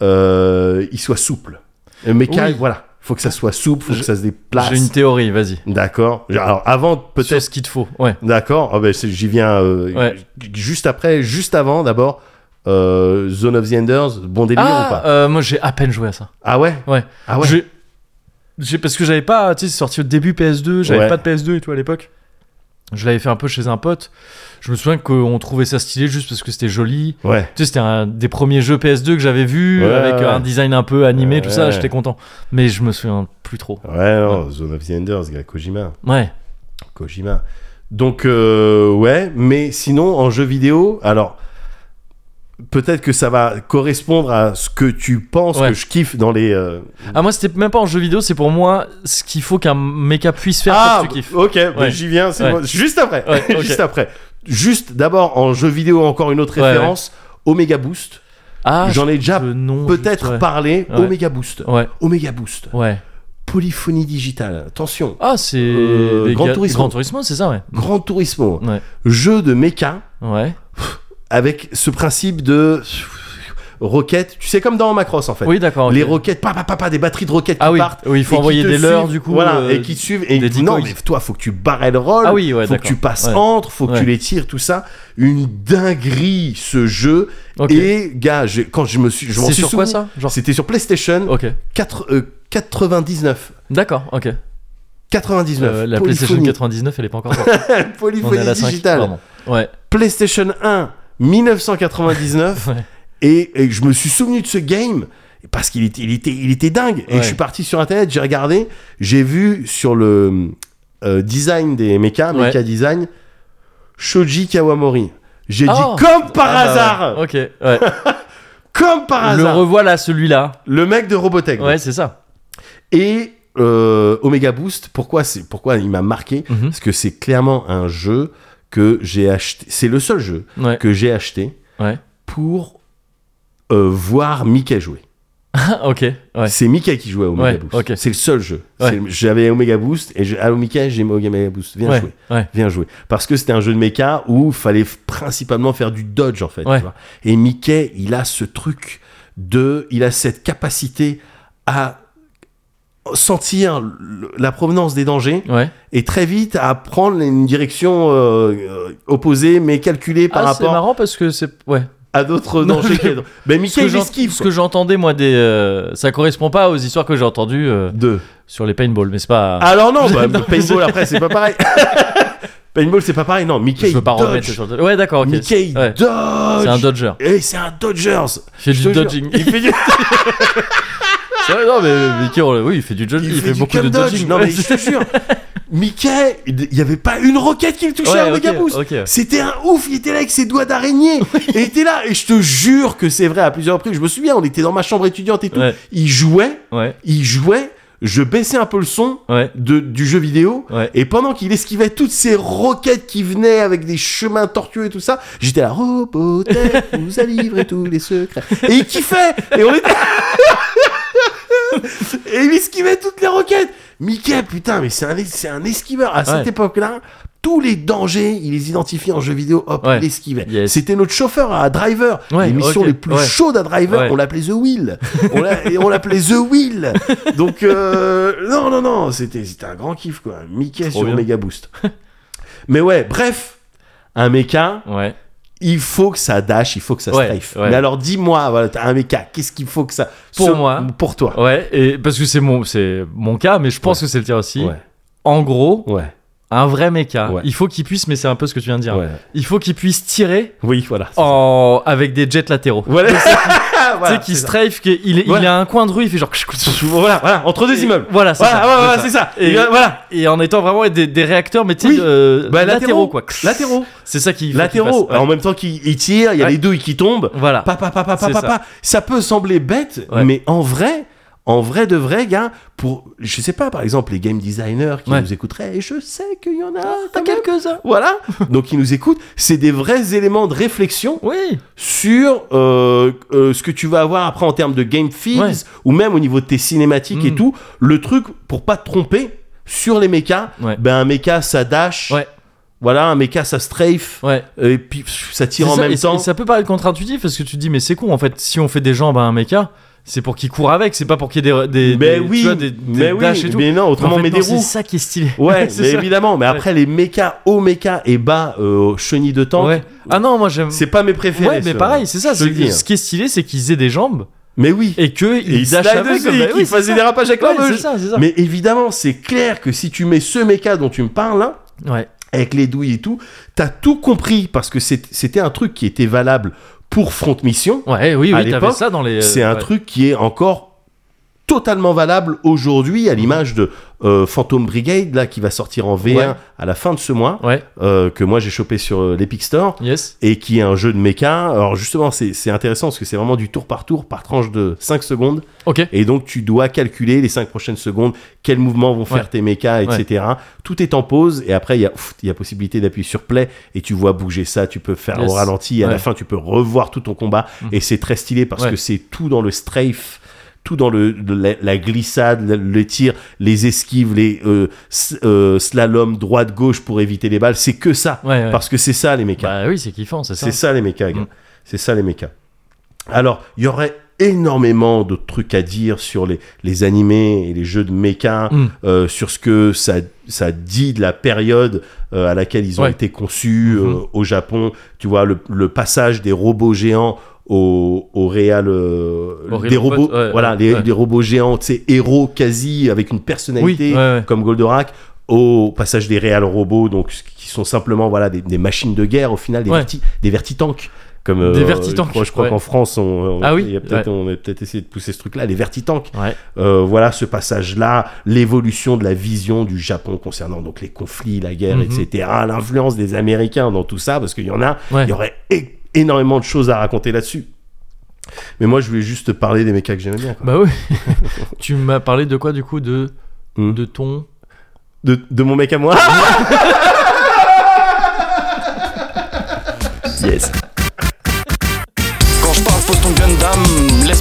euh, il soit souple. Le méca, voilà, faut que ça soit souple, faut Je- que ça se déplace. J'ai une théorie, vas-y. D'accord. Alors avant peut-être ce qu'il te faut. Ouais. D'accord, Ah ben, j'y viens euh, Ouais. juste après, juste avant d'abord, euh, Zone of the Enders, bon délire ou Ah, pas euh, moi j'ai à peine joué à ça. Ah ouais Ouais. Ah ouais J'ai- j'ai- parce que j'avais pas, tu sais, c'est sorti au début PS2, j'avais Ouais. pas de PS2 et tout à l'époque. Je l'avais fait un peu chez un pote. Je me souviens qu'on trouvait ça stylé juste parce que c'était joli. Ouais. Tu sais, c'était un des premiers jeux PS2 que j'avais vu Ouais, avec ouais. un design un peu animé, tout ça, j'étais content. Mais je me souviens plus trop. Ouais, non, Zone of the Enders, gars, Kojima. Ouais. Kojima. Donc, euh, ouais, mais sinon, en jeu vidéo, alors, peut-être que ça va correspondre à ce que tu penses Ouais. que je kiffe dans les. euh, Ah, moi, c'était même pas en jeu vidéo, c'est pour moi ce qu'il faut qu'un mecha puisse faire Ah, pour que tu kiffes. ok, bah, j'y viens, Ouais. juste après. [laughs] Juste après. Juste d'abord en jeu vidéo, encore une autre référence Omega Boost. Ah, J'en ai déjà peut-être parlé. Omega Boost. Omega Boost. ouais. Polyphonie digitale. Attention. Ah, c'est. Euh, des Gran gars- Turismo. Gran Turismo, c'est ça, ouais. Grand Turismo. Ouais. Jeu de méca Ouais. Avec ce principe de roquettes. Tu sais, comme dans Macross en fait. Oui, d'accord. Les roquettes, pas, pas, pas, pas, des batteries de roquettes Ah qui oui, partent. oui, il faut envoyer des suivent, du coup. Voilà, euh, et qui te suivent. Et des non, mais toi, faut que tu barres roll. Ah oui, ouais, faut que tu passes Ouais. entre, faut que Ouais. tu les tires, tout ça. Une dinguerie ce jeu. Ok. Et gars, quand je me suis, je m'en suis sur quoi ça Genre. C'était sur PlayStation Ok. 4, euh, 99. D'accord, ok. 99. Euh, la PlayStation Polyphonie. 99, elle est pas encore [laughs] Polyphonie à la 5. digitale. Ouais. PlayStation 1, 1999. [laughs] Ouais. et, et je me suis souvenu de ce game parce qu'il était, il était, il était dingue. Et Ouais. je suis parti sur internet, j'ai regardé, j'ai vu sur le euh, design des mechas, Ouais. mecha design, Shoji Kawamori. J'ai Oh. dit comme par Ah bah hasard. Ok, ouais. [laughs] comme par Le hasard, revois là, celui-là. le mec de Robotech. Ouais, c'est ça. Et euh, Omega Boost, pourquoi, c'est, pourquoi il m'a marqué? Mhm. Parce que c'est clairement un jeu que j'ai acheté. C'est le seul jeu Ouais. que j'ai acheté Ouais. pour euh, voir Mickey jouer. [laughs] ok, ouais. C'est Mickey qui jouait à Omega Boost. C'est le seul jeu. J'avais Omega Boost et je, allô Mickey, j'ai Omega Boost. Viens jouer. Viens jouer. Parce que c'était un jeu de mecha où il fallait principalement faire du dodge en fait. Ouais. tu vois. Et Mickey, il a ce truc de. Il a cette capacité à sentir la provenance des dangers Ouais. et très vite à prendre une direction euh, euh, opposée mais calculée par Ah, c'est rapport marrant parce que c'est. Ouais. à d'autres [laughs] dangers. mais- a. Ben Ce Mickey, que il j'en- esquive. ce que j'entendais, moi, des. euh, ça correspond pas aux histoires que j'ai entendues euh, Deux. sur les paintball, mais c'est pas. Alors non, [laughs] bah, Non, paintball après c'est pas pareil. [laughs] paintball c'est pas pareil. Non, Mickey je veux pas remettre dodge. sur Ouais, d'accord, ok. Mickey il Ouais. dodge. C'est un Dodger. Et c'est un Dodgers. Il fait Je du dodging. Il fait du, C'est vrai, non, mais Mickey, on oui, il fait du dodging. il fait du beaucoup de cum dodge. dodging. Non mais je te jure. [laughs] Mickey, il y avait pas une roquette qui le touchait Ouais, à ok, ok. C'était un ouf, il était là avec ses doigts d'araignée. [laughs] et il était là, et je te jure que c'est vrai à plusieurs reprises. Je me souviens, on était dans ma chambre étudiante et tout. Ouais. Il jouait, Ouais, il jouait, je baissais un peu le son ouais, de, du jeu vidéo. ouais. Et pendant qu'il esquivait toutes ces roquettes qui venaient avec des chemins tortueux et tout ça, j'étais là, Robotech vous a livré tous les secrets? Et il kiffait Et on était... Et il esquivait toutes les roquettes Mickey, putain, mais c'est un, c'est un esquiveur. À cette époque-là, tous les dangers, il les identifiait en jeu vidéo, hop, Ouais. il esquivait. Yes. C'était notre chauffeur à Driver. Ouais, les missions les plus chaudes à Driver, on l'appelait The Wheel. On l'a- et on l'appelait The Wheel. [laughs] Donc, euh, non, non, non, c'était c'était un grand kiff, quoi. Mickey Trop sur bien. Mega Boost. Mais ouais, bref, un mecha, Ouais. Il faut que ça dash, il faut que ça Ouais. Mais alors, dis-moi, voilà, t'as un mecha, qu'est-ce qu'il faut que ça. Pour moi. Pour toi. Ouais, et parce que c'est mon, mon cas, mais je pense que c'est le tien aussi. En gros, ouais, un vrai mecha, Ouais. il faut qu'il puisse, mais c'est un peu ce que tu viens de dire. ouais. Il faut qu'il puisse tirer Oui, voilà. en... avec des jets latéraux. Voilà. [laughs] Tu Voilà, sais, qui strafe, qu'il il, est- Ouais. il a un coin de rue, il fait genre. [laughs] Voilà, voilà, entre deux immeubles. Voilà, c'est Voilà, ça. voilà, c'est ça. Et, Et voilà, et en étant vraiment des, des réacteurs, mais tu sais, Oui. euh, Bah, latéraux, latéraux. quoi. latéraux. C'est ça qui. Latéraux. Ouais. En même temps qu'il il tire, il y a Ouais. les douilles qui tombent. Voilà. Papa, papa, C'est papa, ça. papa. Ça peut sembler bête, Ouais. mais en vrai, en vrai de vrai, gars, pour, je sais pas, par exemple, les game designers qui Ouais. nous écouteraient, et je sais qu'il y en a même. quelques-uns. Voilà. Donc, ils nous écoutent. C'est des vrais éléments de réflexion Oui. sur euh, euh, ce que tu vas avoir après en termes de game feeds Ouais. ou même au niveau de tes cinématiques et Mm. tout. Le truc, pour pas te tromper, sur les mechas, Ouais. ben un mecha ça dash. Voilà, un mecha ça strafe. Ouais. Et puis ça tire en ça, même et, temps. et ça peut paraître contre-intuitif parce que tu te dis, mais c'est con en fait, si on fait des jambes à un mecha, c'est pour qu'il court avec, c'est pas pour qu'il y ait des, des, mais des- oui, tu vois, des, mais oui, et tout. mais non, en autrement, fait, mais non, des C'est roues. ça qui est stylé. Ouais, [laughs] C'est mais évidemment. Mais après, les mechas haut mecha et bas euh, chenilles de tank, Ouais. Ah non, moi j'aime. c'est pas mes préférés. Ouais, mais pareil, c'est ça. C'est- hein. Ce qui est stylé, c'est qu'ils aient des jambes Mais oui. et que il slide avec. comme- bah oui, des ça. dérapages avec Ouais, la ça. Mais évidemment, c'est clair que si tu mets ce mecha dont tu me parles là, Ouais. avec les douilles et tout, t'as tout compris parce que c'était un truc qui était valable pour Front Mission. Ouais, oui, oui, t'avais ça dans les. c'est un ouais. truc qui est encore totalement valable aujourd'hui à l'image de euh, Phantom Brigade là qui va sortir en V1 Ouais. à la fin de ce mois Ouais, euh, que moi j'ai chopé sur euh, l'Epic Store yes. et qui est un jeu de méca. Alors justement, c'est intéressant parce que c'est vraiment du tour par tour, par tranche de 5 secondes. Ok. Et donc tu dois calculer les 5 prochaines secondes, quels mouvements vont faire Ouais. tes mechas, etc. Tout est en pause et après il y a, pff, y a possibilité d'appuyer sur play et tu vois bouger ça, tu peux faire Yes. au ralenti et à la fin tu peux revoir tout ton combat Mhm. et c'est très stylé parce que c'est tout dans le strafe. Tout dans le, la, la glissade, le, le tir, les esquives, les euh, euh, slalom droite-gauche pour éviter les balles. C'est que ça. Ouais, ouais. Parce que c'est ça les mechas. Bah oui, c'est kiffant, c'est ça. C'est ça les gars. Mm. C'est ça les mechas. Alors, il y aurait énormément d'autres trucs à dire sur les, les animés et les jeux de mechas, Mm. euh, sur ce que ça, ça dit de la période euh, à laquelle ils ont Ouais. été conçus euh, Mhm. au Japon. Tu vois, le, le passage des robots géants au, au réel euh, Au des robots robot, ouais, voilà ouais, les, ouais. les robots géants tu sais héros quasi avec une personnalité comme Goldorak au passage des réels robots donc qui sont simplement voilà des, des machines de guerre au final des, verti- des vertitanks comme Des euh, vertitanks, je crois, je crois ouais. qu'en France on, on- Ah oui, y a peut-être on a peut-être essayé de pousser ce truc là les vertitanks euh, voilà ce passage là l'évolution de la vision du Japon concernant donc les conflits la guerre Mhm. etc l'influence des Américains dans tout ça parce qu'il y en a il y aurait énormément de choses à raconter là-dessus mais moi je voulais juste te parler des mechas que j'aimais bien quoi. Bah oui. [laughs] tu m'as parlé de quoi du coup de Hmm. de ton de, de mon mec à moi [laughs] yes.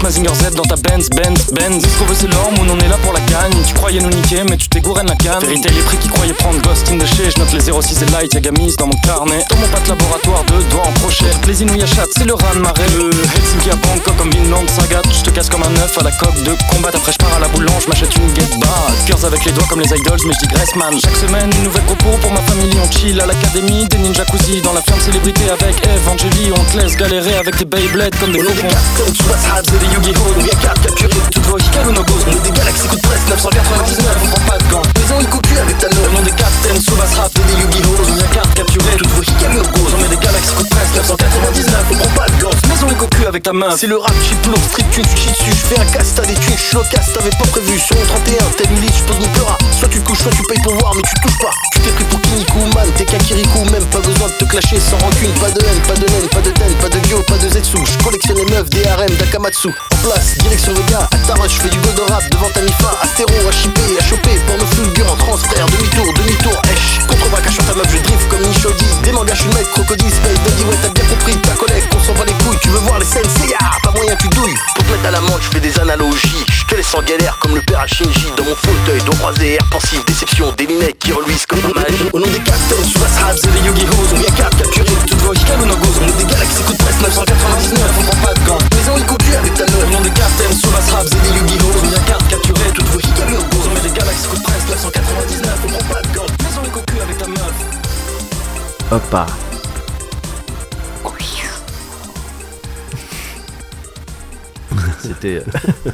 Mazinger Z dans ta Benz, Benz, Benz. Ce qu'on veut, c'est l'or, on est là pour la gagne? Tu croyais nous niquer, mais tu t'es gouré de la canne. Vérité, les prix qui croyaient prendre Ghost in the Shade. Je note les 06 et Light, Yagamis dans mon carnet. Dans mon patte laboratoire, deux doigts en crochet. Les Inouïa chat, c'est le raz de marée. Le Helsinki à Bangkok comme Vinland Saga. Je te casse comme un œuf à la coque de combat. Après, je pars à la boulange, m'achète une bar. Cœurs avec les doigts comme les idols, mais je digresse, man. Chaque semaine, une nouvelle propos pour ma famille. On chill à l'académie des ninja jacuzzi. Dans la ferme célébrité avec Evangélie. On te laisse galérer avec tes Beyblade comme des cocons. Tu Yu-Gi-Oh! Nous y'a qu'à capturer toutes vos Hikaru no Ghost. On est des galaxies coup de presse 999, on prend pas de gants. Maison il cocu avec note. Au nom des captains, Subas Rap et des Yu-Gi-Oh! Y'a qu'à capturer toutes vos Hikaru no Ghost. On est des galaxies coup de presse 999, on prend pas de gants. Maison il cocu avec ta main. C'est le rap chiplo, street tune, tu chies dessus. Je fais un casse, t'as des thunes, je suis locasse, t'avais pas prévu. Sur mon 31, t'as Ulysse, je pose mon pleura. Soit tu couches, soit tu payes pour voir, mais tu touches pas. Tu t'es pris pour Kiniku, man, t'es Kakiriku, même pas besoin de te clasher sans rancune. Pas de haine, pas de laine, pas de den, pas de gyo, pas de zetsu. Je collectionne les meufs, harem, d'Akamatsu. En place, direction Vega, à Taras, je fais du gold rap devant ta mifa. Astéro, à chipper, à choper, porno fulgurant, transfert, demi-tour, demi-tour, esh. Contre-braque, à ta meuf, je drift comme Nishodi. Des mangas, je mec, crocodile, space, daddy, ouais, t'as bien compris. Ta collègue, on s'en va les couilles, tu veux voir les scènes, c'est ya, pas moyen, tu douilles. Pour te mettre à la menthe, je fais des analogies. Je te laisse en galère comme le père à Shinji. Dans mon fauteuil, dos croisé, air pensif, déception, des lunettes qui reluisent comme un magie. Au nom des captains, sous Rap, c'est des Yu-Gi-Oh! On vient cap, capturer toutes vos Hikaru no Ghost. On est des galaxies coup de presse 999, on prend pas de gants. Maison il Au nom des des Yu-Gi-Oh! On vient cap, capturer toutes vos Hikaru no Ghost. On est des galaxies coup de presse 999, on prend pas de gants. Maison il cocu avec ta meuf. Hoppa. C'était. euh,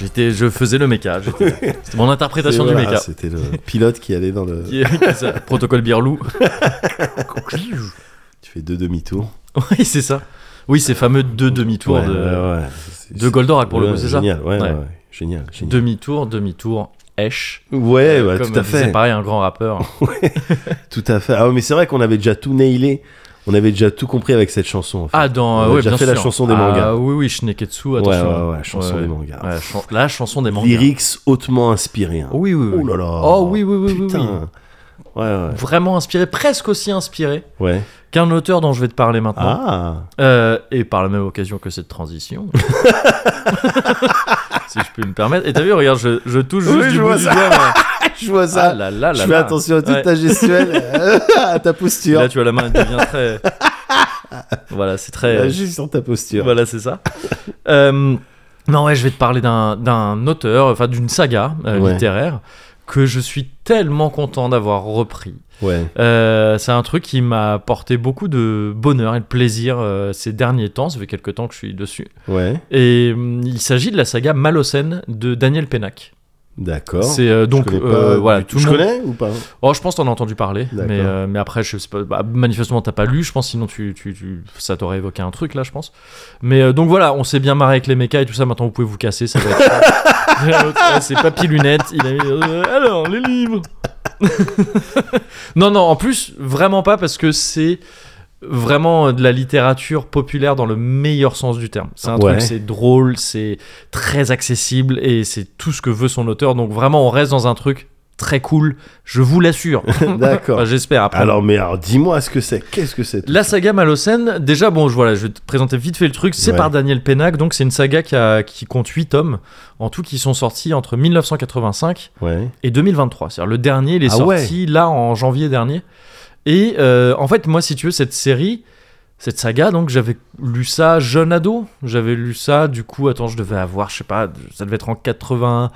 J'étais, je faisais le méca. j'étais- C'était mon interprétation du méca. C'était le pilote qui allait dans le. Qui ça, Protocole Birlou. [laughs] Tu fais deux demi-tours. oui, c'est ça. Oui, ces fameux deux demi-tours Ouais, de, ouais, ouais. C'est- de Goldorak pour le ouais, coup, c'est ça Génial, ouais, ouais, Ouais. ouais. Génial, génial. Demi-tour, demi-tour, Esh. Ouais, ouais, Comme tout à fait. pareil un grand rappeur. [laughs] Tout à fait. Ah, mais c'est vrai qu'on avait déjà tout nailé. On avait déjà tout compris avec cette chanson. en fait. Ah, dans. On ouais, déjà bien fait la sûr. chanson des Ah, mangas. oui, oui, Shineketsu, Ouais, attention. ouais, ouais, chanson des mangas. Ouais, la chanson des mangas. Lyrics hautement inspirés. hein. Oui, oui, oui. Oh là là. Oh oui, oui, oui, oui, Putain. oui. Ouais, ouais. Vraiment inspiré, presque aussi inspiré Ouais. qu'un auteur dont je vais te parler maintenant. Ah. Euh, et par la même occasion que cette transition. [laughs] si je peux me permettre. Et t'as vu, regarde, je, je touche Oui, juste je du vois bout du doigt. mais- [laughs] Je vois ça. Ah là là là je fais attention à toute ta gestuelle, à ta posture. Là, tu vois, la main elle devient très. [laughs] voilà, c'est très. Juste sur ta posture. Voilà, c'est ça. Euh, non, ouais, je vais te parler d'un d'un auteur, enfin d'une saga euh, Ouais. littéraire que je suis tellement content d'avoir repris. Ouais. Euh, c'est un truc qui m'a apporté beaucoup de bonheur et de plaisir euh, ces derniers temps. Ça fait quelques temps que je suis dessus. Ouais. Et hum, il s'agit de la saga Malocène de Daniel Pennac. D'accord. C'est euh, donc Je euh, voilà tout Je monde. connais ou pas? Oh, je pense que t'en as entendu parler, mais, euh, mais après, je sais pas, bah, manifestement, t'as pas lu, je pense, sinon tu, tu, tu- ça t'aurait évoqué un truc là, je pense. Mais euh, donc voilà, on s'est bien marré avec les mechas et tout ça, maintenant vous pouvez vous casser, ça va être. [laughs] C'est papy lunettes, il a mis. alors, les livres [laughs] Non, non, en plus, vraiment pas parce que c'est vraiment de la littérature populaire dans le meilleur sens du terme. C'est un Ouais. truc, c'est drôle, c'est très accessible et c'est tout ce que veut son auteur. Donc vraiment, on reste dans un truc très cool, je vous l'assure. [laughs] [laughs] D'accord. Enfin, J'espère après. Alors, mais alors, dis-moi ce que c'est. Qu'est-ce que c'est La saga Malocène, déjà, bon, je, voilà, je vais te présenter vite fait le truc. C'est Ouais. par Daniel Pennac, donc c'est une saga qui, a, qui compte 8 tomes, en tout, qui sont sortis entre 1985 Ouais. et 2023. C'est-à-dire le dernier, il est Ah sorti là en janvier dernier. Et euh, en fait, moi, si tu veux, cette série, cette saga, donc j'avais lu ça jeune ado. J'avais lu ça, du coup, attends, je devais avoir, je sais pas, ça devait être en 80.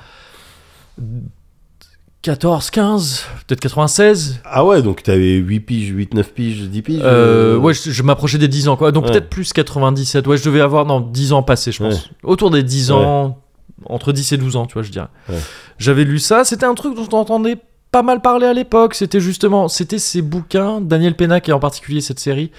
14, 15, peut-être 96. Ah ouais, donc t'avais 8 piges, 8, 9 piges, 10 piges Euh, ouais, je, je m'approchais des 10 ans, quoi. Donc Ouais. peut-être plus 97. Ouais, je devais avoir, non, 10 ans passés, je pense. Autour des 10 ans, entre 10 et 12 ans, tu vois, je dirais. J'avais lu ça. C'était un truc dont on entendait pas mal parler à l'époque. C'était justement, c'était ces bouquins, Daniel Pennac et en particulier cette série.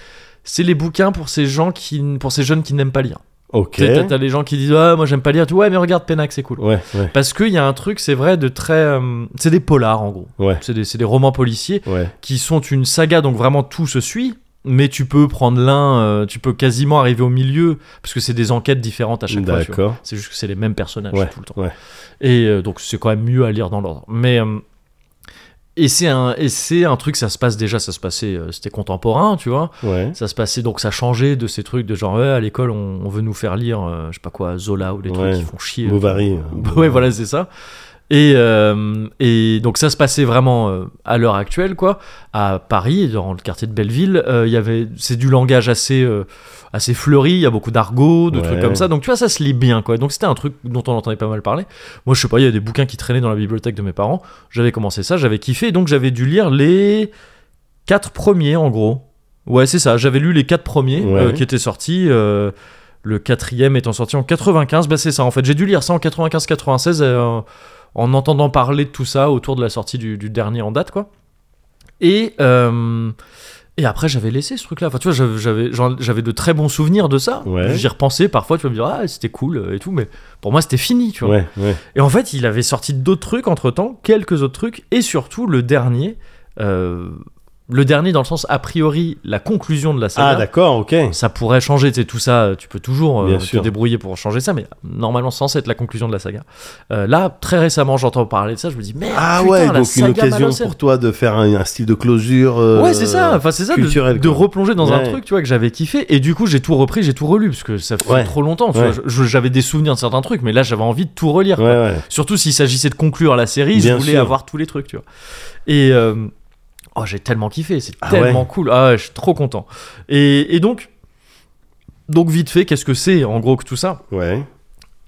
C'est les bouquins pour ces gens qui, pour ces jeunes qui n'aiment pas lire. Ok. T'as t'as les gens qui disent, ah, moi j'aime pas lire. Tu ouais, mais regarde Pennac, c'est cool. Ouais, ouais, Parce qu'il y a un truc, c'est vrai, de très. euh, c'est des polars, en gros. ouais, C'est des, c'est des romans policiers ouais. qui sont une saga, donc vraiment tout se suit. Mais tu peux prendre l'un, euh, tu peux quasiment arriver au milieu, parce que c'est des enquêtes différentes à chaque fois. tu vois. D'accord. C'est juste que c'est les mêmes personnages tout le temps. ouais. Et euh, donc c'est quand même mieux à lire dans l'ordre. Mais et c'est un et c'est un truc, ça se passe déjà, ça se passait, euh, c'était contemporain, tu vois. Ouais. Ça se passait donc ça changeait de ces trucs de genre ouais, à l'école on, on veut nous faire lire, euh, je sais pas quoi, Zola ou des Ouais. trucs qui font chier. Bovary. [laughs] Ouais, voilà, c'est ça. Et, euh, et donc ça se passait vraiment euh, à l'heure actuelle, quoi. À Paris, dans le quartier de Belleville, euh, il y avait, c'est du langage assez, euh, assez fleuri. Il y a beaucoup d'argot, de Ouais. trucs comme ça. Donc tu vois, ça se lit bien, quoi. Donc c'était un truc dont on entendait pas mal parler. Moi, je sais pas, il y a des bouquins qui traînaient dans la bibliothèque de mes parents. J'avais commencé ça, j'avais kiffé. Donc j'avais dû lire les quatre premiers, en gros. Ouais, c'est ça. J'avais lu les quatre premiers Ouais. qui étaient sortis. le quatrième étant sorti en 95, bah c'est ça en fait. J'ai dû lire ça en 95-96 euh, en entendant parler de tout ça autour de la sortie du, du dernier en date, quoi. Et, euh, et après, j'avais laissé ce truc-là. Enfin, tu vois, j'avais- j'avais de très bons souvenirs de ça. Ouais. J'y repensais parfois, tu vas me dire, ah, c'était cool euh, et tout, mais pour moi, c'était fini, tu vois. Ouais, ouais. Et en fait, il avait sorti d'autres trucs entre temps, quelques autres trucs, et surtout le dernier. euh, le dernier, dans le sens, a priori, la conclusion de la saga Ah, d'accord, ok. ça pourrait changer, tu sais, tout ça, tu peux toujours euh, Bien te sûr. débrouiller pour changer ça, mais normalement, c'est censé être la conclusion de la saga. Euh, là, très récemment, j'entends parler de ça, je me dis, merde, Ah putain, ouais, la donc une occasion Malocène. pour toi de faire un, un style de closure. euh, Ouais, c'est ça, enfin, c'est ça, de, de replonger dans un truc, tu vois, que j'avais kiffé, et du coup, j'ai tout repris, j'ai tout relu, parce que ça fait Ouais. trop longtemps, tu Ouais. vois, je- j'avais des souvenirs de certains trucs, mais là, j'avais envie de tout relire. Surtout s'il s'agissait de conclure la série, Bien je voulais sûr. avoir tous les trucs, tu vois. Et euh, oh, j'ai tellement kiffé, c'est Ah tellement ouais. cool. Ah, je suis trop content. Et, et donc, donc vite fait, qu'est-ce que c'est en gros que tout ça? Ouais.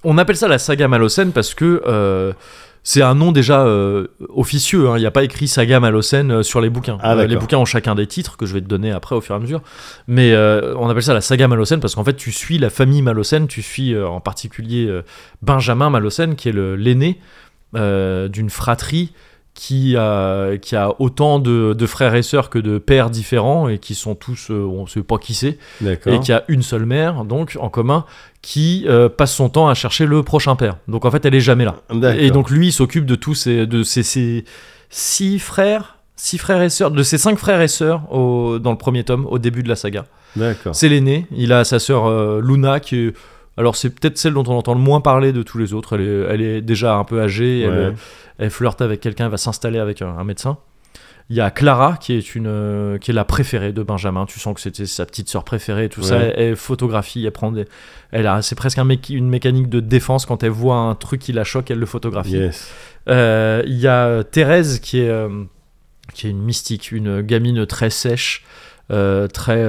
On appelle ça la saga Malocène parce que euh, c'est un nom déjà euh, officieux. hein. Il n'y a pas écrit saga Malocène euh, sur les bouquins. Ah, Euh, les bouquins ont chacun des titres que je vais te donner après au fur et à mesure. Mais on appelle ça la saga Malocène parce qu'en fait, tu suis la famille Malocène. Tu suis en particulier Benjamin Malocène, qui est l'aîné d'une fratrie qui a, qui a autant de, de frères et sœurs que de pères différents et qui sont tous, euh, on ne sait pas qui c'est, et qui a une seule mère, donc en commun, qui euh, passe son temps à chercher le prochain père. Donc en fait, elle est jamais là. Et donc lui, il s'occupe de tous ses, de ses six frères, six frères et sœurs, de ses cinq frères et sœurs au- dans le premier tome, au début de la saga. C'est l'aîné. Il a sa sœur euh, Luna qui est- alors c'est peut-être celle dont on entend le moins parler de tous les autres. Elle est, elle est déjà un peu âgée. Elle, Ouais. euh, elle flirte avec quelqu'un. Elle va s'installer avec un, un médecin. Il y a Clara qui est une euh, qui est la préférée de Benjamin. Tu sens que c'était sa petite sœur préférée. et Tout ça. Elle, elle photographie. Elle prend des. Elle a. C'est presque un une mécanique de défense quand elle voit un truc qui la choque. Elle le photographie. Yes. Euh, Il y a Thérèse qui est, euh, qui est une mystique, une gamine très sèche, euh, très.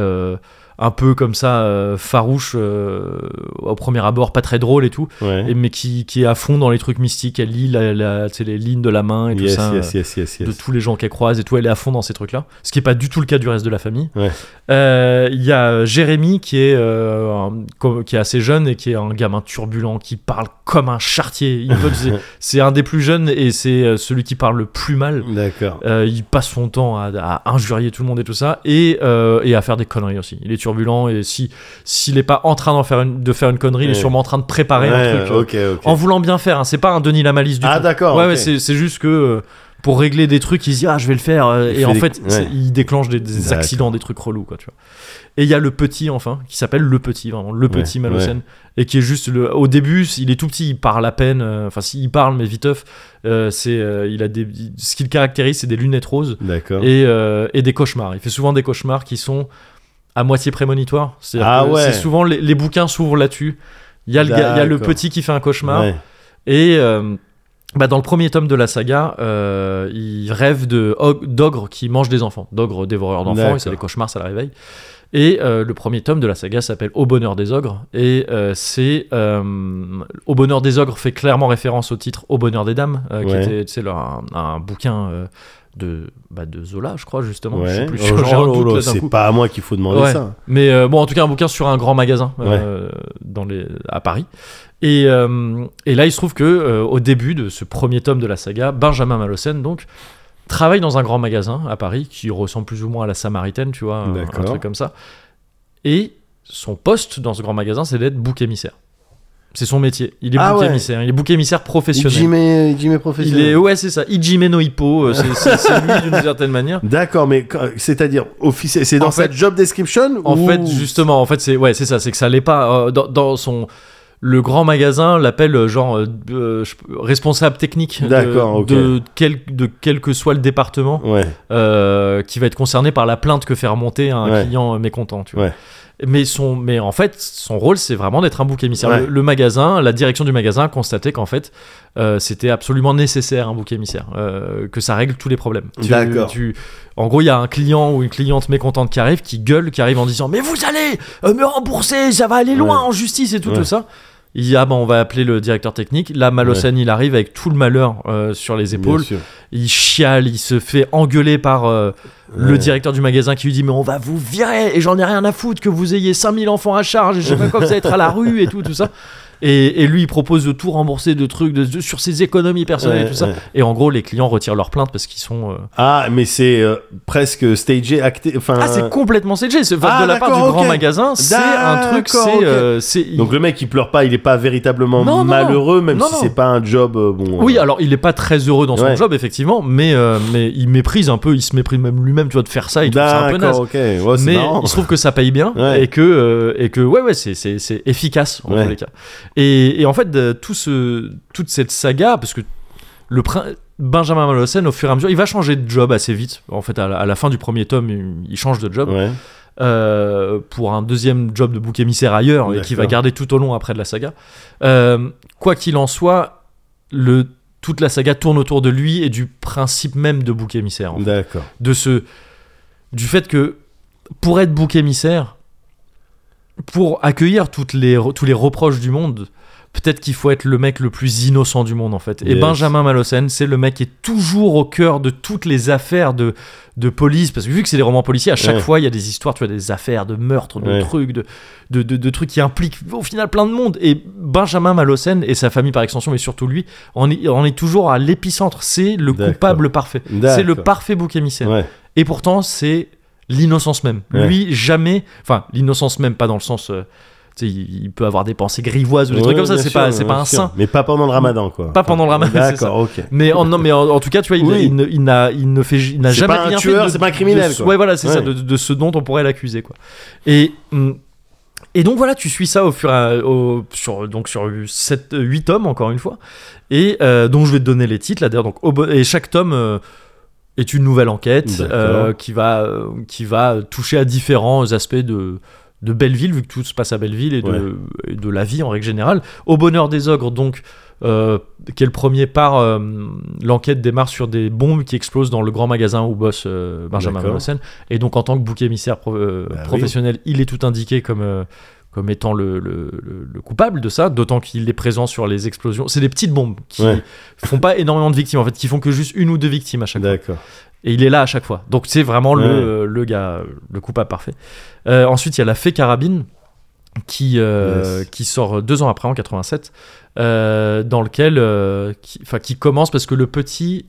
Un peu comme ça euh, farouche euh, au premier abord, pas très drôle et tout, Ouais. et, mais qui, qui est à fond dans les trucs mystiques. Elle lit la, la- les lignes de la main et tout ça. yes, yes, yes, de tous les gens qu'elle croise et tout, elle est à fond dans ces trucs-là. Ce qui est pas du tout le cas du reste de la famille. Ouais. Euh, Il y a Jérémy qui est, un- qui est assez jeune et qui est un gamin turbulent qui parle comme un chartier. [laughs] C'est- un des plus jeunes et c'est celui qui parle le plus mal. D'accord. Il passe son temps à, à injurier tout le monde et tout ça et, et à faire des conneries aussi. Il est turbulent et si s'il est pas en train d'en faire une, de faire une connerie, il est sûrement en train de préparer Ouais, un truc. euh. En voulant bien faire, hein. c'est pas un Denis la malice du Ah, tout. d'accord, Ouais, c'est c'est juste que euh, pour régler des trucs, il se dit ah je vais le faire euh, Il et fait en des- fait ouais. il déclenche des, accidents, des trucs relous quoi, tu vois. Et il y a le petit enfin qui s'appelle le petit vraiment le petit Ouais, Malocène et qui est juste le au début il est tout petit, il parle à peine, enfin s'il parle mais viteuf, euh, c'est euh, il a des ce qui le caractérise c'est des lunettes roses D'accord. et, euh, et des cauchemars. Il fait souvent des cauchemars qui sont à moitié prémonitoires. C'est-à-dire Ah ouais. c'est souvent les, les bouquins s'ouvrent là-dessus. Il y a le y a petit qui fait un cauchemar Ouais. et euh, bah, dans le premier tome de la saga, euh, il rêve d'ogres qui mangent des enfants, d'ogres dévoreurs d'enfants, et c'est des cauchemars, ça le réveille. Et euh, le premier tome de la saga s'appelle Au bonheur des ogres, et euh, c'est euh, Au bonheur des ogres fait clairement référence au titre Au bonheur des dames, qui était un, un bouquin de, bah, de Zola, je crois justement. Je sais Ouais. plus, Oh, j'ai un genre, doute, oh d'un c'est pas à moi qu'il faut demander Ouais. ça. Mais euh, bon, en tout cas, un bouquin sur un grand magasin euh, dans les, à Paris. Et, euh, et là, il se trouve que au début de ce premier tome de la saga, Benjamin Malocène, donc, travaille dans un grand magasin à Paris qui ressemble plus ou moins à la Samaritaine, tu vois, un, un truc comme ça. Et son poste dans ce grand magasin, c'est d'être bouc émissaire. C'est son métier. Il est Ah bouc ouais. émissaire. Il est bouc émissaire professionnel. Ijime, Ijime Il professionnel. est, ouais, c'est ça. Ijime no Hippo. euh, c'est- [laughs] lui d'une certaine manière. D'accord, mais c'est-à-dire officiel, c'est dans En sa fait- job description En ou- fait, justement, en fait, c'est ouais, c'est ça, c'est que ça l'est pas euh, dans, dans son le grand magasin l'appelle euh, genre euh, responsable technique de- de, quel, de quel que soit le département Ouais, euh, qui va être concerné par la plainte que fait remonter un Ouais. client mécontent. Tu vois. Ouais. Mais, son, mais en fait, son rôle, c'est vraiment d'être un bouc émissaire. Ouais. Le, le magasin, la direction du magasin a constaté qu'en fait, euh, c'était absolument nécessaire un bouc émissaire, euh, que ça règle tous les problèmes. Tu- D'accord. en gros, il y a un client ou une cliente mécontente qui arrive, qui gueule, qui arrive en disant Mais vous allez euh, me rembourser, ça va aller loin Ouais. en justice et tout, Ouais. tout ça. Il Ah ben, on va appeler le directeur technique. Là, Malocène, il arrive avec tout le malheur euh, sur les épaules. Il chiale, il se fait engueuler par euh, le directeur du magasin qui lui dit mais on va vous virer et j'en ai rien à foutre que vous ayez 5000 enfants à charge et je sais pas quoi vous allez être à la rue et tout tout ça et, et lui il propose de tout rembourser de trucs de, de- sur ses économies personnelles et tout ça ouais. et en gros les clients retirent leur plainte parce qu'ils sont euh, Ah, mais c'est euh, presque stagé, acté. Enfin, ah c'est complètement CG c'est Ah, de la part du grand magasin c'est un truc c'est euh, Donc le mec il pleure pas, il est pas véritablement Non, non, malheureux, même non, si c'est pas un job euh, bon. Oui, euh, alors il est pas très heureux dans son Ouais. job, effectivement, mais, euh, mais il méprise un peu, il se méprise même lui-même, tu vois, de faire ça, il trouve ça un peu naze. Mais marrant. il se trouve que ça paye bien et que euh, et que ouais ouais c'est efficace en tous les cas et, et en fait de, tout ce toute cette saga parce que le Benjamin Malocène au fur et à mesure il va changer de job assez vite en fait à la, à la fin du premier tome il, il change de job Ouais. euh, pour un deuxième job de bouc émissaire ailleurs et qui va garder tout au long après de la saga Euh, quoi qu'il en soit le toute la saga tourne autour de lui et du principe même de bouc émissaire en fait D'accord. de ce du fait que pour être bouc émissaire pour accueillir toutes les tous les reproches du monde peut-être qu'il faut être le mec le plus innocent du monde en fait et. Benjamin Malocène c'est le mec qui est toujours au cœur de toutes les affaires de de police parce que vu que c'est des romans policiers à chaque Ouais. fois il y a des histoires tu vois des affaires de meurtres de Ouais. trucs de, de, de, de trucs qui impliquent au final plein de monde et Benjamin Malocène et sa famille par extension mais surtout lui on est, on est toujours à l'épicentre c'est le coupable parfait c'est le parfait bouc émissaire Ouais. et pourtant, c'est l'innocence même. Ouais. Lui, jamais. Enfin, l'innocence même, pas dans le sens. euh, il, peut avoir des pensées grivoises ou des Ouais, trucs comme ça. C'est pas, c'est pas un sûr. saint. Mais pas pendant le ramadan, quoi. Pas pendant le ramadan, c'est D'accord, ok. Mais en, non, mais en, en tout cas, tu vois, il, Oui. il ne, il n'a, il ne fait, il n'a C'est jamais pas un rien tueur, fait. c'est pas un criminel, de- quoi. ouais, voilà, c'est ça, de, de ce dont on pourrait l'accuser, quoi. Et hum, et donc voilà, tu suis ça au fur et à, au, sur donc sur 7 8 tomes encore une fois. Et euh, donc je vais te donner les titres là d'ailleurs donc et chaque tome euh, est une nouvelle enquête euh, qui va euh, qui va toucher à différents aspects de de Belleville, vu que tout se passe à Belleville, et de, et de la vie en règle générale. Au bonheur des ogres, donc, euh, qui est le premier par euh, l'enquête démarre sur des bombes qui explosent dans le grand magasin où bosse euh, Benjamin. Molossen. Et donc, en tant que bouc émissaire pro- Bah oui. professionnel, il est tout indiqué comme. Euh, comme étant le, le- le- le coupable de ça, d'autant qu'il est présent sur les explosions. C'est des petites bombes qui Ouais. font pas énormément de victimes, en fait, qui font que juste une ou deux victimes à chaque fois. Et il est là à chaque fois. Donc c'est vraiment Ouais. le, le gars, le coupable parfait. Euh, ensuite, il y a La Fée Carabine qui, euh, Yes. qui sort deux ans après, en 87, euh, dans lequel. euh, qui, enfin, qui commence parce que le petit.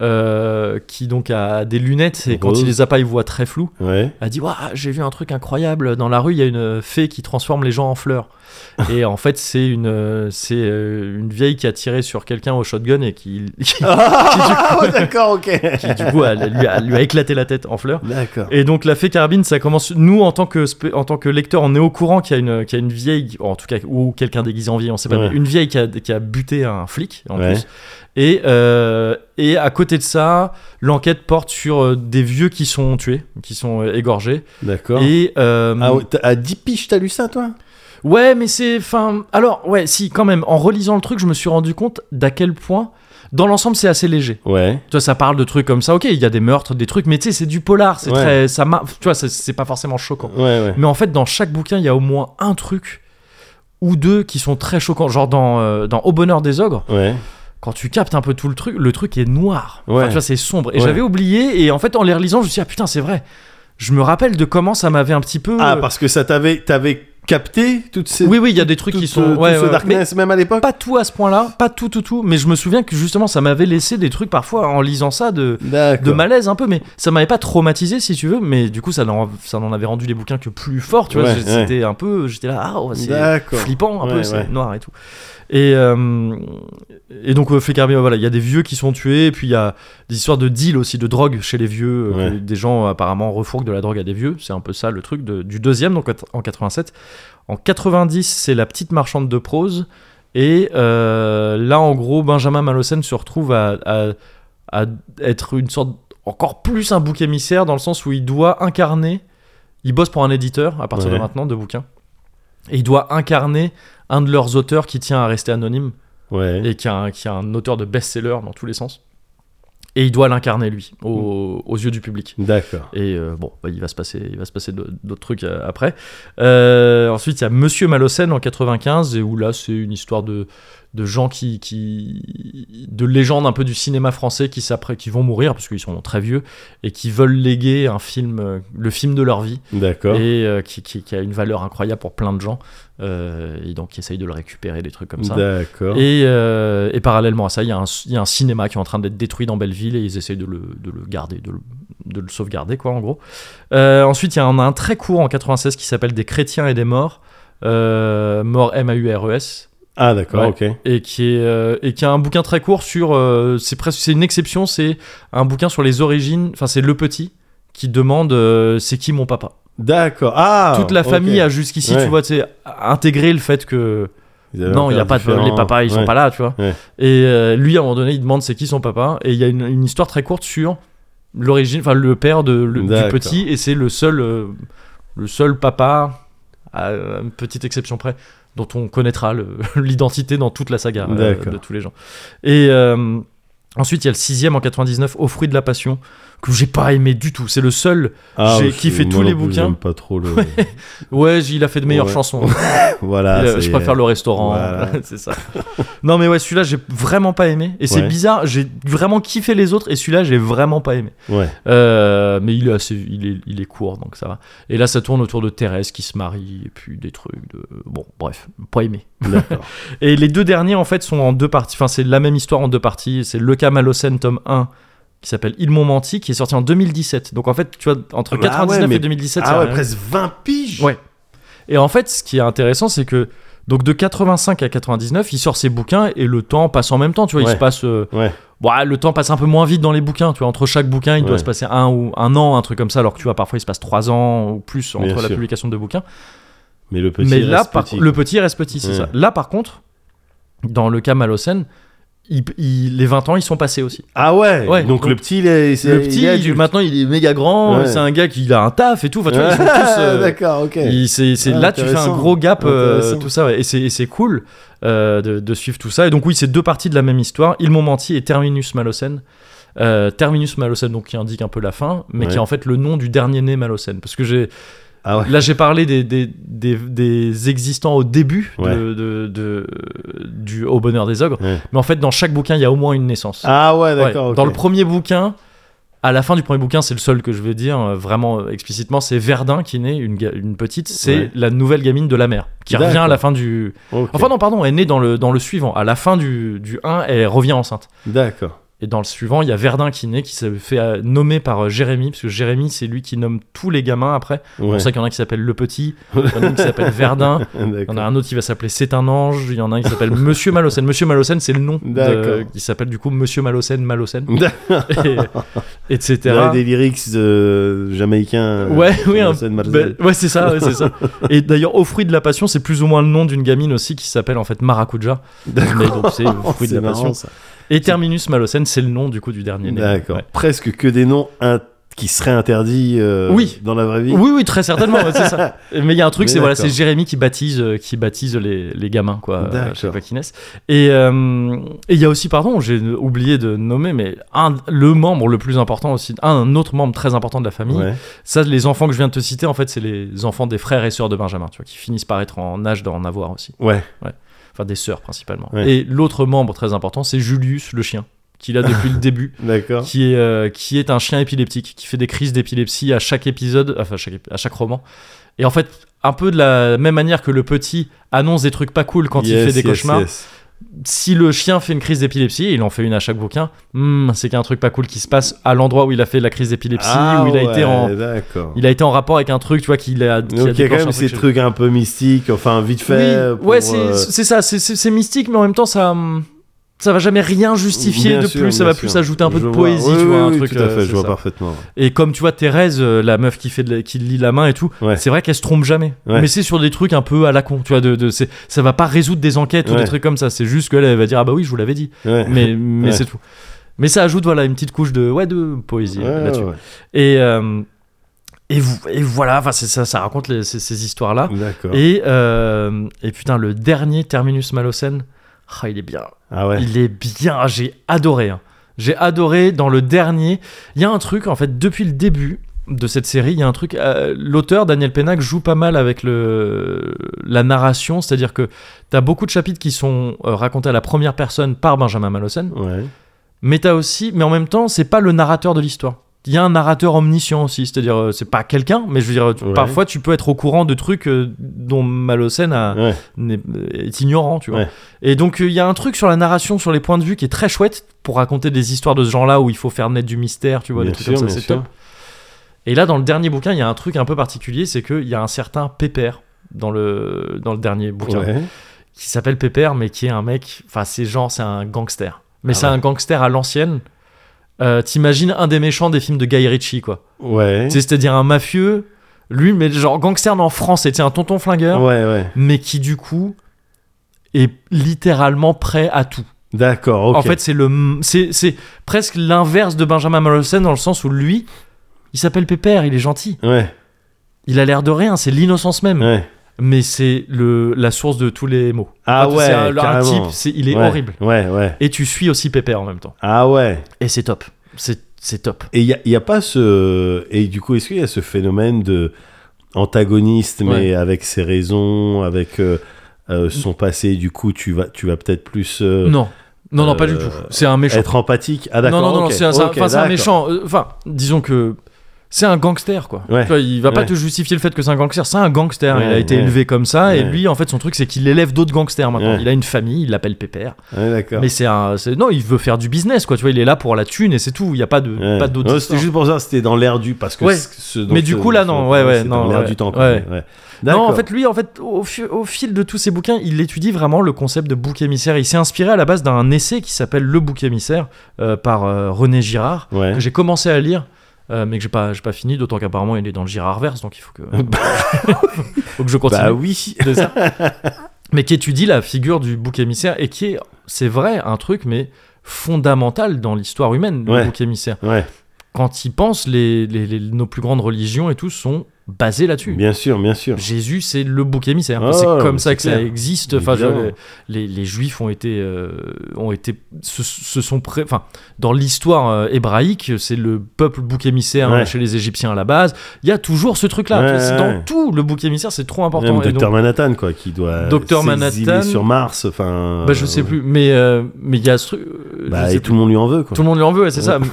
Euh, qui donc a des lunettes et quand il les a pas il voit très flou Ouais. a dit Waouh, j'ai vu un truc incroyable dans la rue il y a une fée qui transforme les gens en fleurs [laughs] et en fait c'est une c'est euh, une vieille qui a tiré sur quelqu'un au shotgun et qui, [laughs] qui, Ah, [laughs] d'accord, ok. qui, du coup a- lui, a, lui a éclaté la tête en fleurs D'accord. et donc la fée carabine, ça commence. Nous, en tant que en tant que lecteur, on est au courant qu'il y a une qu'il y a une vieille, en tout cas ou quelqu'un déguisé en vieille, on sait pas, Ouais. mais une vieille qui a, qui a buté un flic en Ouais. plus. Et euh, et à côté de ça, l'enquête porte sur euh, des vieux qui sont tués, qui sont euh, égorgés. D'accord. Et euh, Ah, à 10 piges, t'as lu ça, toi? Ouais, mais c'est enfin. Alors ouais, si quand même. En relisant le truc, je me suis rendu compte d'à quel point. Dans l'ensemble, c'est assez léger. Ouais. Tu vois, ça parle de trucs comme ça. Ok, il y a des meurtres, des trucs, mais tu sais, c'est du polar. C'est Ouais. très, ça, tu vois, c'est- c'est pas forcément choquant. Ouais, ouais. Mais en fait, dans chaque bouquin, il y a au moins un truc ou deux qui sont très choquants. Genre dans, euh, dans Au bonheur des ogres, Ouais. Quand tu captes un peu tout le truc, le truc est noir. Enfin, tu vois, c'est sombre. Et Ouais. j'avais oublié, et en fait, en les relisant, je me suis dit, ah putain, c'est vrai. Je me rappelle de comment ça m'avait un petit peu. Ah, euh, parce que ça t'avait, capté toutes ces. Oui, oui, il y a des trucs tout, qui sont. euh, tout ouais, ce ouais, darkness, même à l'époque. Pas tout à ce point-là, pas tout, tout, tout. Mais je me souviens que justement, ça m'avait laissé des trucs parfois en lisant ça de. De malaise un peu, mais ça m'avait pas traumatisé si tu veux, mais du coup ça n'en, ça n'en avait rendu les bouquins que plus forts, tu vois, Ouais, c'était un peu, j'étais là, ah c'est flippant un peu, c'est noir et tout. Et, euh, et donc, voilà, il y a des vieux qui sont tués, et puis il y a des histoires de deal aussi, de drogue chez les vieux. euh, Ouais. des gens apparemment refourquent de la drogue à des vieux. C'est un peu ça le truc de- du deuxième, donc en 87. En 90, c'est La petite marchande de prose. Et euh, là, en gros, Benjamin Malossen se retrouve à, à- à être une sorte encore plus un bouc émissaire dans le sens où il doit incarner. Il bosse pour un éditeur à partir de maintenant de bouquins. Et il doit incarner un de leurs auteurs qui tient à rester anonyme Ouais. et qui est un, qui est un auteur de best-seller dans tous les sens. Et il doit l'incarner lui, au- aux yeux du public. D'accord. Et euh, bon, bah, il va se passer, il va se passer d'autres trucs euh, après. Euh, ensuite, il y a Monsieur Malossen en 95, et où là, c'est une histoire de, de gens qui, qui, de légendes un peu du cinéma français qui s'apprêtent, qui vont mourir parce qu'ils sont très vieux et qui veulent léguer un film, euh, le film de leur vie, D'accord. et euh, qui, qui- qui a une valeur incroyable pour plein de gens, euh, et donc qui essayent de le récupérer, des trucs comme ça. D'accord. Et, euh, et parallèlement à ça, il y, a un- y a un cinéma qui est en train d'être détruit dans Belleville et ils essayent de le, de le garder, de le, de le sauvegarder, quoi, en gros. Ensuite, il y en a un très court en 96 qui s'appelle Des chrétiens et des morts. Euh, mort M-A-U-R-E-S. Ah, d'accord, Ouais. ok. Et qui, est, euh, et qui a un bouquin très court sur. euh, c'est presque c'est une exception, c'est un bouquin sur les origines. Enfin, c'est Le Petit qui demande euh, c'est qui mon papa? D'accord. Ah Toute la famille a jusqu'ici, Ouais. tu vois, intégré le fait que. Non, il y a pas de les papas, ils sont Ouais. pas là, tu vois. Et lui, à un moment donné, il demande c'est qui son papa, et il y a une, une histoire très courte sur l'origine, enfin le père de, le- du petit, et c'est le seul, le seul papa, à une petite exception près, dont on connaîtra [laughs] l'identité dans toute la saga euh, de tous les gens. Et euh, ensuite, il y a le sixième en 99, Au fruit de la passion, que j'ai pas aimé du tout. C'est le seul. Ah, J'ai kiffé moi tous les plus, bouquins. J'aime pas trop le. [laughs] Ouais, il a fait de meilleures Ouais. chansons. [laughs] voilà. Euh, je préfère le restaurant, Voilà. [laughs] c'est ça. non mais ouais, celui-là j'ai vraiment pas aimé. Et c'est bizarre, j'ai vraiment kiffé les autres et celui-là j'ai vraiment pas aimé. Ouais. Euh, mais il est assez, il est, il est court donc ça va. Et là ça tourne autour de Thérèse qui se marie et puis des trucs de, bon bref, pas aimé. D'accord. Et les deux derniers en fait sont en deux parties. Enfin c'est la même histoire en deux parties. C'est Le Malocène tome 1 qui s'appelle Ils m'ont menti qui est sorti en 2017. Donc en fait tu vois entre Ah bah 99 ouais, mais- et 2017 il y a ah ouais, rien. presque 20 piges. Ouais. Et en fait, ce qui est intéressant, c'est que donc de 85 à 99, il sort ses bouquins et le temps passe en même temps. Tu vois, il se passe. euh, Ouais. bon, le temps passe un peu moins vite dans les bouquins. Tu vois, entre chaque bouquin, il doit se passer un ou un an, un truc comme ça. Alors que tu vois, parfois, il se passe trois ans ou plus Bien entre la sûr. publication de bouquins. Mais le petit Mais là, reste par- petit. le petit reste petit, c'est ça. Là, par contre, dans le cas Malocène, il- il- les 20 ans, ils sont passés aussi. Ah ouais, Ouais, donc, donc, le petit, il est, Le petit, il- maintenant, il est méga grand. Ouais. C'est un gars qui il a un taf et tout. Enfin, tu vois, ils sont [laughs] tous. euh, D'accord, ok. c'est, Ah, là, tu fais un gros gap, euh, tout ça, ouais. et, c'est, cool euh, de, de suivre tout ça. Et donc, oui, c'est deux parties de la même histoire. Ils m'ont menti et Terminus Malocène. Terminus Malocène, donc qui indique un peu la fin, mais qui est en fait le nom du dernier né Malocène. Parce que j'ai, Ah ouais. Là, j'ai parlé des, des, des, des existants au début de- Ouais. de, de- du Au bonheur des ogres. Ouais. Mais en fait, dans chaque bouquin, il y a au moins une naissance. Ah ouais, d'accord. Dans le premier bouquin, à la fin du premier bouquin, c'est le seul que je veux dire euh, vraiment euh, explicitement, c'est Verdun qui naît, une, une petite, c'est la nouvelle gamine de la mère, qui revient à la fin du... Enfin non, pardon, elle est née dans le, dans le suivant. À la fin du, du 1, elle revient enceinte. D'accord. Et dans le suivant, il y a Verdun qui naît, qui se fait euh, nommer par euh, Jérémy, parce que Jérémy, c'est lui qui nomme tous les gamins après. C'est Ouais. pour ça qu'il y en a qui s'appelle Le Petit, [laughs] il y en a qui s'appelle Verdun, [laughs] il y en D'accord. a un autre qui va s'appeler C'est un ange, il y en a un qui s'appelle Monsieur Malocène. Monsieur Malocène, c'est le nom de- D'accord. qui s'appelle du coup Monsieur Malocène, Malocène, [laughs] D'accord. et, etc. Il y a des lyrics euh, jamaïcains. Ouais, oui, un- Marcel. Ben, ouais, c'est ça, ouais, c'est ça. Et d'ailleurs, au fruit de la passion, c'est plus ou moins le nom d'une gamine aussi qui s'appelle en fait Maracuja. Donc c'est au fruit de C'est la marrant, passion. ça. Et Terminus Malocène, c'est le nom du coup du dernier né. D'accord. Ouais. Presque que des noms qui seraient interdits euh, Oui. dans la vraie vie. Oui, oui, très certainement, ouais, c'est ça. [laughs] Mais il y a un truc, c'est voilà, c'est Jérémy qui baptise, euh, qui baptise les, les gamins, quoi, euh, qu'ils naissent. Et euh, et il y a aussi, pardon, j'ai oublié de nommer, mais un, le membre le plus important aussi, un autre membre très important de la famille. Ouais. Ça, les enfants que je viens de te citer, en fait, c'est les enfants des frères et sœurs de Benjamin, tu vois, qui finissent par être en âge d'en avoir aussi. Ouais. Enfin, des sœurs principalement. Ouais. Et l'autre membre très important, c'est Julius, le chien, qu'il a depuis le [laughs] début. D'accord. Qui est, euh, qui est un chien épileptique, qui fait des crises d'épilepsie à chaque épisode, enfin à chaque, ép- à chaque roman. Et en fait, un peu de la même manière que le petit annonce des trucs pas cool quand il fait des yes, cauchemars, yes. Si le chien fait une crise d'épilepsie, et il en fait une à chaque bouquin, hmm, c'est qu'il y a un truc pas cool qui se passe à l'endroit où il a fait la crise d'épilepsie, Ah où il a été en, il a été en rapport avec un truc, tu vois, qu'il a, qui a Donc il y a quand même truc ces trucs un peu mystiques, enfin vite fait. Oui, ouais, c'est euh, c'est ça, c'est- mystique, mais en même temps, ça, hum, ça va jamais rien justifier bien de sûr, plus. Ça va plus ajouter un peu Je de vois. poésie, Oui, tu vois, oui, un oui, truc. Tout à euh, fait, je vois ça. parfaitement. Et comme tu vois Thérèse, euh, la meuf qui fait de la- qui lit la main et tout, Ouais. c'est vrai qu'elle se trompe jamais. Ouais. Mais c'est sur des trucs un peu à la con, tu vois. De, de, c'est- ça va pas résoudre des enquêtes ou des trucs comme ça. C'est juste qu'elle elle va dire ah bah oui, je vous l'avais dit. Mais c'est tout. Mais ça ajoute voilà une petite couche de ouais de poésie là-dessus. Et euh, et, vous- et voilà, enfin ça, ça raconte les- ces, ces histoires là. ouais. D'accord. Et, euh, et putain, le dernier Terminus Malocène, ah, il est bien. Ah ouais. Il est bien. J'ai adoré. hein. J'ai adoré dans le dernier. Il y a un truc, en fait, depuis le début de cette série, il y a un truc. euh, L'auteur, Daniel Pennac, joue pas mal avec le, la narration. C'est-à-dire que tu as beaucoup de chapitres qui sont euh, racontés à la première personne par Benjamin Malocène. Ouais. Mais t'as aussi, mais en même temps, c'est pas le narrateur de l'histoire. Il y a un narrateur omniscient aussi, c'est-à-dire euh, c'est pas quelqu'un, mais je veux dire, tu- Ouais. parfois tu peux être au courant de trucs euh, dont Malocène Ouais. n'est- est ignorant, tu vois. Ouais. Et donc euh, il y a un truc sur la narration, sur les points de vue qui est très chouette pour raconter des histoires de ce genre-là où il faut faire naître du mystère, tu vois, Bien des trucs sûr, comme ça, c'est top. Et là, dans le dernier bouquin, il y a un truc un peu particulier, c'est qu'il y a un certain Pépère dans le, dans le dernier bouquin qui s'appelle Pépère, mais qui est un mec, enfin c'est genre, c'est un gangster. Mais Ah c'est un gangster à l'ancienne. Euh, T'imagines un des méchants des films de Guy Ritchie, quoi. Ouais. C'est-à-dire un mafieux, lui, mais genre gangster en français, c'est un tonton flingueur, Ouais, ouais. mais qui du coup est littéralement prêt à tout. D'accord, ok. En fait, c'est le, c'est c'est presque l'inverse de Benjamin Morrison dans le sens où lui, il s'appelle Pépère, il est gentil, Ouais, il a l'air de rien, c'est l'innocence même, ouais. Mais c'est le la source de tous les maux. Ah Quand ouais, c'est un, type, il est Ouais, horrible. Ouais, ouais. Et tu suis aussi Pépère en même temps. Ah ouais. Et c'est top. C'est c'est top. Et il n'y a, y a pas ce. Et du coup, est-ce qu'il y a ce phénomène de antagoniste, mais avec ses raisons, avec euh, euh, son passé, du coup, tu vas, tu vas peut-être plus euh, non. Non, non, pas du tout. C'est un méchant. être empathique. Ah non, d'accord. non, non, ok, c'est un, c'est un- méchant. Enfin, disons que c'est un gangster, quoi. Ouais. Vois, il va pas te justifier le fait que c'est un gangster. C'est un gangster. il a été élevé comme ça. Et lui, en fait, son truc, c'est qu'il élève d'autres gangsters maintenant. Il a une famille, il l'appelle Pépère. Mais c'est un. c'est- Non, il veut faire du business, quoi. Tu vois, il est là pour la thune et c'est tout. Il n'y a pas de pas d'autres. C'était juste pour ça, c'était dans l'air du. Parce que ce Mais du coup, là, non, ouais, ouais, non, dans l'air du temps. Non, en fait, lui, en fait, au, fi- au fil de tous ses bouquins, il étudie vraiment le concept de bouc émissaire. Il s'est inspiré à la base d'un essai qui s'appelle Le bouc émissaire euh, par euh, René Girard, Ouais. que j'ai commencé à lire. Euh, mais que j'ai pas, j'ai pas fini, d'autant qu'apparemment il est dans le Girardverse, donc il faut que, [laughs] faut que je continue. Bah oui. [laughs] Ça. mais qui étudie la figure du bouc émissaire et qui est c'est vrai, un truc, mais fondamental dans l'histoire humaine, Ouais. le bouc émissaire. Ouais, Quand ils pensent, les, les- les- nos plus grandes religions et tout sont basées là-dessus. bien sûr, bien sûr. Jésus, c'est le bouc émissaire. Oh, c'est comme ça que ça existe. Enfin, je- Évidemment. les, les Juifs ont été, euh, ont été, se, se sont pré- enfin, dans l'histoire euh, hébraïque, c'est le peuple bouc émissaire Ouais. hein, chez les Égyptiens à la base. Il y a toujours ce truc-là. Ouais, C'est ouais, dans tout le bouc émissaire, c'est trop important. Même Docteur Manhattan, quoi, qui doit Docteur Manhattan. sur Mars, enfin... bah, je sais euh, plus, mais euh, mais il y a ce truc. Bah, et tout le monde lui en veut, quoi. Tout le monde lui en veut, ouais, c'est ça. [laughs]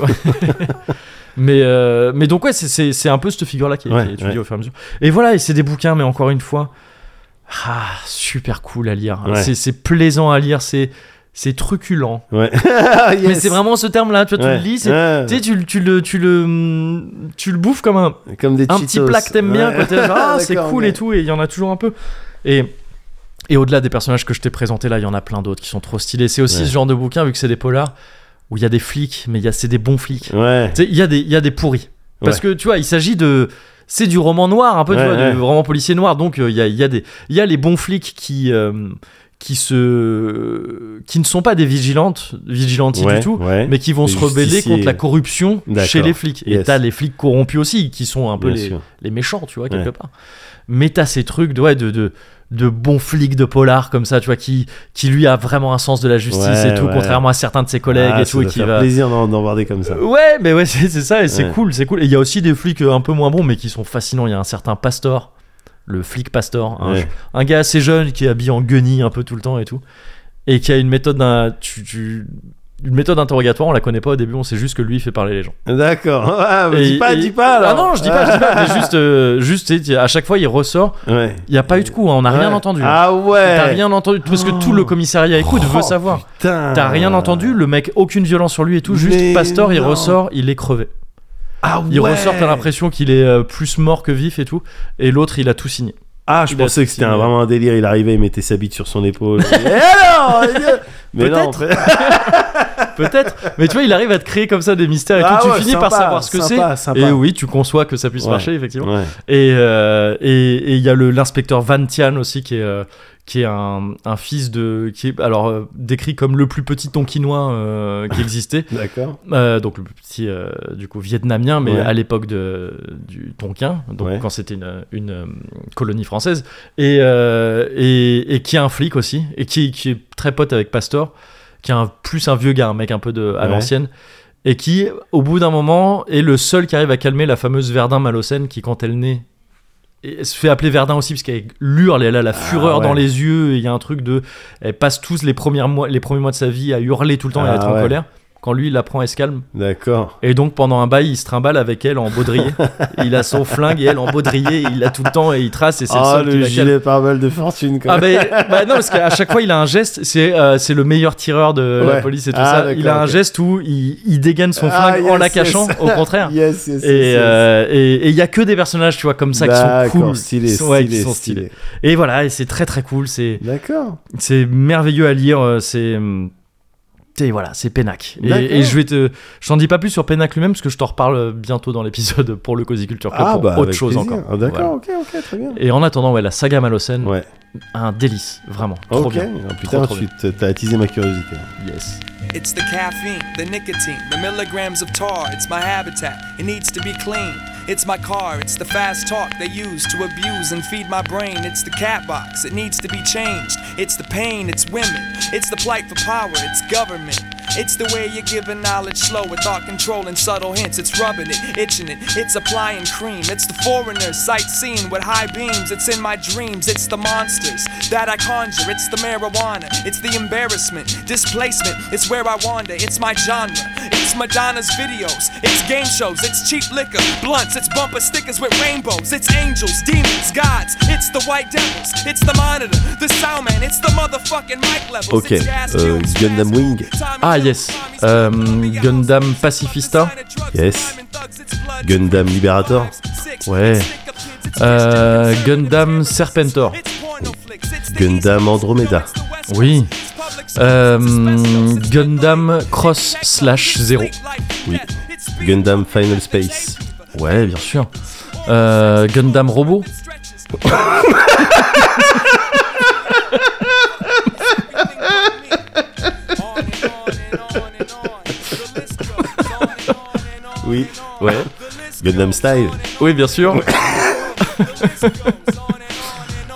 mais, euh, mais donc, ouais, c'est- un peu cette figure-là qui, est- Ouais, étudiée ouais. au fur et à mesure. Et voilà, et c'est des bouquins, mais encore une fois, ah, super cool à lire. Ouais. C'est- plaisant à lire, c'est c'est truculent. Ouais. [laughs] [laughs] Mais c'est vraiment ce terme-là, tu vois, tu Ouais. le lis, Ouais. tu sais, tu, le- tu le, tu, le, tu le bouffes comme un, Comme des un petit plat que t'aimes bien, ah, [laughs] c'est cool et tout, et il y en a toujours un peu. Et, et au-delà des personnages que je t'ai présentés là, il y en a plein d'autres qui sont trop stylés. C'est aussi ce genre de bouquin, vu que c'est des polars, où il y a des flics, mais il y a- c'est des bons flics. Ouais. Il y, a des- il y a des pourris. Parce Ouais. que tu vois, il s'agit de. C'est du roman noir, un peu, tu vois, ouais. du roman policier noir. Donc, euh, il y, a, y, a des- il y a les bons flics qui. euh, qui se qui ne sont pas des vigilantes vigilantes Ouais, du tout ouais. mais qui vont se rebeller justiciers. contre la corruption chez les flics et Yes. t'as les flics corrompus aussi qui sont un peu les, les méchants tu vois quelque Ouais. part mais t'as ces trucs de, de de bons flics de polar comme ça tu vois qui qui lui a vraiment un sens de la justice Ouais, et tout ouais. contrairement à certains de ses collègues Ah, et ça tout et doit qui va plaisir d'en voir des comme ça. Ouais, mais ouais, [laughs] c'est c'est ça, et c'est Ouais. cool, c'est cool. Et il y a aussi des flics euh, un peu moins bons, mais qui sont fascinants. Il y a un certain Pastor, le flic Pastor, un, gars assez jeune qui est habillé en guenille un peu tout le temps et tout, et qui a une méthode d'un, tu- tu- une méthode d'interrogatoire. On la connaît pas au début, on sait juste que lui il fait parler les gens. D'accord. [laughs] Ah, dis pas, et- dis pas alors. Ah non, je dis pas, je dis pas, [laughs] mais juste, euh, juste, à chaque fois il ressort. Ouais. Il y a pas eu de coup, hein, on n'a rien Ouais. entendu. Ah ouais. T'as rien entendu parce que tout le commissariat écoute Oh, veut savoir. T'as rien entendu, le mec aucune violence sur lui et tout, juste Mais Pastor il ressort, il est crevé. Ah Il ouais. ressort, t'as l'impression qu'il est euh, plus mort que vif et tout. Et l'autre, il a tout signé. Ah, je Il pensais que c'était un- vraiment un délire. Il arrivait, il mettait sa bite sur son épaule. et alors [laughs] Mais non, Peut-être. Mais tu vois, il arrive à te créer comme ça des mystères et Ah tout. Tu ouais, finis par savoir ce que c'est. Et oui, tu conçois que ça puisse Ouais. marcher, effectivement. Ouais. Et euh, et et il y a l'inspecteur Van Tian aussi qui est euh, qui est un, un fils de qui est alors euh, décrit comme le plus petit tonkinois euh, qui existait. [laughs] D'accord. Euh, donc le plus petit du coup vietnamien mais Ouais. à l'époque de du Tonkin donc Ouais. quand c'était une, une colonie française et, et et qui est un flic aussi et qui, qui est très pote avec Pastor qui est un, plus un vieux gars un mec un peu de à Ouais. l'ancienne et qui au bout d'un moment est le seul qui arrive à calmer la fameuse Verdun Malocène qui quand elle naît et elle se fait appeler Verdun aussi parce qu'elle hurle, elle a la fureur Ah ouais. dans les yeux et il y a un truc de elle passe tous les premiers mois les premiers mois de sa vie à hurler tout le temps et à Ah être en colère quand lui il apprend elle se calme D'accord. et donc pendant un bail, il se trimballe avec elle en baudrier. [laughs] il a son flingue et elle en baudrier. Il l'a tout le temps et il trace et c'est le Ah, seul le gilet pare-balles de fortune, quoi. Ah bah non parce qu'à chaque fois il a un geste c'est euh, c'est le meilleur tireur de la police et tout Ah, ça il a un geste où il, il dégaine son Ah, flingue en la cachant yes. au contraire [laughs] Yes, yes, yes, et yes. euh, et et il y a que des personnages tu vois comme ça qui sont cool stylé, qui sont, ouais, stylé, qui sont stylé. stylés et voilà et c'est très très cool c'est D'accord. c'est merveilleux à lire euh, c'est c'est voilà c'est Pénac et, et je vais te je t'en dis pas plus sur Pénac lui-même parce que je t'en reparle bientôt dans l'épisode pour le Cozy Culture Club Ah, pour bah, autre chose plaisir. encore Ah, D'accord, Voilà. ok, ok, très bien. et en attendant ouais la saga Malocène Ouais. un délice vraiment trop Ok. bien Ah, putain, trop tu t- t'as attisé ma curiosité. yes It's the caffeine, the nicotine, the milligrams of tar. It's my habitat. It needs to be clean. It's my car. It's the fast talk they use to abuse and feed my brain. It's the cat box. It needs to be changed. It's the pain. It's women. It's the plight for power. It's government. It's the way you're giving knowledge slow with thought control and subtle hints. It's rubbing it, itching it. It's applying cream. It's the foreigners sightseeing with high beams. It's in my dreams. It's the monsters that I conjure. It's the marijuana. It's the embarrassment, displacement. It's where I wander. It's my genre. It's Madonna's videos. It's game shows. It's cheap liquor, blunts. It's bumper stickers with rainbows. It's angels, demons, gods. It's the white devils. It's the monitor, the sound man. It's the motherfucking mic levels. Ok, It's gas euh, Gundam Wing. Ah, yes. Euh, Gundam Pacifista. Yes. Gundam Liberator. Ouais. Euh, Gundam Serpentor. Gundam Andromeda. Oui. Euh, Gundam Cross Slash Zero. Oui. Gundam Final Space. Ouais, bien sûr. Euh, Gundam Robot. [laughs] Oui. Ouais. Gundam Style. Oui, bien sûr. [laughs]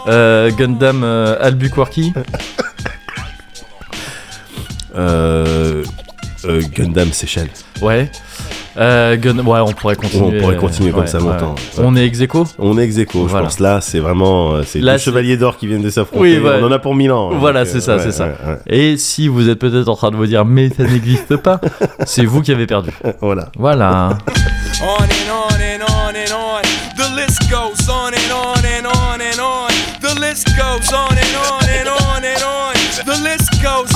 Euh, Gundam euh, Albuquerque. Euh, euh, Gundam Seychelles. Ouais. Euh, Gun- Ouais, on pourrait continuer. On pourrait continuer comme ouais, ça ouais. longtemps. On est ex aequo? On est ex aequo, je Voilà. pense. Là, c'est vraiment. euh, C'est c'est- chevaliers d'or qui viennent de s'affronter. Oui, ouais. On en a pour mille ans. hein. Voilà, c'est euh, ça, ouais, c'est ça. ouais, ouais. Et si vous êtes peut-être en train de vous dire, mais ça n'existe pas, [laughs] c'est vous qui avez perdu. Voilà. Voilà. On and on and on and on. The list goes on and on and on and on. The list goes on and on and on and on. The list goes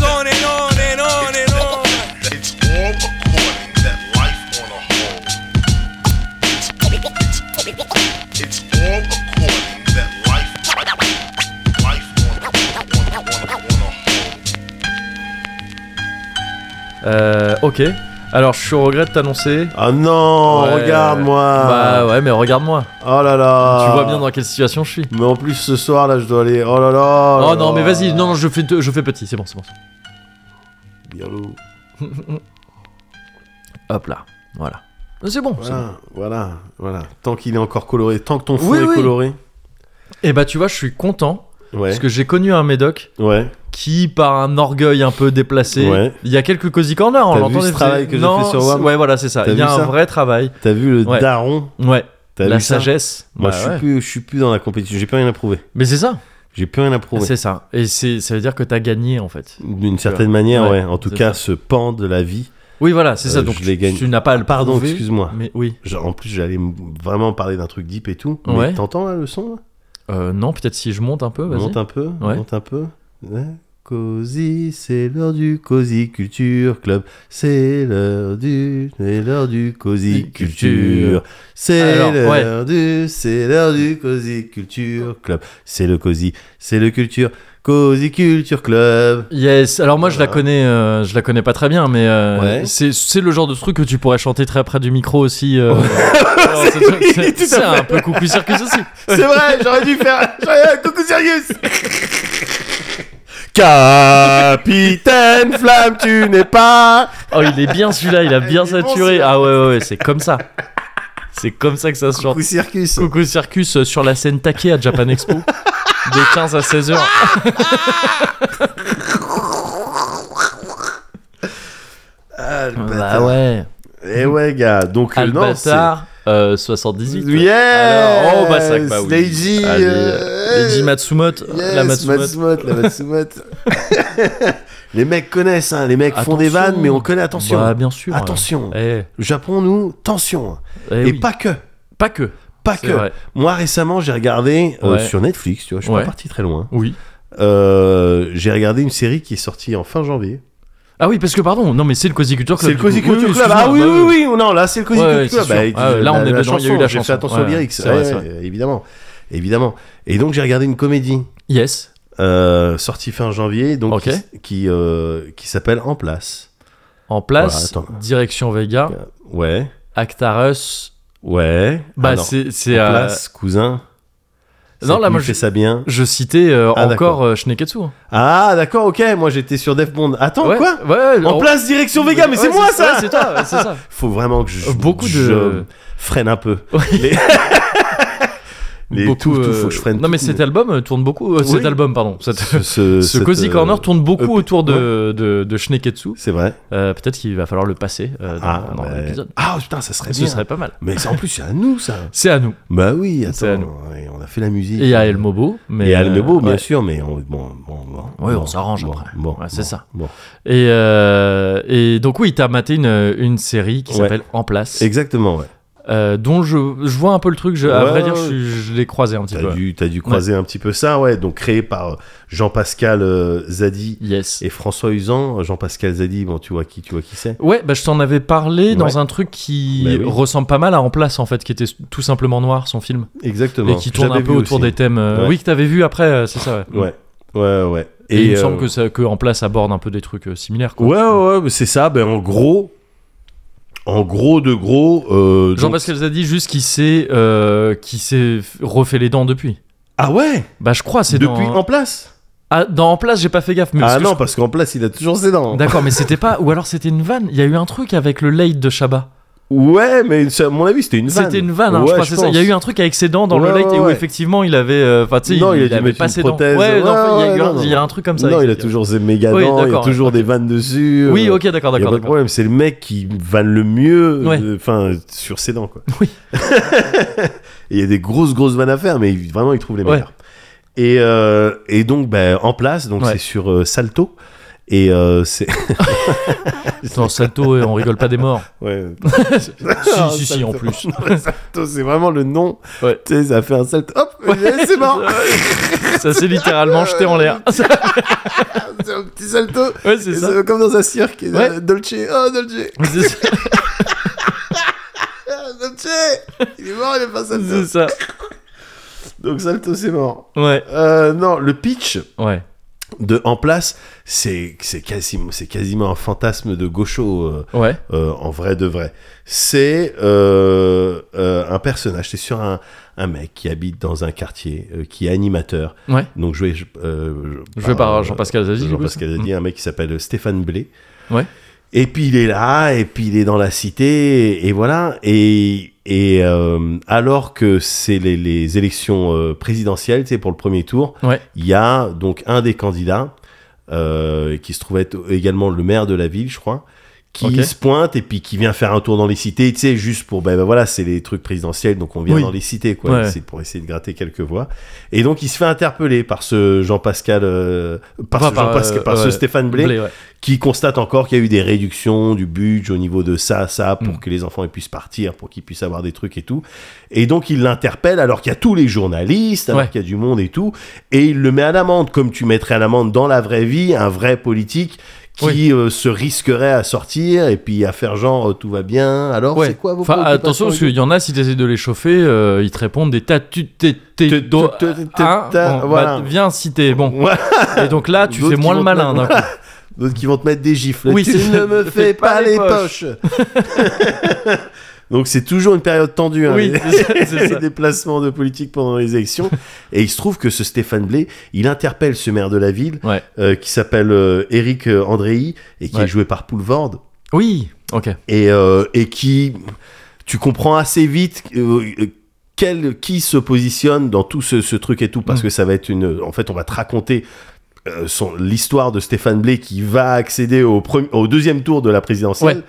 Euh, ok. Alors, je suis au regret de t'annoncer. Ah non, Ouais. regarde-moi. Bah ouais, mais regarde-moi. Oh là là. Tu vois bien dans quelle situation je suis. Mais en plus, ce soir, là, je dois aller. Oh là là. Oh non, mais vas-y, non, non, je fais, je fais petit, c'est bon, c'est bon. Birlou. [laughs] Hop là, voilà. C'est bon. Voilà, voilà, voilà. Tant qu'il est encore coloré, tant que ton fond Oui, est oui. coloré. Et bah, tu vois, je suis content Ouais. parce que j'ai connu un médoc Ouais. qui, par un orgueil un peu déplacé, Ouais. il y a quelques cozy corners, on l'entend des- travail que j'ai fait sur WAM Ouais, voilà, c'est ça. Il y a un vrai travail. T'as vu le daron Ouais. T'as La vu sagesse. Moi, Bah je suis ouais. plus, je suis plus dans la compétition. J'ai plus rien à prouver. Mais c'est ça. J'ai plus rien à prouver. C'est ça. Et c'est, ça veut dire que t'as gagné en fait. D'une certaine manière, Ouais. En tout cas, ce pan de la vie. Oui, voilà, c'est ça. Euh, Donc tu, n'as pas à le Pardon, excuse-moi. Mais oui. Genre, en plus, j'allais vraiment parler d'un truc deep et tout. Ouais. Mais t'entends là le son là? Euh, non, peut-être si je monte un peu, vas-y. Monte un peu. Ouais. Monte un peu. Ouais. Cozy, c'est l'heure du Cozy Culture Club. C'est l'heure du, c'est l'heure du Cozy Culture. C'est ouais. l'heure du, c'est l'heure du Cozy Culture Club. C'est le Cozy, c'est le Culture, Cozy Culture Club. Yes. Alors moi, je la connais, euh, je la connais pas très bien, mais euh, Ouais. c'est, le genre de truc que tu pourrais chanter très près du micro aussi. euh. [laughs] Alors, c'est, Oui, un peu coucou circus aussi. [laughs] C'est vrai, j'aurais dû faire. Coucou Sirius [laughs] Capitaine Flamme, tu n'es pas. Oh, il est bien celui-là, il a bien Il est bon, saturé. ah ouais, ouais, ouais, c'est comme ça. C'est comme ça que ça se chante. Coucou Circus. Coucou Circus sur la scène taquée à Japan Expo de 15 à 16 heures. [laughs] Ah, le Bah bâtard. ouais. Eh ouais, gars. Donc, non, euh, 78. Yeah Alors, oh bah ça, bah oui. Allez, euh, Leiji Matsumoto, yes, la Matsumoto. Matsumoto, la Matsumoto. [laughs] les mecs connaissent, hein. Les mecs font des vannes, mais on connaît. Attention. Bah, bien sûr. Attention. Eh, Japon, nous, tension. eh Et oui. pas que. Pas que. Pas que. vrai. Moi, récemment, j'ai regardé euh, Ouais. sur Netflix, tu vois, je suis Ouais. pas parti très loin. Oui. Euh, j'ai regardé une série qui est sortie en fin janvier. Ah oui, parce que pardon, non mais c'est le Cozy Culture Club. C'est le Cozy. Culture Oui, Club. Ah oui, excuse-moi, oui, bah, oui, non, là, c'est le Cozy Ouais, Culture Club. Bah, Ah là, on est dedans, il y a eu la j'ai fait chanson. attention aux lyrics. évidemment. Évidemment. Et donc, j'ai regardé une comédie Yes. euh, sortie fin janvier, donc qui, qui, s'appelle En place. En place, Voilà, direction Vega, Ouais, Actarus. Ouais. Bah Ah c'est euh, place, cousin. Non, là, moi, je- ça bien. je citais euh, Ah, encore euh, Shneketsu. hein. Ah, d'accord, ok. Moi, j'étais sur Def Bond. Attends, ouais, quoi Ouais. En on- place, direction Vega, mais c'est Ouais, moi ça c'est toi, c'est ça. Faut vraiment que je, beaucoup de- freine un peu. Les- [laughs] Les- beaucoup, tout, tout, euh, faut que je freine. Non mais tout, cet album euh, tourne beaucoup. euh, Cet Oui. album, pardon. [laughs] Cette- ce, Ce Cozy Corner tourne beaucoup autour de, de, de Shneketsu. C'est vrai. Peut-être qu'il va falloir le passer dans, Ah, dans bah, l'épisode. ah, putain, ça serait Ce bien. serait pas mal. Mais en plus, c'est à nous ça. [laughs] C'est à nous. Bah oui, attends. C'est à nous. ouais, on a fait la musique. Et il y a El Mobo. Mais Et El euh, bien sûr, mais on, bon, bon, bon, bon, on s'arrange après. Bon, Ouais, c'est ça. Bon. Et, euh, et donc oui, t'as maté une, une série qui Ouais. s'appelle En Place, Exactement, ouais. Euh, dont je, je vois un peu le truc. Je, à vrai dire, je, l'ai croisé un petit peu. dû, t'as dû croiser un petit peu ça, ouais. Donc créé par euh, Jean-Pascal euh, Zadi Yes. et François Usan. Jean-Pascal Zadi, bon, tu vois qui, tu vois qui c'est. Ouais, bah je t'en avais parlé Ouais. dans un truc qui Bah oui. ressemble pas mal à En Place en fait, qui était tout simplement noir son film Exactement. et qui tourne un peu autour aussi. des thèmes. euh, Ouais. Oui, que t'avais vu après, c'est ça. Ouais. Ouais, ouais, ouais. Et, il me semble que, ça, que En Place aborde un peu des trucs similaires. Quoi. Ouais, ouais, c'est ça. Ben, en gros, en gros de gros. euh, donc- Jean-Pascal Zadi, juste qui s'est euh, qui s'est refait les dents depuis. Ah ouais? Bah je crois c'est Depuis dans... en place? Ah, dans En Place j'ai pas fait gaffe. Mais Ah non, je- parce qu'en place, il a toujours ses dents. D'accord, mais c'était pas. Ou alors c'était une vanne. Il y a eu un truc avec le late de Shabba. Ouais, mais à mon avis, c'était une vanne. C'était une vanne, hein, Ouais, je crois. c'est ça. Il y a eu un truc avec ses dents dans Ouais, le ouais, et où effectivement il avait. euh, Enfin, tu sais, Non, il a dû avait pas ses dents. Ouais, non, il y a eu un- non, il y a un truc comme ça. Non, il a toujours ses méga Oui, dents, il y a d'accord, toujours des vannes dessus. Oui, euh, ok, d'accord, Il y a d'accord. pas de d'accord. problème, c'est le mec qui vanne le mieux, euh, enfin, sur ses dents, quoi. [laughs] Oui. [laughs] Il y a des grosses, grosses vannes à faire, mais il- vraiment, il trouve les meilleures. Et, euh, et donc, ben, en place, donc c'est sur euh, Salto. Et euh, c'est. [laughs] Dans Salto, euh, on rigole pas des morts. [laughs] ouais. si, si, si, [laughs] en plus. Non, Salto, c'est vraiment le nom. Ouais. Tu sais, ça fait un salto. Hop, c'est mort. Ça s'est littéralement jeté en l'air. c'est un petit salto. ouais, c'est Et ça. Comme dans un cirque. et, Ouais. euh, Dolce. Oh, Dolce. C'est ça. Ah, Dolce. Il est mort, il est pas salto. C'est ça. Donc, salto, c'est mort. Ouais. Euh, non, le pitch Ouais. De En place, c'est c'est quasiment, c'est quasiment un fantasme de gaucho. euh, Ouais. euh, en vrai de vrai. C'est euh, euh, un personnage, c'est sur un, un mec qui habite dans un quartier, euh, qui est animateur. Ouais. Donc joué, euh, Joué par Jean-Pascal coup, Jean-Pascal Zadi, un mec qui s'appelle Stéphane Blé. Ouais. Et puis il est là, et puis il est dans la cité, et, et voilà. Et, et euh, alors que c'est les, les élections euh, présidentielles, sais, pour le premier tour, Ouais. il y a donc un des candidats euh, qui se trouve être également le maire de la ville, je crois, qui se pointe et puis qui vient faire un tour dans les cités, tu sais, juste pour, ben, ben voilà, c'est les trucs présidentiels, donc on vient Oui. dans les cités, quoi, Ouais. c'est pour essayer de gratter quelques voix. Et donc il se fait interpeller par ce Jean-Pascal, euh, par, Enfin, ce, par, Jean-Pascal- euh, par ce. Stéphane Blé, qui constate encore qu'il y a eu des réductions du budget au niveau de ça, ça, pour Mm. que les enfants ils puissent partir, pour qu'ils puissent avoir des trucs et tout. Et donc il l'interpelle alors qu'il y a tous les journalistes, alors qu'il y a du monde et tout, et il le met à l'amende, comme tu mettrais à l'amende dans la vraie vie un vrai politique qui Oui. euh, se risquerait à sortir et puis à faire genre euh, tout va bien. Alors Ouais. c'est quoi vos Enfin, attention, parce qu'il y en a, si t'essaies de les chauffer, euh, ils te répondent des tas tu Viens si t'es bon. Et donc là, tu fais moins le malin d'un [laughs] coup. D'autres qui vont te mettre des gifles. Oui, tu ne me [laughs] fais pas, les poches. [laughs] Donc c'est toujours une période tendue. hein, Oui, les- [laughs] les déplacements de politique pendant les élections. Et il se trouve que ce Stéphane Blé, il interpelle ce maire de la ville Ouais. euh, qui s'appelle euh, Eric euh, Andréi et qui Ouais. est joué par Poulvord Oui, ok. et, euh, et qui, tu comprends assez vite quel, qui se positionne dans tout ce, ce truc et tout parce Mm. que ça va être une. En fait, on va te raconter. son- l'histoire de Stéphane Blé qui va accéder au, premier- au deuxième tour de la présidentielle Ouais.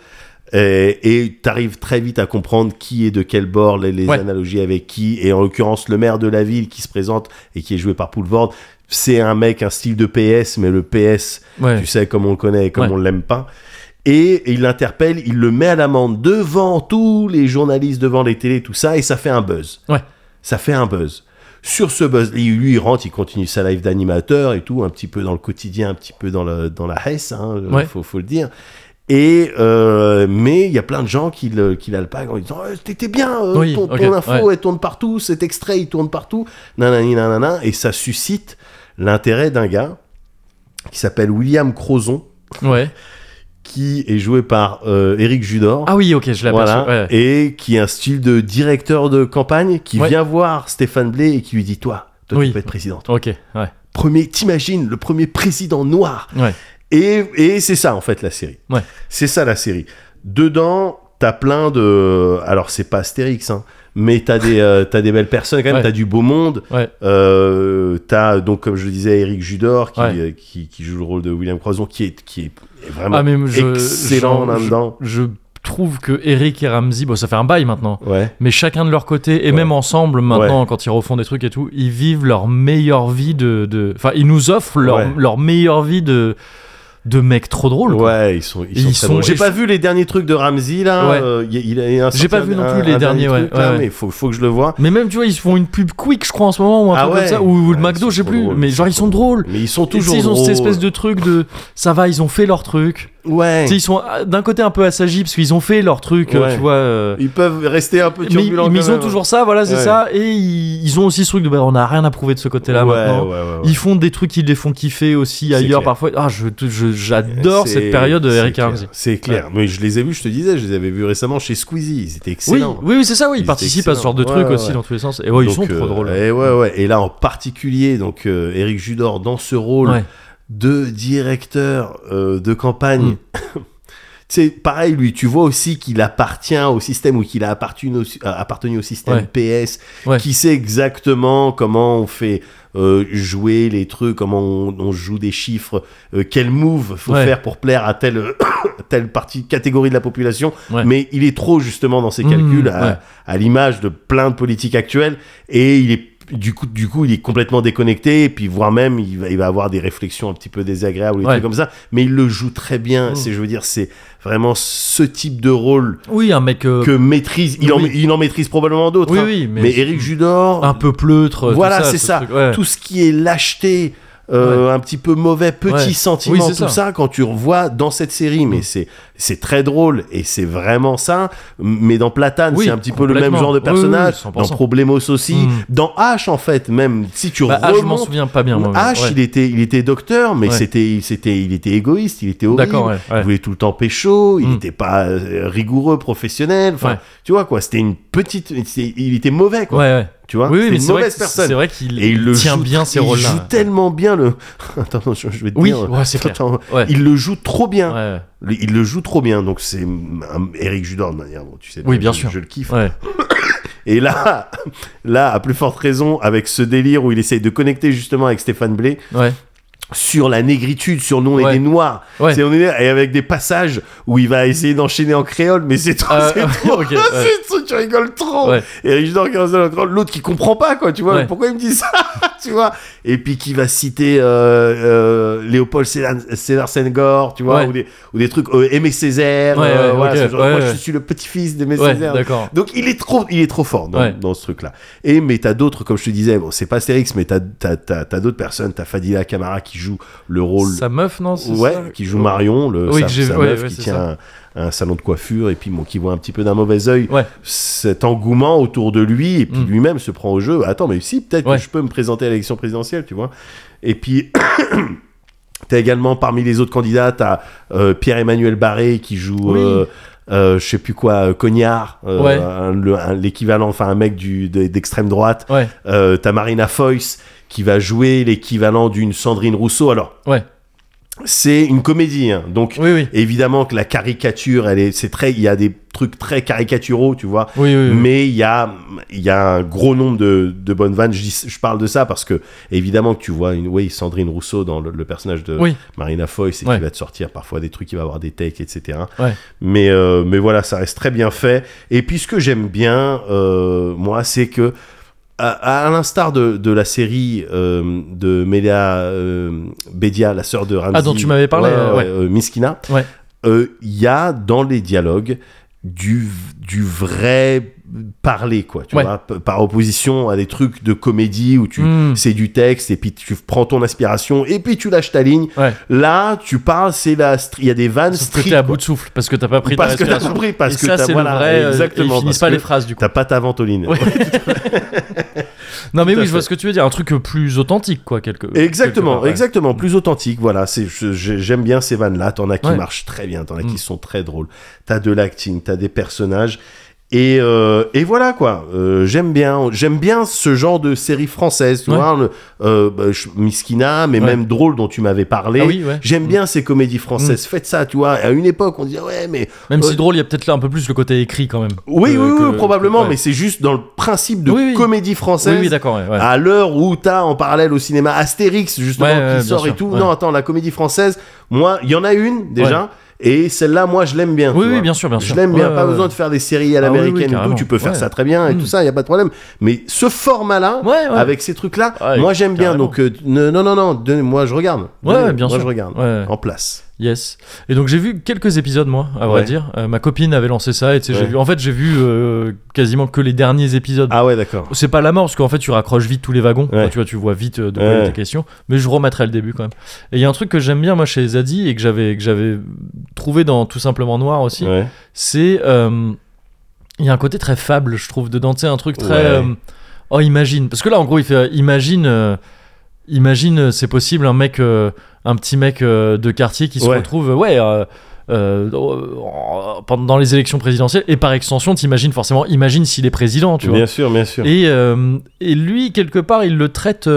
Et tu arrives très vite à comprendre qui est de quel bord, les, les Ouais. analogies avec qui, et en l'occurrence le maire de la ville qui se présente et qui est joué par Poulvord, c'est un mec, un style de PS, mais le PS, Ouais. tu sais comme on le connaît et comme Ouais. on l'aime pas. Et il l'interpelle, il le met à l'amende devant tous les journalistes, devant les télés, tout ça, et ça fait un buzz. Ouais. Ça fait un buzz. Sur ce buzz, lui, il rentre, il continue sa live d'animateur et tout, un petit peu dans le quotidien, un petit peu dans, le, dans la Hesse, hein, faut le dire. Et euh, mais il y a plein de gens qui le qui l'alpaguent en disant Eh, t'étais bien euh, Oui, ton, info ouais. elle tourne partout cet extrait il tourne partout nanani nanana et ça suscite l'intérêt d'un gars qui s'appelle William Crozon Ouais. qui est joué par euh, Eric Judor Ah oui, ok, je l'ai voilà, aperçu. Ouais. et qui est un style de directeur de campagne qui Ouais. vient voir Stéphane Blé et qui lui dit toi toi Oui. tu peux être président toi. Ok, ouais. premier t'imagines le premier président noir Ouais. Et, et c'est ça en fait la série. Ouais. C'est ça la série. Dedans, t'as plein de. Alors c'est pas Astérix, hein, mais t'as des, euh, des belles personnes quand même. Ouais. T'as du beau monde. Ouais. Euh, t'as donc comme je le disais Eric Judor qui, Ouais. euh, qui, qui joue le rôle de William Croison qui est qui est vraiment Ah, mais je, excellent là-dedans. Je, je trouve que Eric et Ramsey, bon, ça fait un bail maintenant. Ouais. Mais chacun de leur côté, et Ouais. même ensemble maintenant, quand ils refont des trucs et tout, ils vivent leur meilleure vie de. de- Enfin, ils nous offrent leur meilleure vie de, de mecs trop drôles. quoi. Ouais, ils sont, ils sont, drôles. J'ai pas vu les derniers trucs de Ramsey là. Ouais. euh, il il J'ai pas vu non un- plus les un derniers, dernier ouais, truc, là, ouais, ouais. mais faut, faut que je le vois. Mais même, tu vois, ils font une pub quick, je crois, en ce moment, ou un Ah truc comme ça, ou, le McDo, je sais plus. drôles, mais genre, ils sont drôles. Mais ils sont toujours ils ont cette drôles. espèce de truc de ça va, ils ont fait leur truc. Ouais. Tu sais, ils sont ah, d'un côté un peu assagis parce qu'ils ont fait leur truc, euh, Ouais. tu vois. euh, Ils peuvent rester un peu turbulents. mais ils ont même. toujours ça, voilà, c'est Ouais. ça. Et ils, ils ont aussi ce truc de bah, on a rien à prouver de ce côté-là ouais, maintenant. ouais, ouais, ouais. Ils font des trucs qui les font kiffer aussi ailleurs clair. parfois. Ah, je, je- j'adore cette période de Eric Ramsey. C'est clair. Mais je les ai vus, je te disais, je les avais vus récemment chez Squeezie. Ils étaient excellents. oui, oui, c'est ça, oui. Ils Ils participent à ce genre de excellents. trucs Ouais, aussi ouais. dans tous les sens. Et ouais, ils sont trop euh, drôles. Et ouais, ouais. Et là, en particulier, donc euh, Eric Judor dans ce rôle Ouais. de directeur euh, de campagne. Mm. [laughs] c'est pareil, lui, tu vois aussi qu'il appartient au système ou qu'il a appartenu au, euh, appartenu au système Ouais. PS, Ouais. qui sait exactement comment on fait euh, jouer les trucs, comment on, on joue des chiffres, euh, quel move faut Ouais. faire pour plaire à telle, [coughs] telle partie, catégorie de la population. Ouais. Mais il est trop justement dans ses Mmh, calculs à, ouais. à l'image de plein de politiques actuelles et il est du coup, du coup, il est complètement déconnecté, et puis voire même, il va, il va avoir des réflexions un petit peu désagréables ou des Ouais. trucs comme ça, mais il le joue très bien. Mm. C'est, je veux dire, c'est vraiment ce type de rôle Oui, un mec euh, que maîtrise. Il, en, il en maîtrise probablement d'autres. Oui, hein. oui, mais- mais, Eric Judor, un peu pleutre. voilà, c'est ce ça. ouais. Tout ce qui est lâcheté, euh, un petit peu mauvais, petit Ouais. sentiment, Oui, c'est tout ça. ça. quand tu revois dans cette série, mais Mm. c'est c'est très drôle et c'est vraiment ça. Mais dans Platane, Oui, c'est un petit peu le même genre de oui, personnage. oui, 100%. dans Problemos aussi, Mm. dans H en fait, même si tu Bah, ah, je m'en remontes. souviens pas bien. Moi, H, ouais. il était, il était docteur, mais Ouais. c'était, c'était, il était égoïste, il était horrible. Ouais. Il voulait tout le temps pécho, il Mm. n'était pas euh, rigoureux, professionnel. Enfin, tu vois quoi, c'était une petite, il était mauvais quoi. Ouais, ouais. Tu vois, Oui, oui, mais une c'est vrai, mauvaise que- personne. c'est vrai qu'il Et il le tient joue, bien ces il rôles-là. joue tellement bien le. [laughs] Attends, je, vais te Oui, dire. ouais. Attends. Il le joue trop bien. Ouais, Il le joue trop bien. Donc c'est Eric Judor de manière. Tu sais. Oui, bien je- sûr. Je le kiffe. ouais. [coughs] Et là, [coughs] là, à plus forte raison, avec ce délire où il essaye de connecter justement avec Stéphane Blé Ouais. Sur la négritude, sur nous on est Ouais. des noirs. Ouais. C'est on est et avec des passages où il va essayer d'enchaîner en créole, mais c'est trop, Euh, c'est [laughs] trop, ouais. tu rigoles trop. Et créole, l'autre qui comprend pas quoi, tu vois, pourquoi il me dit ça, [laughs] tu vois. Et puis qui va citer euh, euh, Léopold Sédar, Senghor, tu vois, ou des ou des trucs euh, Aimé Césaire, voilà, genre- moi je suis le petit-fils d'Aimé Césaire. Donc il est trop, il est trop fort dans, ce truc-là. Et mais t'as d'autres, comme je te disais, bon c'est pas Astérix, mais t'as t'as t'as, t'as d'autres personnes. T'as Fadila Camara qui joue le rôle, Sa meuf, non ouais, ça qui joue Marion, le Oui, sa, ouais, meuf ouais, qui tient un, un salon de coiffure et puis bon, qui voit un petit peu d'un mauvais œil Ouais. cet engouement autour de lui et puis Mm. lui-même se prend au jeu. Attends, mais si peut-être que je peux me présenter à l'élection présidentielle, tu vois. Et puis [coughs] T'as également parmi les autres candidats, t'as euh, Pierre-Emmanuel Barré qui joue, Oui. euh, je sais plus quoi, euh, Cognard, euh, Ouais. l'équivalent, enfin un mec du, de- d'extrême droite. Ouais, Euh, t'as Marina Foïs qui va jouer l'équivalent d'une Sandrine Rousseau. Alors, ouais. C'est une comédie, hein, donc Oui, oui. évidemment que la caricature, elle est, c'est très, il y a des trucs très caricaturaux, tu vois. Oui. Mais il y a, il y a un gros nombre de, de bonnes vannes. Je, dis- je parle de ça parce que, évidemment, que tu vois une, oui, Sandrine Rousseau dans le, le personnage de. Marina Foïs et Ouais. qui va te sortir parfois des trucs, il va avoir des takes, etc. Ouais. Mais, euh, mais voilà, ça reste très bien fait. Et puis, ce que j'aime bien, euh, moi, c'est que, à, à l'instar de, de la série euh, de Mélia euh, Bédia, la sœur de Ramsey, Ah, dont tu m'avais parlé, ouais. euh, Miskina, Ouais. euh, il y a dans les dialogues du, du vrai parler, quoi, tu Ouais. vois, par opposition à des trucs de comédie où tu Mm. c'est du texte et puis tu prends ton inspiration et puis tu lâches ta ligne. Ouais. Là, tu parles, c'est la, il y a des vannes t'es à bout de souffle parce que t'as pas pris Parce ta que t'as compris, parce et que ça, c'est voilà, le vrai. euh, exactement, Ils finissent parce pas les phrases du coup. T'as pas ta ventoline. Ouais. [laughs] Non, mais Tout oui, je vois fait. ce que tu veux dire. Un truc plus authentique, quoi, quelque. Exactement, quelque part, ouais. exactement, plus authentique. Voilà, c'est j'aime bien ces vannes là. T'en as qui marchent très bien, t'en as qui sont très drôles. T'as de l'acting, t'as des personnages. Et, euh, et voilà quoi, Euh, j'aime bien, j'aime bien ce genre de série française, tu Ouais. vois, le, euh, bah, Miskina, mais Ouais. même drôle dont tu m'avais parlé. Ah oui, ouais. J'aime bien ces comédies françaises. Faites ça, tu vois. À une époque, on disait ouais, mais Même Euh, si drôle, il y a peut-être là un peu plus le côté écrit quand même. oui, Que- oui, oui, que- probablement, mais c'est juste dans le principe de Oui, oui. comédie Oui, française. oui, d'accord, ouais. ouais. À l'heure où t'as en parallèle au cinéma Astérix justement qui sort et tout. Non, attends, la comédie française, moi, il y en a une déjà. Et celle-là, moi, je l'aime bien. Oui, oui, bien sûr, bien Je sûr. l'aime bien. Ouais, pas ouais, besoin ouais. de faire des séries à Ah oui, oui, l'américaine tout. carrément. Tu peux faire ça très bien et tout ça, il y a pas de problème. Mais ce format-là, Ouais, ouais. avec ces trucs-là, Ouais, moi, j'aime bien. Donc, euh, ne- non, non, non, moi, je regarde. Ouais, bien moi, sûr. je regarde. Ouais. En place. Yes. Et donc j'ai vu quelques épisodes moi, à vrai Ouais. dire. Euh, ma copine avait lancé ça et tu sais, j'ai vu. En fait, j'ai vu euh, quasiment que les derniers épisodes. Ah ouais, d'accord. C'est pas la mort parce qu'en fait tu raccroches vite tous les wagons. Ouais. Enfin, tu vois, tu vois vite euh, de quoi Ouais. il était question. Mais je remettrai le début quand même. Et il y a un truc que j'aime bien moi chez Zadie et que j'avais que j'avais trouvé dans tout simplement noir aussi. C'est euh, il y a un côté très fable, je trouve, dedans. Tu sais, un truc très. Oh, imagine. Parce que là, en gros, il fait imagine. Imagine, c'est possible, un mec, euh, un petit mec euh, de quartier qui se Ouais. retrouve, ouais, euh, euh, pendant les élections présidentielles, et par extension, t'imagines forcément, imagine s'il est président, tu vois. Bien sûr, bien sûr. Et, et lui, quelque part, il le traite.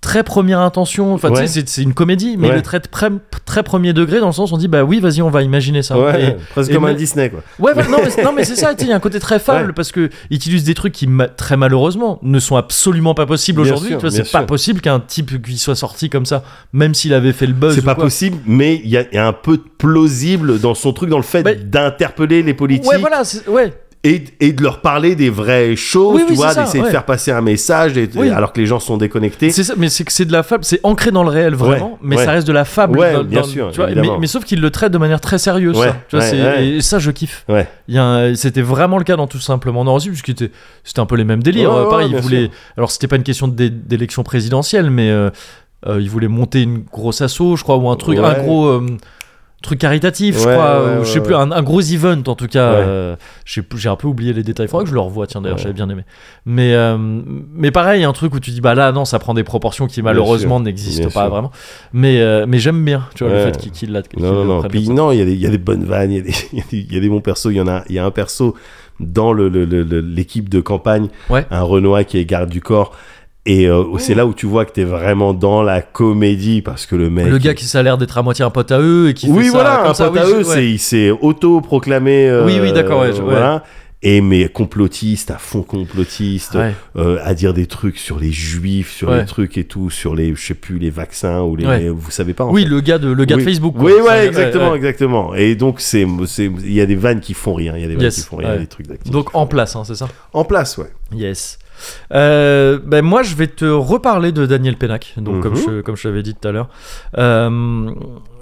Très première intention. Enfin, tu sais, c'est- une comédie, mais Ouais. le très, très, très premier degré dans le sens où on dit, bah oui, vas-y, on va imaginer ça. Ouais, Et- presque et comme un Disney, quoi. Ouais, non, mais, [laughs] c'est- non, mais c'est ça, il y a un côté très fable parce que ils utilisent des trucs qui, très malheureusement, ne sont absolument pas possibles aujourd'hui. c'est pas possible qu'un type qui soit sorti comme ça, même s'il avait fait le buzz. C'est pas quoi. possible, mais il y, a il y a un peu de plausible dans son truc, dans le fait Bah, d'interpeller les politiques Ouais, voilà, ouais. Et, et de leur parler des vraies choses, Oui, tu oui, vois, d'essayer ouais. de faire passer un message, et- Oui. alors que les gens sont déconnectés. C'est ça, mais c'est que c'est de la fable, c'est ancré dans le réel vraiment, Ouais, mais ouais. ça reste de la fable. Ouais, dans- bien dans- sûr, tu vois, mais, sauf qu'il le traite de manière très sérieuse, Ouais, ça. Tu vois. Et ça, je kiffe. C'était vraiment le cas dans Tout simplement Norris, puisque c'était un peu les mêmes délires. Euh, Pareil, bien il voulait. sûr. Alors, c'était pas une question d'é- d'élection présidentielle, mais euh, euh, il voulait monter une grosse asso, je crois, ou un truc, un gros. euh, truc caritatif, je Ouais, crois, ouais, ou je sais ouais, plus, ouais. un, un gros event en tout cas. Ouais. euh, j'ai un peu oublié les détails. Faudrait que je le revoie, tiens, d'ailleurs, Ouais. j'avais bien aimé. Mais, euh, mais pareil, un truc où tu dis, bah là, non, ça prend des proportions qui malheureusement n'existent pas sûr. vraiment. Mais, euh, mais j'aime bien, tu vois, le Ouais. fait qu'il qu'il l'a. qu'il Non, non, non. Puis non, il y, a des- il y a des bonnes vannes, il y, a des- [laughs] il y a des- il y a des bons persos. Il y en a, il y a un perso dans le- le- le- le- l'équipe de campagne, Ouais. un Renoir qui est garde du corps. Et euh, c'est là où tu vois que t'es vraiment dans la comédie parce que le mec. Le gars qui ça a l'air d'être à moitié un pote à eux et qui oui, fait ça voilà, comme un ça, pote oui, à je- eux, ouais. il s'est auto-proclamé. euh, Oui, oui, d'accord, ouais, je- ouais. voilà. Et mais complotiste, à fond complotiste, Ouais. euh, à dire des trucs sur les juifs, sur les trucs et tout, sur les, je sais plus, les vaccins ou les, vous savez pas. en Oui, fait. le gars de, le gars de Oui. Facebook. Oui, ouais, exactement, exactement. Et donc c'est, il y a des vannes qui font rire, il y a des vannes Yes, qui font ouais. des trucs d'actifs. Donc en place, hein, c'est ça en place, ouais. Yes. Euh, ben moi, je vais te reparler de Daniel Pennac, donc comme Mhm. je comme je l'avais dit tout à l'heure. Euh,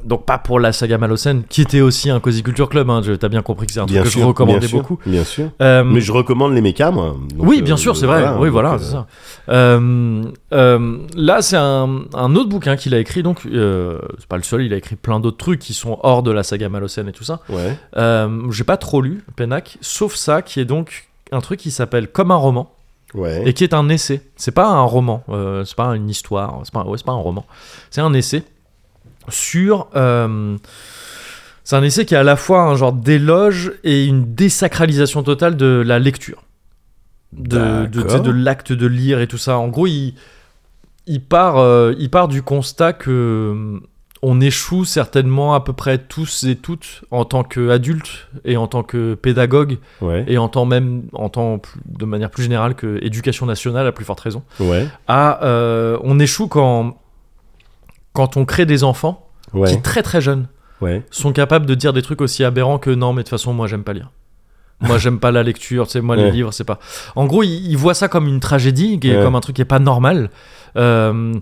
donc pas pour la saga Malocène, qui était aussi un Cozy Culture Club. Hein, T'as bien compris que c'est un truc que je recommandais bien sûr, beaucoup. bien sûr. Euh, Mais je recommande les mécas, moi. Donc, oui, bien sûr, c'est vrai. oui, voilà, c'est ça. Là, c'est un, un autre bouquin qu'il a écrit. Donc, c'est pas le seul. Il a écrit plein d'autres trucs qui sont hors de la saga Malocène et tout ça. Ouais. J'ai pas trop lu Pennac, sauf ça, qui est donc un truc qui s'appelle Comme un roman Ouais. et qui est un essai. C'est pas un roman, euh, c'est pas une histoire, c'est pas, ouais, pas un roman. C'est un essai sur. euh, c'est un essai qui est à la fois un genre d'éloge et une désacralisation totale de la lecture. De, de, l'acte de lire et tout ça. En gros, il, il, part, euh, il part du constat que on échoue certainement à peu près tous et toutes en tant qu'adultes et en tant que pédagogue Ouais. et en tant même en tant de manière plus générale que éducation nationale à plus forte raison. Ouais. à euh, on échoue quand quand on crée des enfants Ouais. qui très très jeunes sont capables de dire des trucs aussi aberrants que non mais de toute façon moi j'aime pas lire. Moi j'aime pas la lecture tu sais moi les livres c'est pas. En gros ils ils voient ça comme une tragédie comme un truc qui est pas normal. Euh,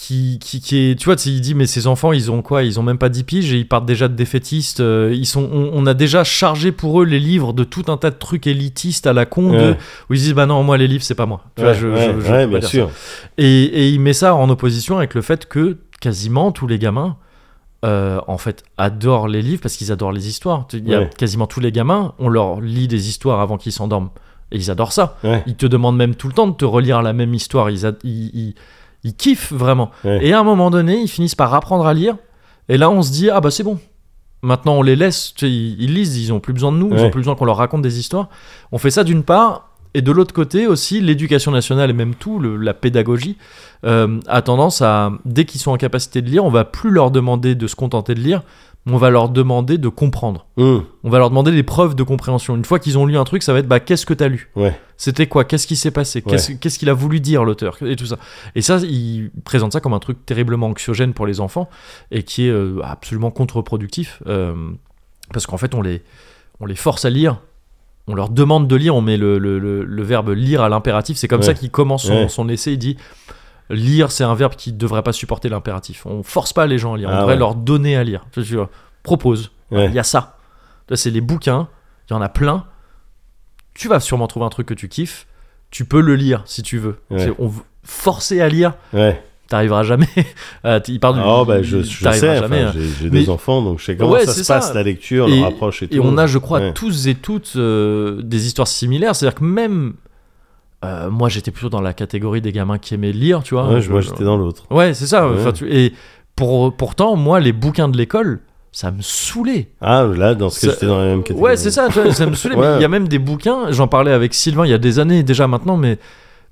qui, qui, qui est tu vois il dit mais ces enfants ils ont quoi? Ils ont même pas 10 piges et ils partent déjà de défaitistes euh, ils sont on, on a déjà chargé pour eux les livres de tout un tas de trucs élitistes à la con de, où ils disent bah non moi les livres c'est pas moi tu vois, Ouais, je, ouais, je- je ouais, bien dire ça. sûr. Et, et il met ça en opposition avec le fait que quasiment tous les gamins, euh, en fait, adorent les livres parce qu'ils adorent les histoires. Tu- Il y a Ouais. quasiment tous les gamins, on leur lit des histoires avant qu'ils s'endorment. Et ils adorent ça. Ils te demandent même tout le temps de te relire la même histoire. Ils, ad- ils, ils- ils kiffent vraiment. Ouais. Et à un moment donné, ils finissent par apprendre à lire. Et là, on se dit, ah bah c'est bon. Maintenant, on les laisse. Tu sais, ils, ils lisent, ils ont plus besoin de nous. Ils Ouais. ont plus besoin qu'on leur raconte des histoires. On fait ça d'une part. Et de l'autre côté aussi, l'éducation nationale et même tout, le- la pédagogie, euh, a tendance à, dès qu'ils sont en capacité de lire, on va plus leur demander de se contenter de lire, on va leur demander de comprendre. Hum, On va leur demander des preuves de compréhension. Une fois qu'ils ont lu un truc, ça va être bah, qu'est-ce que tu as lu? Ouais. C'était quoi? Qu'est-ce qui s'est passé? Qu'est-ce qu'est-ce qu'il a voulu dire l'auteur? Et tout ça. Et ça, il présente ça comme un truc terriblement anxiogène pour les enfants et qui est euh, absolument contre-productif euh, parce qu'en fait, on les, on les force à lire. On leur demande de lire, on met le, le- le- le verbe lire à l'impératif. C'est comme Ouais. ça qu'il commence son, Ouais. son essai. Il dit lire, c'est un verbe qui ne devrait pas supporter l'impératif. On force pas les gens à lire, on Ah devrait ouais. leur donner à lire. Je, je- propose. Ouais. Il y a ça. Là, c'est les bouquins. Il y en a plein. Tu vas sûrement trouver un truc que tu kiffes. Tu peux le lire si tu veux. Ouais. On forcer à lire, Ouais. t'arriveras jamais. [laughs] Euh, il parle Oh, bah, je, je sais, jamais. enfin, hein. j'ai Mais- des enfants, donc je sais comment Ouais, ça se ça. passe, la lecture, Et- le rapproche et tout. Et on a, je crois, Ouais. tous et toutes euh, des histoires similaires. C'est-à-dire que même. Euh, moi, j'étais plutôt dans la catégorie des gamins qui aimaient lire, tu vois. Ouais, je- moi, j'étais dans l'autre. Ouais, c'est ça. Ouais. Enfin, tu- Et pour, pourtant, moi, les bouquins de l'école, ça me saoulait. Ah, là, dans ce cas, j'étais dans la même catégorie. Ouais, c'est ça, vois, ça me saoulait. [laughs] mais. Il y a même des bouquins, j'en parlais avec Sylvain il y a des années déjà maintenant, mais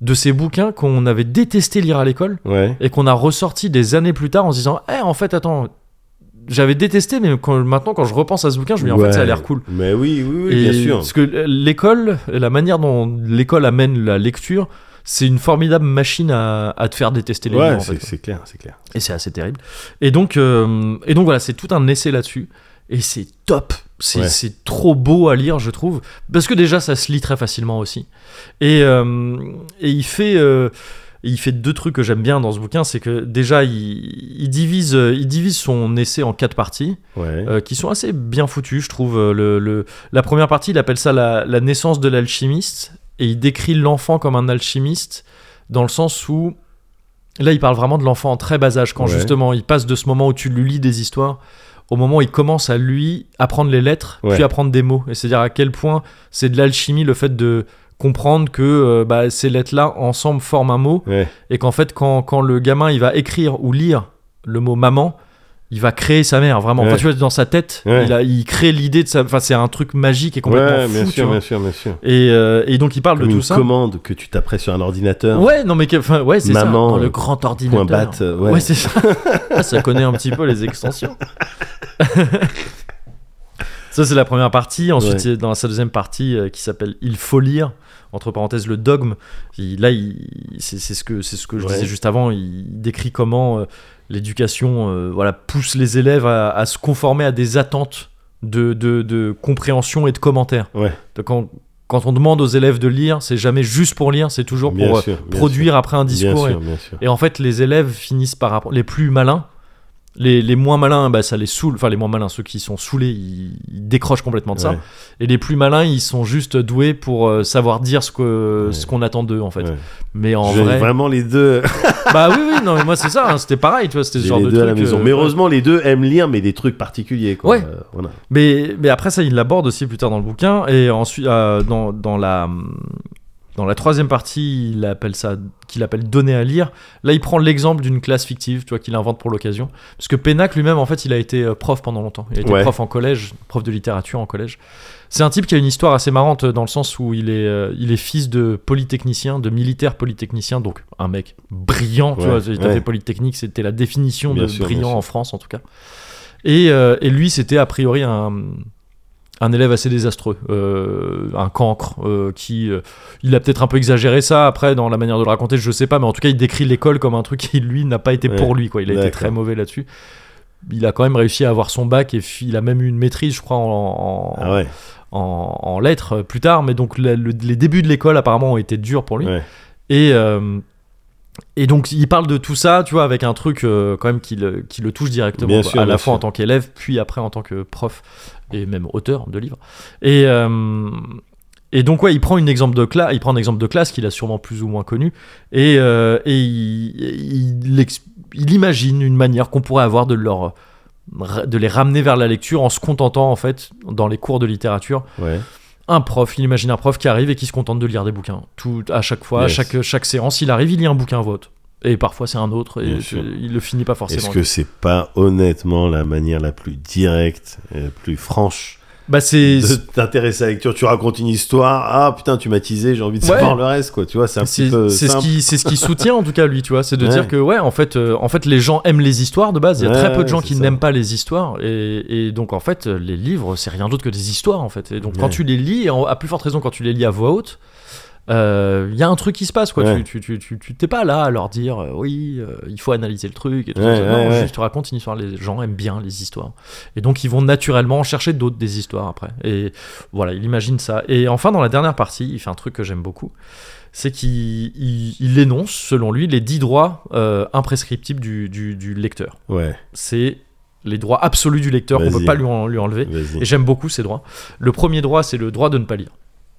de ces bouquins qu'on avait détesté lire à l'école Ouais. et qu'on a ressorti des années plus tard en se disant Eh, en fait, attends, j'avais détesté, mais quand- maintenant, quand je repense à ce bouquin, je me dis En fait, ça a l'air cool. Mais oui, oui, oui, bien sûr. Parce que l'école, la manière dont l'école amène la lecture, c'est une formidable machine à, à te faire détester les Ouais, livres. en c'est fait. clair, c'est clair. Et c'est assez terrible. Et donc, euh, et donc voilà, c'est tout un essai là-dessus. Et c'est top. C'est Ouais. trop beau à lire, je trouve. Parce que déjà, ça se lit très facilement aussi. Et, euh, et il fait. euh, il fait deux trucs que j'aime bien dans ce bouquin, c'est que déjà il, il divise, euh, il divise son essai en quatre parties Ouais. euh, qui sont assez bien foutus, je trouve. Euh, Le, le- la première partie, il appelle ça la, la naissance de l'alchimiste, et il décrit l'enfant comme un alchimiste, dans le sens où, là, il parle vraiment de l'enfant en très bas âge, quand Ouais. justement il passe de ce moment où tu lui lis des histoires, au moment où il commence à lui apprendre les lettres, Ouais. puis apprendre des mots, et c'est-à-dire à quel point c'est de l'alchimie, le fait de comprendre que euh, bah, ces lettres-là ensemble forment un mot Ouais. et qu'en fait quand, quand le gamin il va écrire ou lire le mot maman il va créer sa mère vraiment Ouais. enfin, tu vois dans sa tête Ouais. il, a, il crée l'idée de sa enfin c'est un truc magique et complètement Ouais, fou bien sûr, bien sûr, bien sûr. Et, euh, et donc il parle Comme de une tout ça commande que tu taperais sur un ordinateur. ouais non mais enfin, ouais c'est ça dans le euh, grand ordinateur Point bat, ouais. c'est ça [laughs] Ah, ça connaît un petit peu les extensions [laughs] ça c'est la première partie ensuite Ouais. dans sa deuxième partie euh, qui s'appelle il faut lire entre parenthèses le dogme Il- là c'est ce que ce que je Ouais. disais juste avant il décrit comment euh, l'éducation euh, voilà pousse les élèves à, à se conformer à des attentes de, de, de compréhension et de commentaires Ouais. Quand quand on demande aux élèves de lire c'est jamais juste pour lire c'est toujours Bien pour euh, sûr, produire après un. Bien discours et- sûr, bien sûr. et en fait, les élèves finissent par. Les plus malins, les, les moins malins, bah, ça les saoule. Enfin, les moins malins, ceux qui sont saoulés, ils, ils décrochent complètement de ça. Et les plus malins, ils sont juste doués pour euh, savoir dire ce que Ouais. ce qu'on attend d'eux, en fait. Ouais. Mais en J'ai vrai. vraiment les deux, [laughs] Bah oui, oui, non, mais moi, c'est ça. hein, C'était pareil, tu vois. C'était ce genre les de deux à la maison. euh, mais heureusement, les deux aiment lire, mais des trucs particuliers. Quoi. Ouais. Euh, voilà. Mais, mais après ça, il l'aborde aussi plus tard dans le bouquin. Et ensuite, euh, dans, dans, la, dans la troisième partie, il appelle ça, qu'il appelle donner à lire. Là, il prend l'exemple d'une classe fictive, tu vois, qu'il invente pour l'occasion. Parce que Pénac lui-même, en fait, il a été euh, prof pendant longtemps. Il a été Ouais. prof en collège, prof de littérature en collège. C'est un type qui a une histoire assez marrante dans le sens où il est, euh, il est fils de polytechnicien, de militaire polytechnicien, donc un mec brillant, tu Ouais, vois. Il a ouais. fait polytechnique, c'était la définition Bien de sûr, brillant en France en tout cas. Et, euh, et lui, c'était a priori un, un élève assez désastreux, euh, un cancre, euh, qui. euh, il a peut-être un peu exagéré ça après dans la manière de le raconter, je sais pas, mais en tout cas, il décrit l'école comme un truc qui, lui, n'a pas été Ouais, pour lui, quoi. Il a été très mauvais là-dessus. Il a quand même réussi à avoir son bac et il a même eu une maîtrise, je crois, en, en, Ah ouais. en- en lettres plus tard. Mais donc, le- le- les débuts de l'école, apparemment, ont été durs pour lui. ouais. Et, et donc, il parle de tout ça, tu vois, avec un truc euh, quand même qui le, qui le touche directement, Bien quoi, sûr, à la fois en tant qu'élève, puis après en tant que prof et même auteur de livres. Et, euh, et donc, ouais, il prend, une exemple de classe, il prend un exemple de classe qu'il a sûrement plus ou moins connu, et, euh, et il, il, ex- il imagine une manière qu'on pourrait avoir de leur de les ramener vers la lecture en se contentant en fait dans les cours de littérature Ouais. un prof, il imagine un prof qui arrive et qui se contente de lire des bouquins. Tout, à chaque fois, à chaque, chaque séance, il arrive, il lit un bouquin à vote. Et parfois c'est un autre, et il le finit pas forcément. Est-ce que c'est pas honnêtement la manière la plus directe, et la plus franche Bah c'est... de t'intéresser à la lecture? Tu racontes une histoire, ah putain, tu m'as teasé, j'ai envie de Ouais. savoir le reste, quoi. Tu vois, c'est un petit peu c'est ce qui c'est ce qui soutient en tout cas lui tu vois c'est de Ouais. dire que ouais en fait euh, en fait les gens aiment les histoires de base il y a Ouais, très peu de gens qui n'aiment pas les histoires et, et donc en fait les livres c'est rien d'autre que des histoires en fait et donc quand tu les lis à plus forte raison quand tu les lis à voix haute euh, il y a un truc qui se passe quoi Ouais. tu tu tu tu t'es pas là à leur dire euh, oui euh, il faut analyser le truc et tout Ouais, ça. non ouais. juste tu racontes une histoire les gens aiment bien les histoires et donc ils vont naturellement en chercher d'autres des histoires après et voilà il imagine ça et enfin dans la dernière partie il fait un truc que j'aime beaucoup c'est qu'il il, il énonce, selon lui, les 10 droits euh, imprescriptibles du, du- du lecteur. Ouais, C'est les droits absolus du lecteur qu'on peut pas lui, en- lui enlever. vas-y. Et j'aime beaucoup ces droits. Le premier droit, c'est le droit de ne pas lire.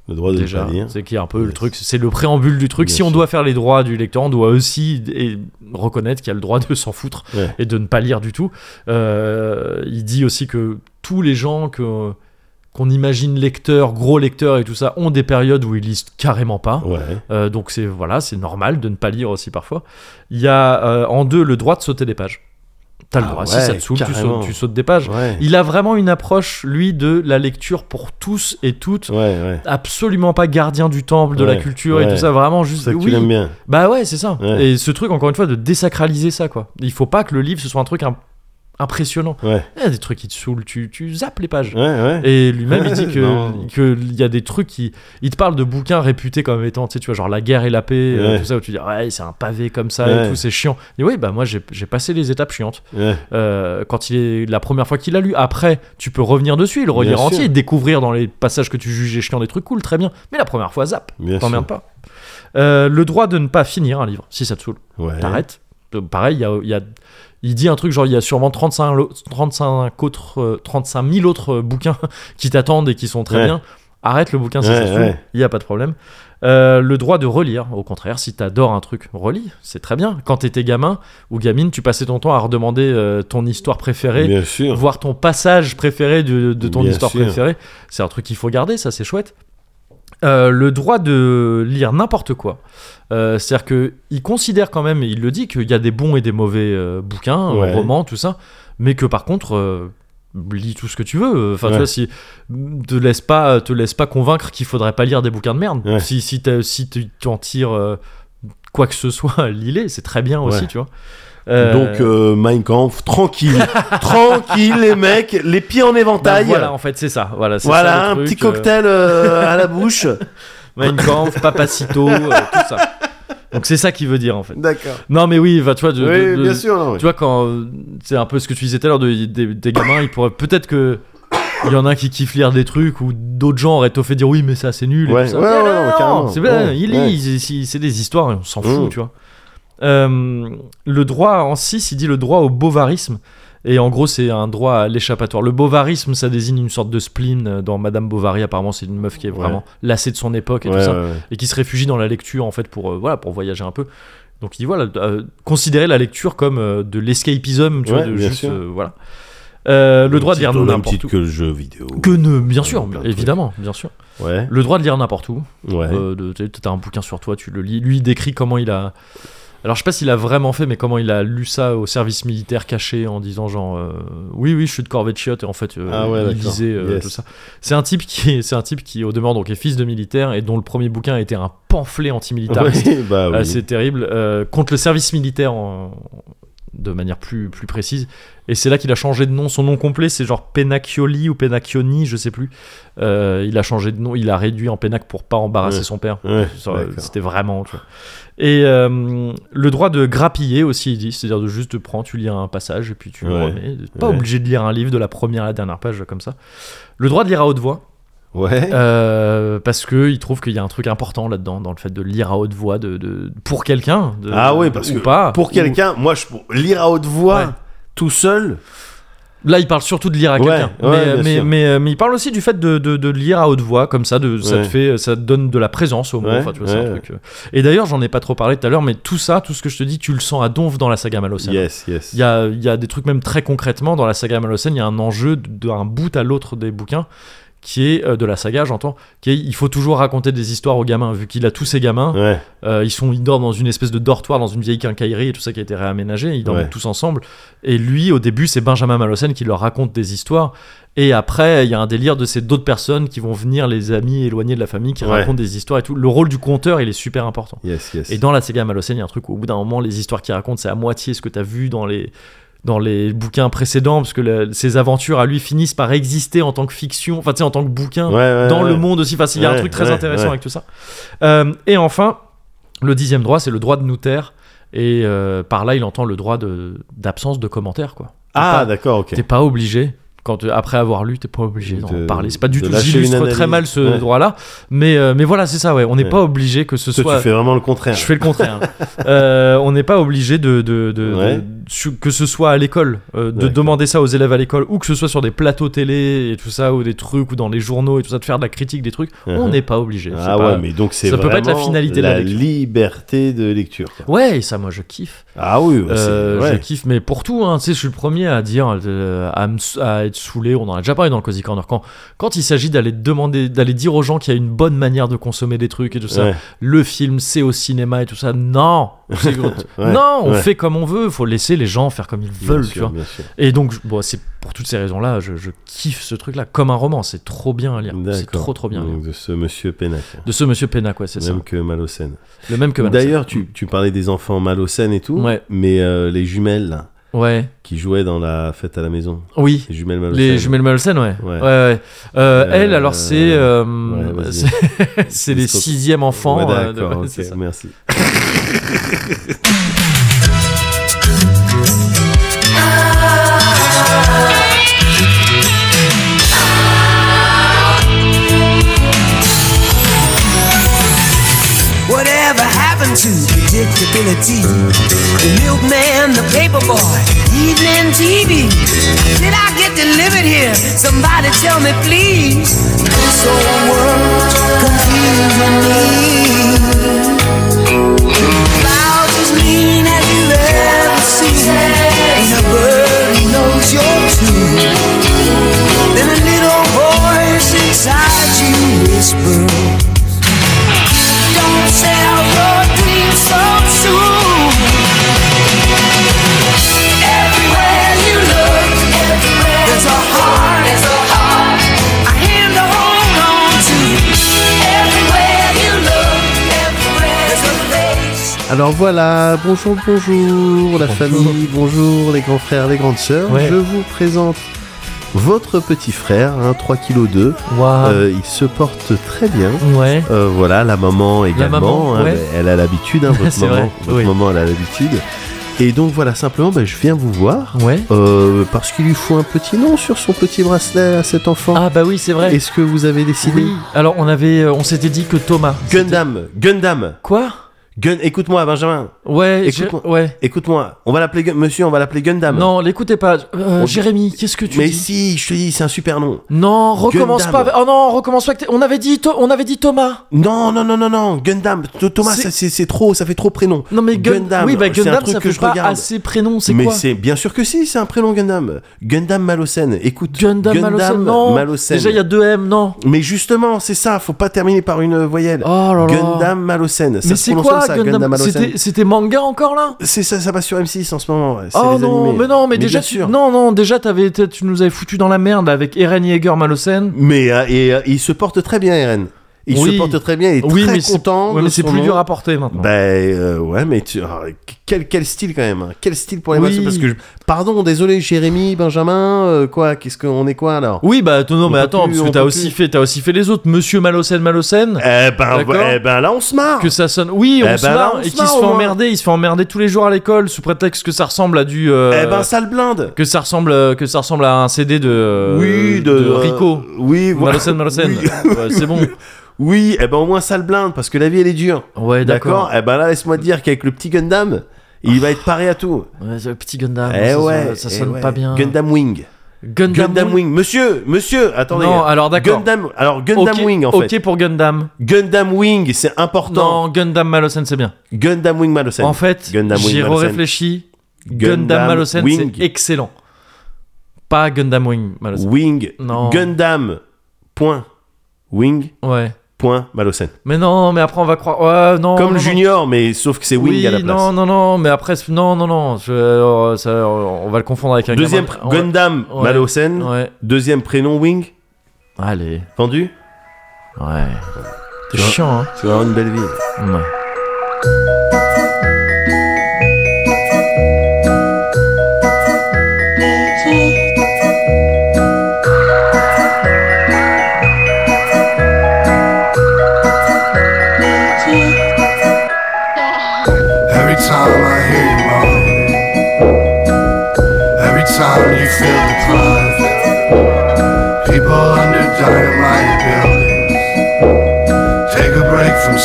Le droit de ne Déjà, pas lire. c'est qui un peu le truc, c'est le préambule du truc. Bien si on doit faire les droits du lecteur, on doit aussi et, reconnaître qu'il y a le droit de s'en foutre Ouais. et de ne pas lire du tout. Euh, il dit aussi que tous les gens que qu'on imagine lecteurs, gros lecteurs et tout ça, ont des périodes où ils lisent carrément pas. Ouais, Euh, donc c'est voilà, c'est normal de ne pas lire aussi parfois. Il y a euh, en deux le droit de sauter des pages. T'as le Ah droit. si ça te saoule, tu sautes, tu sautes des pages. Ouais. Il a vraiment une approche, lui, de la lecture pour tous et toutes. Ouais. Absolument pas gardien du temple, de la culture et tout ça. Vraiment juste. ça que tu oui. l'aimes bien. Bah ouais, c'est ça. Et ce truc, encore une fois, de désacraliser ça, quoi. Il faut pas que le livre ce soit un truc im- impressionnant. Ouais, Il y a des trucs qui te saoulent, tu, tu zappes les pages. ouais, ouais. Et lui-même, il dit [laughs] que qu'il y a des trucs qui. Il te parle de bouquins réputés comme étant, tu sais, tu vois, genre La guerre et la paix, euh, tout ça, où tu dis, ouais, c'est un pavé comme ça et tout, c'est chiant. Et oui, bah moi, j'ai passé les étapes chiantes. Euh, quand il est la première fois qu'il l'a lu, après, tu peux revenir dessus, le relire entier, et découvrir dans les passages que tu jugeais chiants des trucs cool, très bien. Mais la première fois, zap, Bien t'emmerdes pas. Euh, le droit de ne pas finir un livre, si ça te saoule. T'arrêtes. Pareil, il y a, il y a- il dit un truc genre il y a sûrement 35, lo- 35, autres, euh, 35 000 autres euh, bouquins [laughs] qui t'attendent et qui sont très Ouais. bien. Arrête le bouquin si Ouais, il n'y a pas de problème. Euh, le droit de relire, au contraire, si t'adores un truc, relis, c'est très bien. Quand t'étais gamin ou gamine, tu passais ton temps à redemander euh, ton histoire préférée, Bien sûr. voir ton passage préféré de, de ton Bien histoire sûr. préférée. C'est un truc qu'il faut garder, ça c'est chouette. Euh, le droit de lire n'importe quoi. Euh, C'est-à-dire qu'il considère quand même, il le dit, qu'il y a des bons et des mauvais euh, bouquins, Ouais. romans, tout ça, mais que par contre, lis tout ce que tu veux. Enfin, tu vois, si te laisse pas, te laisse pas convaincre qu'il faudrait pas lire des bouquins de merde. Ouais. Si si, si tu en tires quoi que ce soit, [laughs] lis-les, c'est très bien aussi, tu vois. Euh, Donc, euh, Mein Kampf, tranquille. [laughs] tranquille, les mecs, les pieds en bah, éventail. voilà, en fait, c'est ça. Voilà, c'est Voilà, ça, un truc, petit euh, cocktail euh, à la bouche. [laughs] Mein Kampf, Papacito, tout ça. Donc c'est ça qu'il veut dire en fait. D'accord. Non mais oui, va tu vois, de- Oui, de- de- bien sûr. non, oui. tu vois quand c'est un peu ce que tu disais tout à l'heure de, des, des gamins, ils pourraient peut-être que il y en a qui kiffent lire des trucs ou d'autres gens auraient tôt fait dire oui mais ça c'est nul. et Ouais, tout ça. ouais, ouais. C'est bien, Ouais, il lit, c'est des histoires, on s'en fout, Mm. tu vois. Euh, le droit en 6, il dit le droit au bovarisme. Et en gros, c'est un droit à l'échappatoire. Le bovarisme, ça désigne une sorte de spleen. euh, Dans Madame Bovary, apparemment, c'est une meuf qui est Ouais. vraiment lassée de son époque et Ouais, tout ça ouais, ouais. et qui se réfugie dans la lecture en fait pour euh, voilà pour voyager un peu donc il dit voilà euh, considérer la lecture comme euh, de l'escapism tu vois de juste voilà le droit de lire n'importe où que le jeu vidéo. que ne bien sûr évidemment bien sûr le droit de lire n'importe où Ouais. euh, de- tu as un bouquin sur toi tu le lis lui il décrit comment il a alors je sais pas s'il a vraiment fait mais comment il a lu ça au service militaire caché en disant genre euh, oui oui je suis de corvée de chiottes et en fait euh, Ah ouais, il lisait euh, Yes. tout ça c'est un type qui est c'est un type qui au demeurant donc est fils de militaire et dont le premier bouquin a été un pamphlet antimilitariste [laughs] Oui, bah oui. euh, c'est terrible. Euh, contre le service militaire en- de manière plus, plus précise. Et c'est là qu'il a changé de nom. Son nom complet, c'est genre Penacchioli ou Penacchioni, je sais plus. Euh, il a changé de nom, il a réduit en Pénac pour pas embarrasser Ouais. son père. Ouais. C'était vraiment. tu vois. Et euh, le droit de grappiller aussi, il dit, c'est-à-dire de juste te prendre, tu lis un passage et puis tu le Ouais. remets. Pas obligé de lire un livre de la première à la dernière page comme ça. Le droit de lire à haute voix. Ouais. Euh, parce que il trouve qu'il y a un truc important là-dedans dans le fait de lire à haute voix de, de- pour quelqu'un Ah oui, parce ou que pas pour ou- quelqu'un, moi, je lire à haute voix, Ouais. tout seul. là il parle surtout de lire à Ouais, quelqu'un ouais, mais, mais, sûr. mais, mais il parle aussi du fait de, de, de lire à haute voix comme ça de, ça te fait ça te donne de la présence au mot Ouais, enfin, tu vois, c'est un ouais. truc, euh. et d'ailleurs j'en ai pas trop parlé tout à l'heure mais tout ça tout ce que je te dis tu le sens à donf dans la saga Malocène Yes, yes. Il y a, il y a des trucs même très concrètement dans la saga Malocène, il y a un enjeu d'un bout à l'autre des bouquins qui est euh, de la saga, j'entends, qui est il faut toujours raconter des histoires aux gamins vu qu'il a tous ses gamins. Ouais. Euh, ils sont ils dorment dans une espèce de dortoir dans une vieille quincaillerie et tout ça qui a été réaménagé ils dorment Ouais. tous ensemble et lui au début c'est Benjamin Malocène qui leur raconte des histoires et après il y a un délire de ces d'autres personnes qui vont venir les amis éloignés de la famille qui Ouais. racontent des histoires et tout le rôle du conteur il est super important Yes, yes. et dans la saga Malocène il y a un truc où au bout d'un moment les histoires qu'il raconte c'est à moitié ce que tu as vu dans les dans les bouquins précédents parce que le- ses aventures à lui finissent par exister en tant que fiction enfin tu sais en tant que bouquin Ouais, ouais, dans ouais. le monde aussi. Enfin, il y a un truc très intéressant avec tout ça. Euh, et enfin, le dixième droit, c'est le droit de nous taire. Et euh, par là, il entend le droit d'absence de, commentaires, quoi. Ah, d'accord, ok. T'es pas obligé. Quand, euh, après avoir lu, t'es pas obligé d'en De- parler. C'est pas du de tout. J'illustre très mal ce Ouais. droit-là, mais euh, mais voilà, c'est ça. Ouais, on n'est Ouais. pas obligé que ce Toi, soit. tu fais vraiment le contraire. Je fais le contraire. [laughs] Euh, on n'est pas obligé de, de- de- Ouais. de- que ce soit à l'école, euh, de demander ça aux élèves à l'école, ou que ce soit sur des plateaux télé et tout ça, ou des trucs, ou dans les journaux et tout ça, de faire de la critique des trucs. On Mhm. n'est pas obligé. Ah pas- ouais, mais donc c'est ça peut pas être la finalité de la la lecture. liberté de lecture. quoi. Ouais, et ça, moi, je kiffe. Ah oui. Je kiffe, mais pour tout, hein, tu sais, je suis le premier à dire, à être saoulé. On en a déjà parlé dans le Cozy Corner. Quand, quand il s'agit d'aller demander, d'aller dire aux gens qu'il y a une bonne manière de consommer des trucs et tout ça, Ouais. le film, c'est au cinéma et tout ça. Non. [laughs] Ouais, non, on ouais. fait comme on veut. Il faut laisser les gens faire comme ils veulent, tu vois. Et donc, bon, c'est pour toutes ces raisons-là, je, je kiffe ce truc-là comme un roman. C'est trop bien à lire. C'est trop, trop bien. Donc, de ce monsieur Pénac. De ce monsieur Pénac, ouais, c'est ça. Même que Malocène. Le même que Malocène. D'ailleurs, tu, tu parlais des enfants Malocène et tout. Mais euh, les jumelles, là, Ouais. qui jouaient dans la fête à la maison. Oui. Les jumelles Malocène. Les jumelles Malocène, ouais. Ouais. Ouais, ouais. Euh, elle, alors, c'est. euh, ouais, [laughs] vas-y. c'est- c'est les sixièmes enfants. Ouais, euh, de- d'accord, ouais, [laughs] ok, c'est ça. merci. [laughs] Whatever happened to predictability? The milkman, the paperboy, evening TV. Did I get delivered here? Somebody tell me, please. This old world's confusing me. Clouds as mean as you've ever seen. Ain't a bird who knows your tune. Then a little voice inside you whispers. Voilà, bonjour, bonjour la famille, bonjour les grands frères, les grandes sœurs. Ouais. Je vous présente votre petit frère, hein, 3 kg 2. Waouh. Euh, il se porte très bien. Ouais. Euh, voilà, la maman également. maman, hein, ouais. elle a l'habitude, hein, [laughs] votre maman. Votre oui. maman, elle a l'habitude. Et donc voilà, simplement, bah, je viens vous voir. Ouais. euh, parce qu'il lui faut un petit nom sur son petit bracelet à cet enfant. Ah, bah oui, c'est vrai. Est-ce que vous avez décidé? Oui. Alors, on avait. euh, On s'était dit que Thomas. Gundam, Gundam, Quoi? Gun. Écoute-moi, Benjamin. Ouais. Écoute-moi. Ouais. Écoute-moi. On va l'appeler, monsieur, on va l'appeler Gundam. Non, l'écoutez pas. Euh, On- Jérémy, qu'est-ce que tu Mais dis si, je te dis, c'est un super nom. Non, recommence Gundam. pas. Oh non, recommence pas. On avait dit, on avait dit Thomas. Non, non, non, non, non, Gundam. Th- Thomas, C'est- trop, ça fait trop prénom. Non mais Gun- Gundam, Oui, bah c'est un Gundam, truc ça que fait je pas regarde. assez prénom. C'est Mais quoi c'est bien sûr que si, c'est un prénom Gundam. Gundam Malocène. Écoute, Gundam, Malocène. Non. Malocène. Déjà, il y a deux M. Non. Mais justement, c'est ça, faut pas terminer par une voyelle. Oh là là. Gundam Malocène. Ça Mais c'est quoi ça, Gundam. C'était manga encore là? C'est ça, ça passe sur M6 en ce moment. ouais, Oh les non, animés. mais non, mais, déjà tu, sûr. non non, déjà t'avais t- tu nous avais foutu dans la merde avec Eren Yeager Malocène. Mais euh, et, euh, il se porte très bien, Eren. Il Oui. se porte très bien, il est Oui, très mais content. ouais, mais c'est plus dur à porter maintenant. Ben euh, ouais, mais tu... quel, quel style quand même. hein. Quel style pour les Oui. maçons Parce que je- pardon, désolé, Jérémy, Benjamin, euh, quoi Qu'est-ce qu'on est quoi alors? Oui, bah non, On mais attends, plus, parce que t'as aussi fait, t'as aussi fait les autres, Monsieur Malocène Malocène. Eh ben, eh ben là, on se marre. Que ça sonne. Oui, on Eh se ben là, marre on et se qui se fait emmerder. Il se fait emmerder tous les jours à l'école sous prétexte que ça ressemble à du. euh, Eh ben, ça le blinde. que ça ressemble, euh, que ça ressemble à un CD de. oui, de, euh, Rico. Oui, voilà. Malocène Malocène. Oui. [laughs] Ouais, c'est bon. Oui, eh ben au moins ça le blinde parce que la vie elle est dure. Ouais, d'accord? Eh ben là, laisse-moi te dire qu'avec le petit Gundam, il va être paré à tout. Ouais, le petit Gundam. eh ça, ouais, sonne- ça eh sonne pas bien. Gundam Wing. Gundam, Gundam Wing. Monsieur, monsieur, attendez. Non, alors d'accord. Gundam, alors Gundam Ok, Wing en ok fait. pour Gundam. Gundam Wing, c'est important. Non, Gundam Malocène, c'est bien. Gundam Wing Malocène. En fait, Gundam Wing j'ai réfléchi. Gundam Gundam c'est excellent. Pas Gundam Wing Malocène. Wing. Non. Gundam. Point. Wing. Ouais. Point. Malocène. Mais non, mais après on va croire. Ouais, non. Comme non, non. Junior, mais sauf que c'est Wing oui, à la place. non, non, non, mais après, non, non, non, je- euh, ça, on va le confondre avec un Deuxième gamin. pr- Gundam Ouais. Malocène. Ouais. Deuxième prénom Wing. Allez. Vendu. Ouais. C'est chiant, hein. Tu vas avoir une belle vie. Ouais.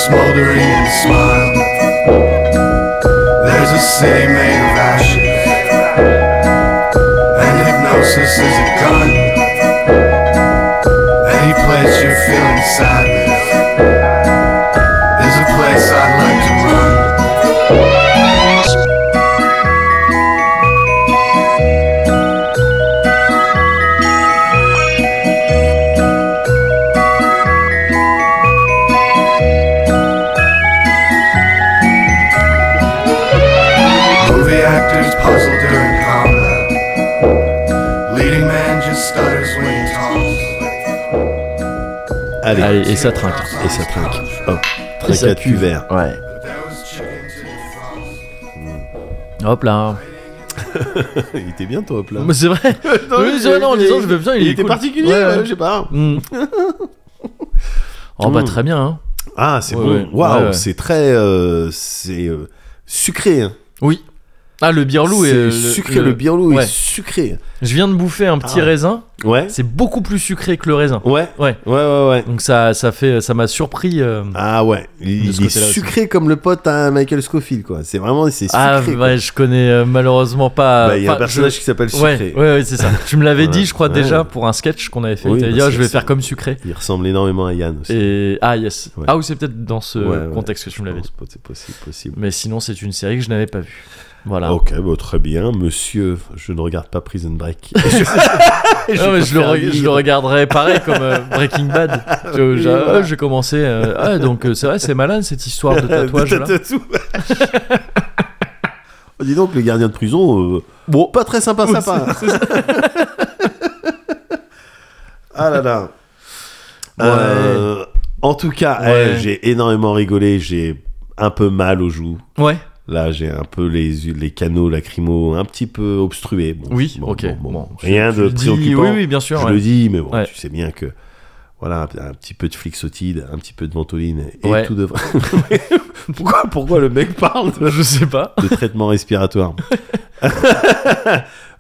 Smoldering smile. There's a city made of ashes, and hypnosis is a gun. Any place you're feeling sadness is et ça trinque. Et ça trinque. Hop. Cuve. cuvert. Ouais. Hop là. [laughs] Il était bien toi, hop là. Mais c'est vrai. [laughs] Oui, c'est- non, en disant, je vais bien, il était cool. particulier, Ouais, ouais, ouais. je sais pas. Mm. Oh bah Mm. très bien. Hein. Ah, c'est Ouais, bon. ouais. Waouh, Ouais, ouais. c'est très. euh, c'est euh, sucré. Hein. Oui. Ah le birlou C'est est sucré, le, birlou ouais. est sucré. Je viens de bouffer un petit Ah. raisin. Ouais. C'est beaucoup plus sucré que le raisin. Ouais. Ouais. Ouais, ouais, ouais. Donc ça, ça fait, ça m'a surpris. euh. Ah ouais, il, est aussi. sucré comme le pote à Michael Scofield, quoi. C'est vraiment, c'est sucré. Ah quoi. ouais, je connais euh, malheureusement pas. Bah, il y a un personnage je- qui s'appelle Ouais, Sucré. ouais, ouais, c'est ça. Tu me l'avais [laughs] dit, je crois Ouais. déjà pour un sketch qu'on avait fait. Oui, bah, dit, ah, je vais faire comme sucré. Il ressemble énormément à Yann aussi. Et ah yes. Ouais. Ah oui, c'est peut-être dans ce contexte que tu me l'avais dit. C'est c'est possible, possible. Mais sinon, c'est une série que je n'avais pas vue. Voilà. Ok, bon, très bien, monsieur. Je ne regarde pas Prison Break. [laughs] Mais je, le je le regarderai pareil comme euh, Breaking Bad. [laughs] Je, je, voilà. j'ai commencé. euh, ah, donc euh, c'est vrai, c'est malin cette histoire de [laughs] tatouage là. Dis donc, le gardien de prison, bon, pas très sympa, sympa. ah là là. Ouais. En tout cas, Ouais. eh, j'ai énormément rigolé. J'ai un peu mal aux joues. Ouais. Là, j'ai un peu les, les canaux lacrymaux un petit peu obstrués. Bon, Oui. bon, ok. bon, bon. Bon, tu- Rien tu de dis, préoccupant. Oui, oui, bien sûr. Je ouais. le dis, mais bon, Ouais. tu sais bien que voilà, un, petit peu de flixotide, un petit peu de ventoline, et Ouais. tout devrait. [laughs] pourquoi, pourquoi le mec parle de, Je sais pas. de traitement respiratoire? [laughs]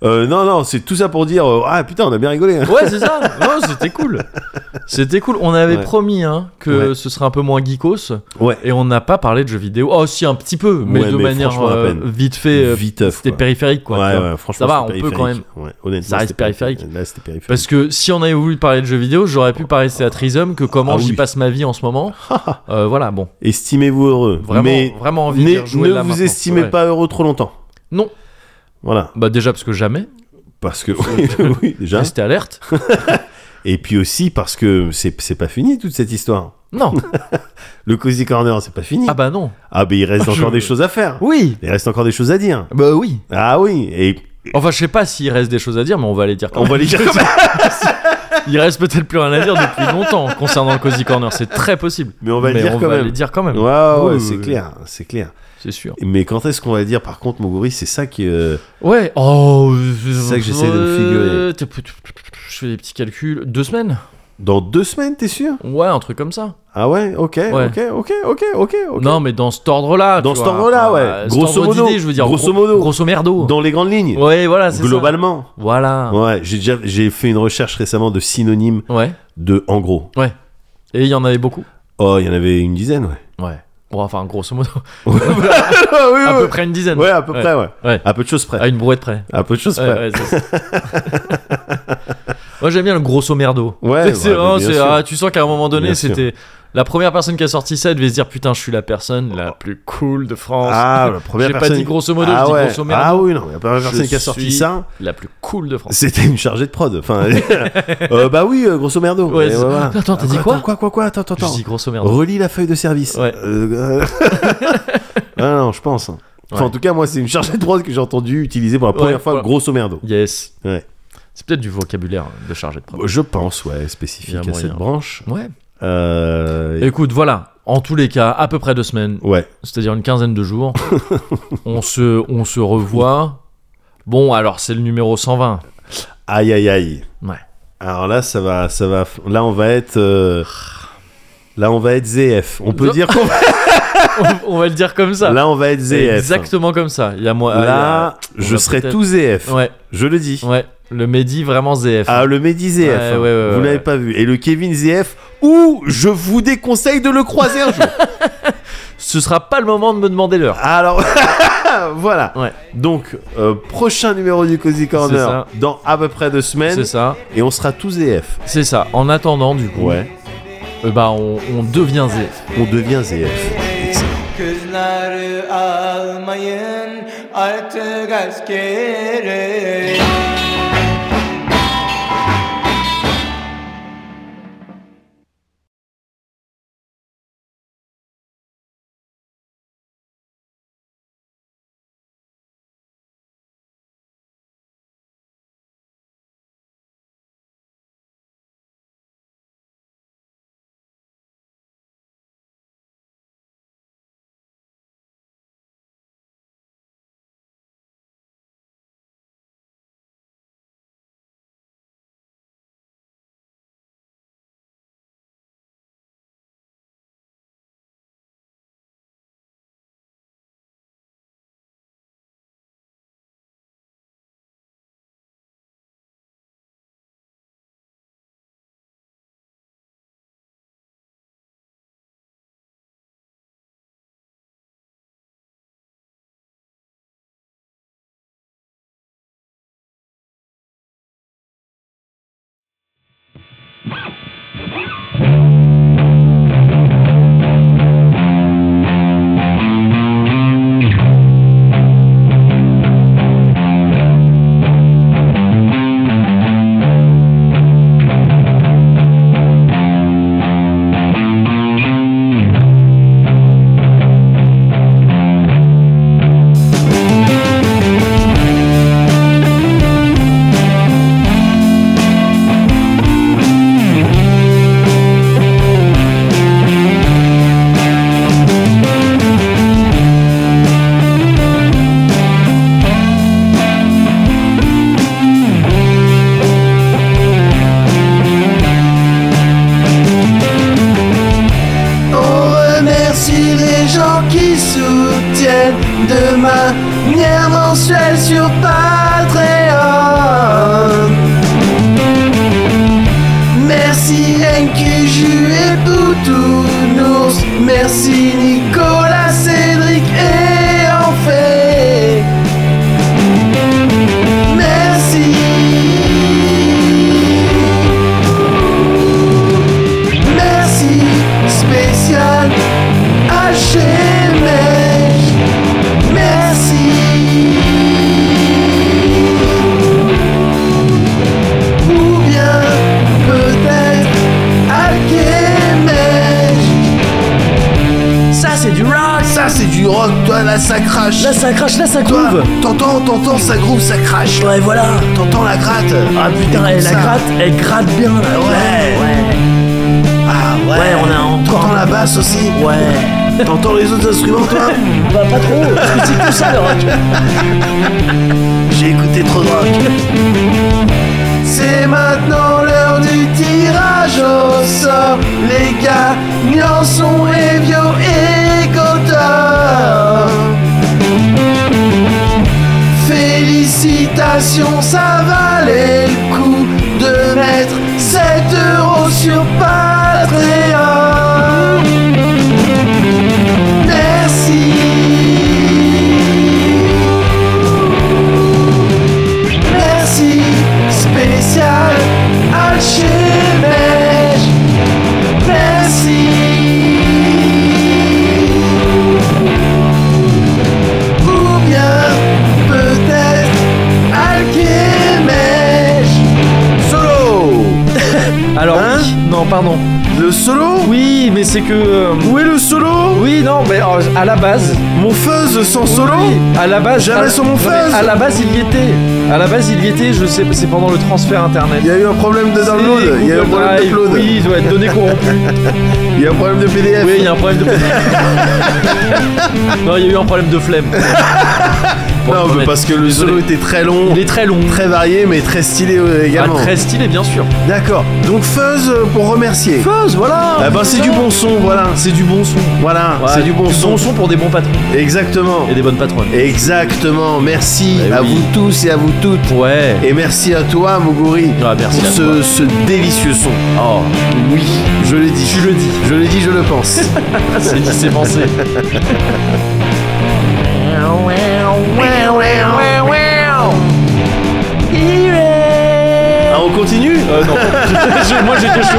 Euh, Non, non, c'est tout ça pour dire euh, ah putain, on a bien rigolé. hein. Ouais, c'est ça. Non, c'était cool. C'était cool. On avait Ouais. promis hein, que Ouais. ce serait un peu moins geekos. Ouais. Et on n'a pas parlé de jeux vidéo. Oh, si, un petit peu, mais Ouais, de mais manière franchement, à euh, peine. vite fait. euh, Viteuf, C'était quoi. périphérique, quoi. ouais, tu vois. ouais, franchement, Ça va, c'était on peut quand même. périphérique. Ouais, honnêtement, Ça reste c'était périphérique. Là, c'était périphérique. Parce que si on avait voulu parler de jeux vidéo, j'aurais pu parler de Trisum, que comment Ah j'y oui. passe ma vie en ce moment. [laughs] Euh, voilà, bon. Estimez-vous heureux. Vraiment, mais vraiment envie de ne, dire jouer ne là vous maintenant. estimez Ouais. pas heureux trop longtemps. Non. Voilà. Bah, déjà parce que jamais. Parce que, [laughs] oui, [laughs] oui, déjà. Restez alerte. [laughs] Et puis aussi parce que c'est c'est pas fini toute cette histoire. Non. Le Cozy Corner, c'est pas fini. Ah bah non. Ah, ben il reste Je- encore des choses à faire. Oui. Il reste encore des choses à dire. Bah oui. Ah oui, et Enfin, je sais pas s'il reste des choses à dire, mais on va les dire quand on même. va les dire comme Il reste peut-être plus rien à dire depuis longtemps concernant le Cozy Corner. C'est très possible. Mais on va le dire quand va même. les dire quand même. Ouais, ouais, Oui, c'est oui, clair, c'est clair. C'est sûr. Mais quand est-ce qu'on va dire par contre, Moguri, c'est ça qui. euh, Ouais. Oh. C'est ça que j'essaie de me figurer. Je fais des petits calculs. Deux semaines Dans deux semaines, t'es sûr? Ouais, un truc comme ça. Ah ouais, ok, Ouais. ok, ok, ok, ok, ok. Non, mais dans cet ordre-là. Dans cet ordre-là, ouais. Euh, Grosso modo. je veux dire. Grosso gros- modo. Grosso merdo. Dans les grandes lignes. Ouais, voilà, c'est ça. Globalement. Voilà. Ouais, j'ai déjà j'ai fait une recherche récemment de synonymes Ouais. de en gros. Et il y en avait beaucoup. Oh, il y en avait une dizaine, ouais. Ouais. Bon, enfin, grosso modo. [laughs] oui, à ouais. peu près une dizaine. Ouais, à peu près, ouais. Ouais. À peu de choses près. À une brouette près. À peu de choses près. [laughs] Moi j'aime bien le grosso merdo. Ouais, [laughs] c'est ouais, vraiment, bien c'est- sûr. ah, tu sens qu'à un moment donné, c'était la première personne qui a sorti ça, elle devait se dire putain, je suis la personne la plus cool de France. Ah, la première J'ai personne. pas dit grosso modo, ah, je dis ouais. grosso merdo. Ah oui, non, la première Je personne qui a sorti ça, La plus cool de France. c'était une chargée de prod. Enfin, [laughs] euh, bah oui, euh, grosso merdo. Ouais, voilà. Attends, t'as dit quoi Quoi, quoi, quoi Attends, attends, Je attends. dis grosso merdo. Relis la feuille de service. Ouais. Euh, [laughs] ah non, je pense. Enfin, en tout cas, moi, c'est une chargée de prod que j'ai entendu utiliser pour la première fois, voilà. grosso merdo. Yes. Ouais. C'est peut-être du vocabulaire de chargé de prod. Je pense, ouais, spécifique à moyen. cette branche. Ouais. Euh, Écoute, voilà. En tous les cas, à peu près deux semaines, Ouais. c'est-à-dire une quinzaine de jours, [laughs] on se, on se revoit. Bon, alors c'est le numéro 120. Aïe, aïe, aïe. Ouais. Alors là, ça va, ça va. Là, on va être. euh, Là, on va être ZF. On peut Non. dire qu'on va... [laughs] on, on va le dire comme ça. Là, on va être ZF. Exactement comme ça. Il y a moi. Là, il y a- on je serai tout ZF. Ouais, Je le dis. ouais. Le Mehdi vraiment ZF. Ah, le Mehdi ZF. Ouais, hein. ouais, ouais, Vous l'avez pas vu. Et le Kevin ZF, où je vous déconseille de le croiser un jour. [laughs] Ce sera pas le moment de me demander l'heure. Alors, [laughs] voilà. Donc, euh, prochain numéro du Cozy Corner dans à peu près deux semaines. C'est ça. Et on sera tous ZF. C'est ça. En attendant, du coup, Ouais. Euh, bah, on, on devient ZF. On devient ZF. Excellent. Base... Jamais sur mon. À la base, il y était. À la base, il y était, je sais, c'est pendant le transfert internet. Il y a eu un problème de download, il y a eu un problème de Oui, il doit être donné corrompu. [laughs] il y a un problème de PDF. Oui, il y a un problème de. [laughs] non, il y a eu un problème de flemme. Pour non, mais parce que le Désolé. solo était très long, Il est très long. très varié, mais très stylé euh, Ah, également. très stylé, bien sûr. D'accord. Donc Fuzz euh, pour remercier. Fuzz, voilà. Ah bah c'est du bon son, voilà. C'est du bon son. Voilà, Ouais, c'est du bon son. pour des bons patrons Exactement. et des bonnes patronnes. Exactement. Merci Eh à oui. vous tous et à vous toutes. Ouais. Et merci à toi, Moguri, Ah, merci pour à ce, toi. ce délicieux son. Oh, Oui, je le dis. tu le dis. Je le dis, je le pense. [laughs] C'est dit, c'est pensé. Ah, on continue Euh, non. [laughs] J'ai- Moi, j'étais chaud.